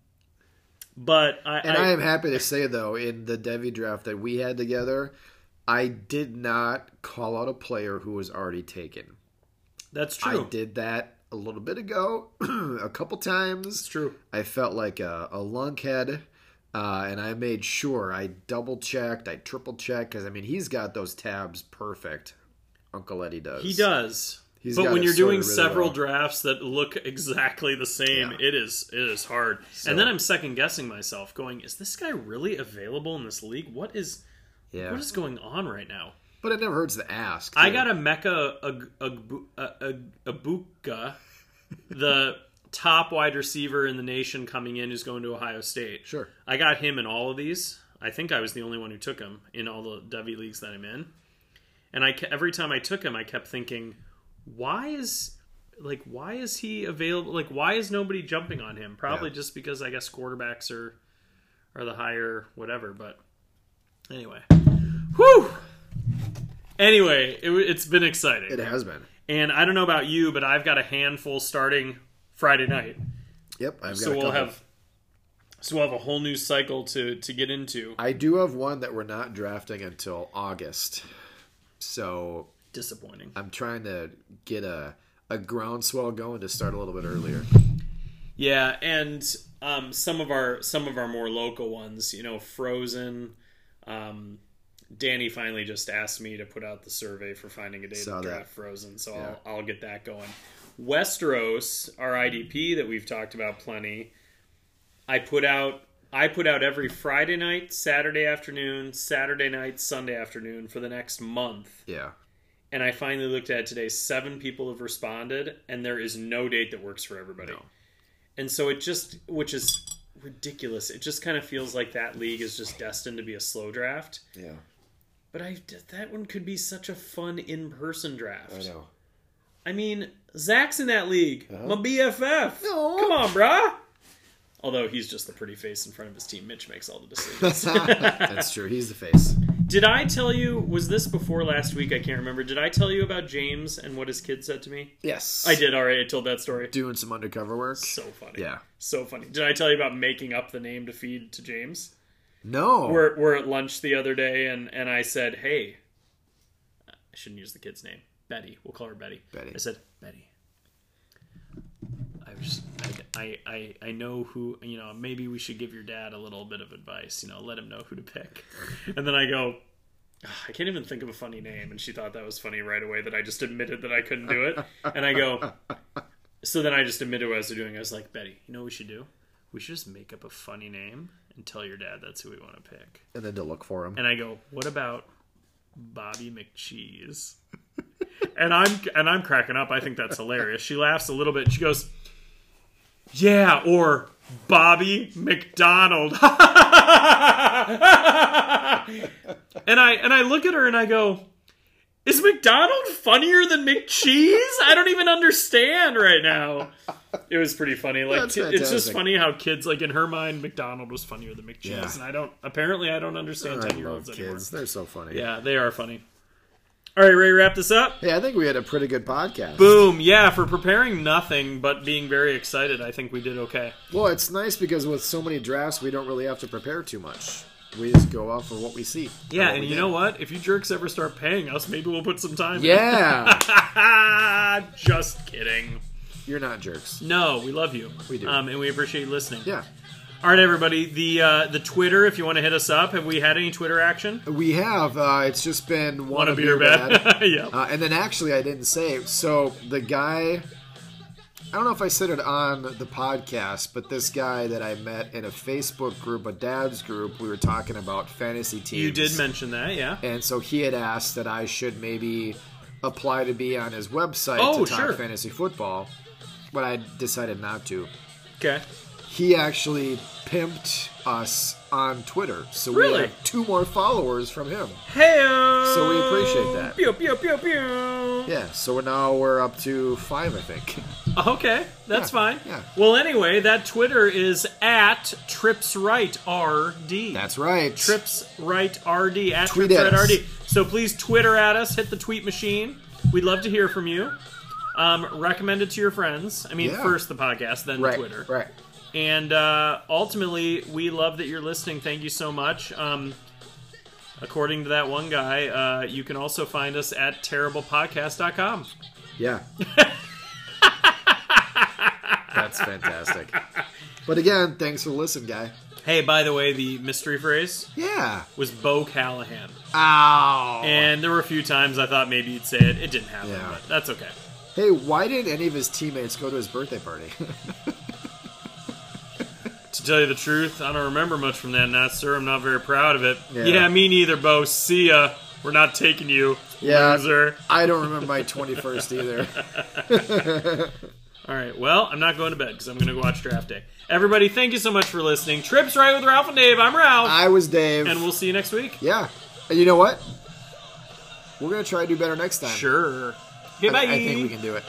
B: but I,
A: And I, am happy to say though, in the Devy draft that we had together, I did not call out a player who was already taken.
B: That's true.
A: I did that a little bit ago, a couple times.
B: It's true.
A: I felt like a, a lunkhead, uh, and I made sure I double checked, I triple checked, because I mean he's got those tabs perfect. Uncle Eddie does.
B: He does.
A: He's
B: but when you're doing
A: really
B: several
A: well.
B: drafts that look exactly the same,
A: Yeah.
B: it is it is hard.
A: So-
B: and then I'm second guessing myself, going, "Is this guy really available in this league? What is
A: Yeah,
B: what is going on right now?"
A: but it never hurts to ask.
B: I got a Mecca Abuka, the top wide receiver in the nation coming in, who's going to Ohio State.
A: Sure.
B: I got him in all of these. I think I was the only one who took him in all the Devy leagues that I'm in. And I every time I took him, I kept thinking, why is like why is he available? Like why is nobody jumping on him? Probably
A: Yeah.
B: just because I guess quarterbacks are are the higher whatever. But anyway, whew. Anyway, it, it's been exciting.
A: It has been.
B: And I don't know about you, but I've got a handful starting Friday night.
A: Yep, I've got.
B: So we'll have so we'll have a whole new cycle to to get into.
A: I do have one that we're not drafting until August, so
B: Disappointing.
A: I'm trying to get a a groundswell going to start a little bit earlier.
B: Yeah, and um, some of our some of our more local ones, you know, Frozen. Um, Danny finally just asked me to put out the survey for finding a day
A: Saw
B: to
A: that.
B: draft Frozen, so
A: Yeah.
B: I'll, I'll get that going. Westeros, our IDP that we've talked about plenty. I put out I put out every Friday night, Saturday afternoon, Saturday night, Sunday afternoon for the next month.
A: Yeah,
B: And I finally looked at it today. Seven people have responded, and there is no date that works for everybody.
A: No.
B: And so it just, which is ridiculous. It just kind of feels like that league is just destined to be a slow draft.
A: yeah,
B: But I that one could be such a fun in person draft.
A: I know.
B: I mean, Zach's in that league.
A: Uh-huh.
B: My BFF.
A: No.
B: Come on, bruh. Although he's just the pretty face in front of his team. Mitch makes all the decisions.
A: That's true. He's the face.
B: Did I tell you, was this before last week? I can't remember. Did I tell you about James and what his kid said to me?
A: Yes,
B: I did, all right. I told that story.
A: Doing some undercover work.
B: So funny.
A: Yeah.
B: So funny. Did I tell you about making up the name to feed to James?
A: No.
B: We're, we're at lunch the other day, and, and I said, hey, I shouldn't use the kid's name. Betty. We'll call her Betty.
A: Betty.
B: I said, Betty. I was, I, I, I, I know who, you know, maybe we should give your dad a little bit of advice, you know, let him know who to pick. And then I go, "Ah, I can't even think of a funny name. And she thought that was funny right away that I just admitted that I couldn't do it. And I go, so then I just admitted what I was doing. I was like, Betty, you know what we should do? We should just make up a funny name and tell your dad that's who we want to pick.
A: and then to look for him.
B: And I go, what about Bobby McCheese? and I'm and I'm cracking up. I think that's hilarious. She laughs a little bit. She goes, "Yeah," or Bobby McDonald. and I and I look at her and I go, "Is McDonald funnier than McCheese? I don't even understand right now." It was pretty funny. Like
A: That's
B: it's just funny how kids like in her mind McDonald was funnier than McCheese,
A: Yeah.
B: and I don't. Apparently, I don't understand ten year olds anymore.
A: kids. They're so funny.
B: Yeah, they are funny. All right, ready to wrap this up?
A: Yeah, I think we had a pretty good podcast.
B: Boom. Yeah, for preparing nothing but being very excited, I think we did okay.
A: Well, it's nice because with so many drafts, we don't really have to prepare too much. We just go off of what we see.
B: Yeah, and you
A: get.
B: know what? If you jerks ever start paying us, maybe we'll put some time. in.
A: Yeah,
B: Just kidding.
A: you're not jerks.
B: No, we love you.
A: We do.
B: um, and we appreciate you listening.
A: Yeah,
B: All right, everybody. The uh, the Twitter, if you want to hit us up, have we had any Twitter action?
A: we have. Uh, it's just been one of your
B: your
A: bad.
B: bad? yeah.
A: Uh, and then actually, I didn't say. So the guy, I don't know if I said it on the podcast, but this guy that I met in a Facebook group, a dad's group, we were talking about fantasy teams.
B: you did mention that, yeah.
A: And so he had asked that I should maybe apply to be on his website
B: Oh,
A: to talk
B: sure.
A: fantasy football, but I decided not to.
B: Okay.
A: He actually pimped us on Twitter, so we
B: Really?
A: have two more followers from him.
B: Hey.
A: So we appreciate that.
B: Pew pew pew pew.
A: Yeah, so now we're up to five, I think.
B: Okay, that's
A: Yeah,
B: fine.
A: yeah.
B: Well, anyway, that Twitter is at Trips Right RD.
A: That's right.
B: Trips Right RD at
A: Tweet
B: Trips Right. RD. So please Twitter at us. Hit the tweet machine. We'd love to hear from you. Um, recommend it to your friends. I mean,
A: Yeah.
B: first the podcast, then
A: Right,
B: Twitter.
A: right.
B: And uh, ultimately, we love that you're listening. Thank you so much. Um, according to that one guy, uh, you can also find us at terriblepodcast.com.
A: Yeah. That's fantastic. But again, thanks for listening, guy.
B: Hey, by the way, the mystery phrase
A: Yeah.
B: was Bo Callahan.
A: Ow.
B: And there were a few times I thought maybe you'd say it. It didn't happen,
A: Yeah.
B: but that's okay.
A: hey, why didn't any of his teammates go to his birthday party?
B: To tell you the truth, I don't remember much from that night, sir. I'm not very proud of it.
A: Yeah.
B: Yeah, me neither, Bo. See ya. We're not taking you,
A: Yeah.
B: loser.
A: I don't remember my 21st either.
B: All right, well, I'm not going to bed because I'm going to go watch draft day. Everybody, thank you so much for listening. Trips Right with Ralph and Dave. I'm Ralph.
A: I was Dave.
B: and we'll see you next week.
A: yeah. And you know what? We're going to try to do better next time.
B: Sure. Okay,
A: I,
B: bye.
A: I think we can do it.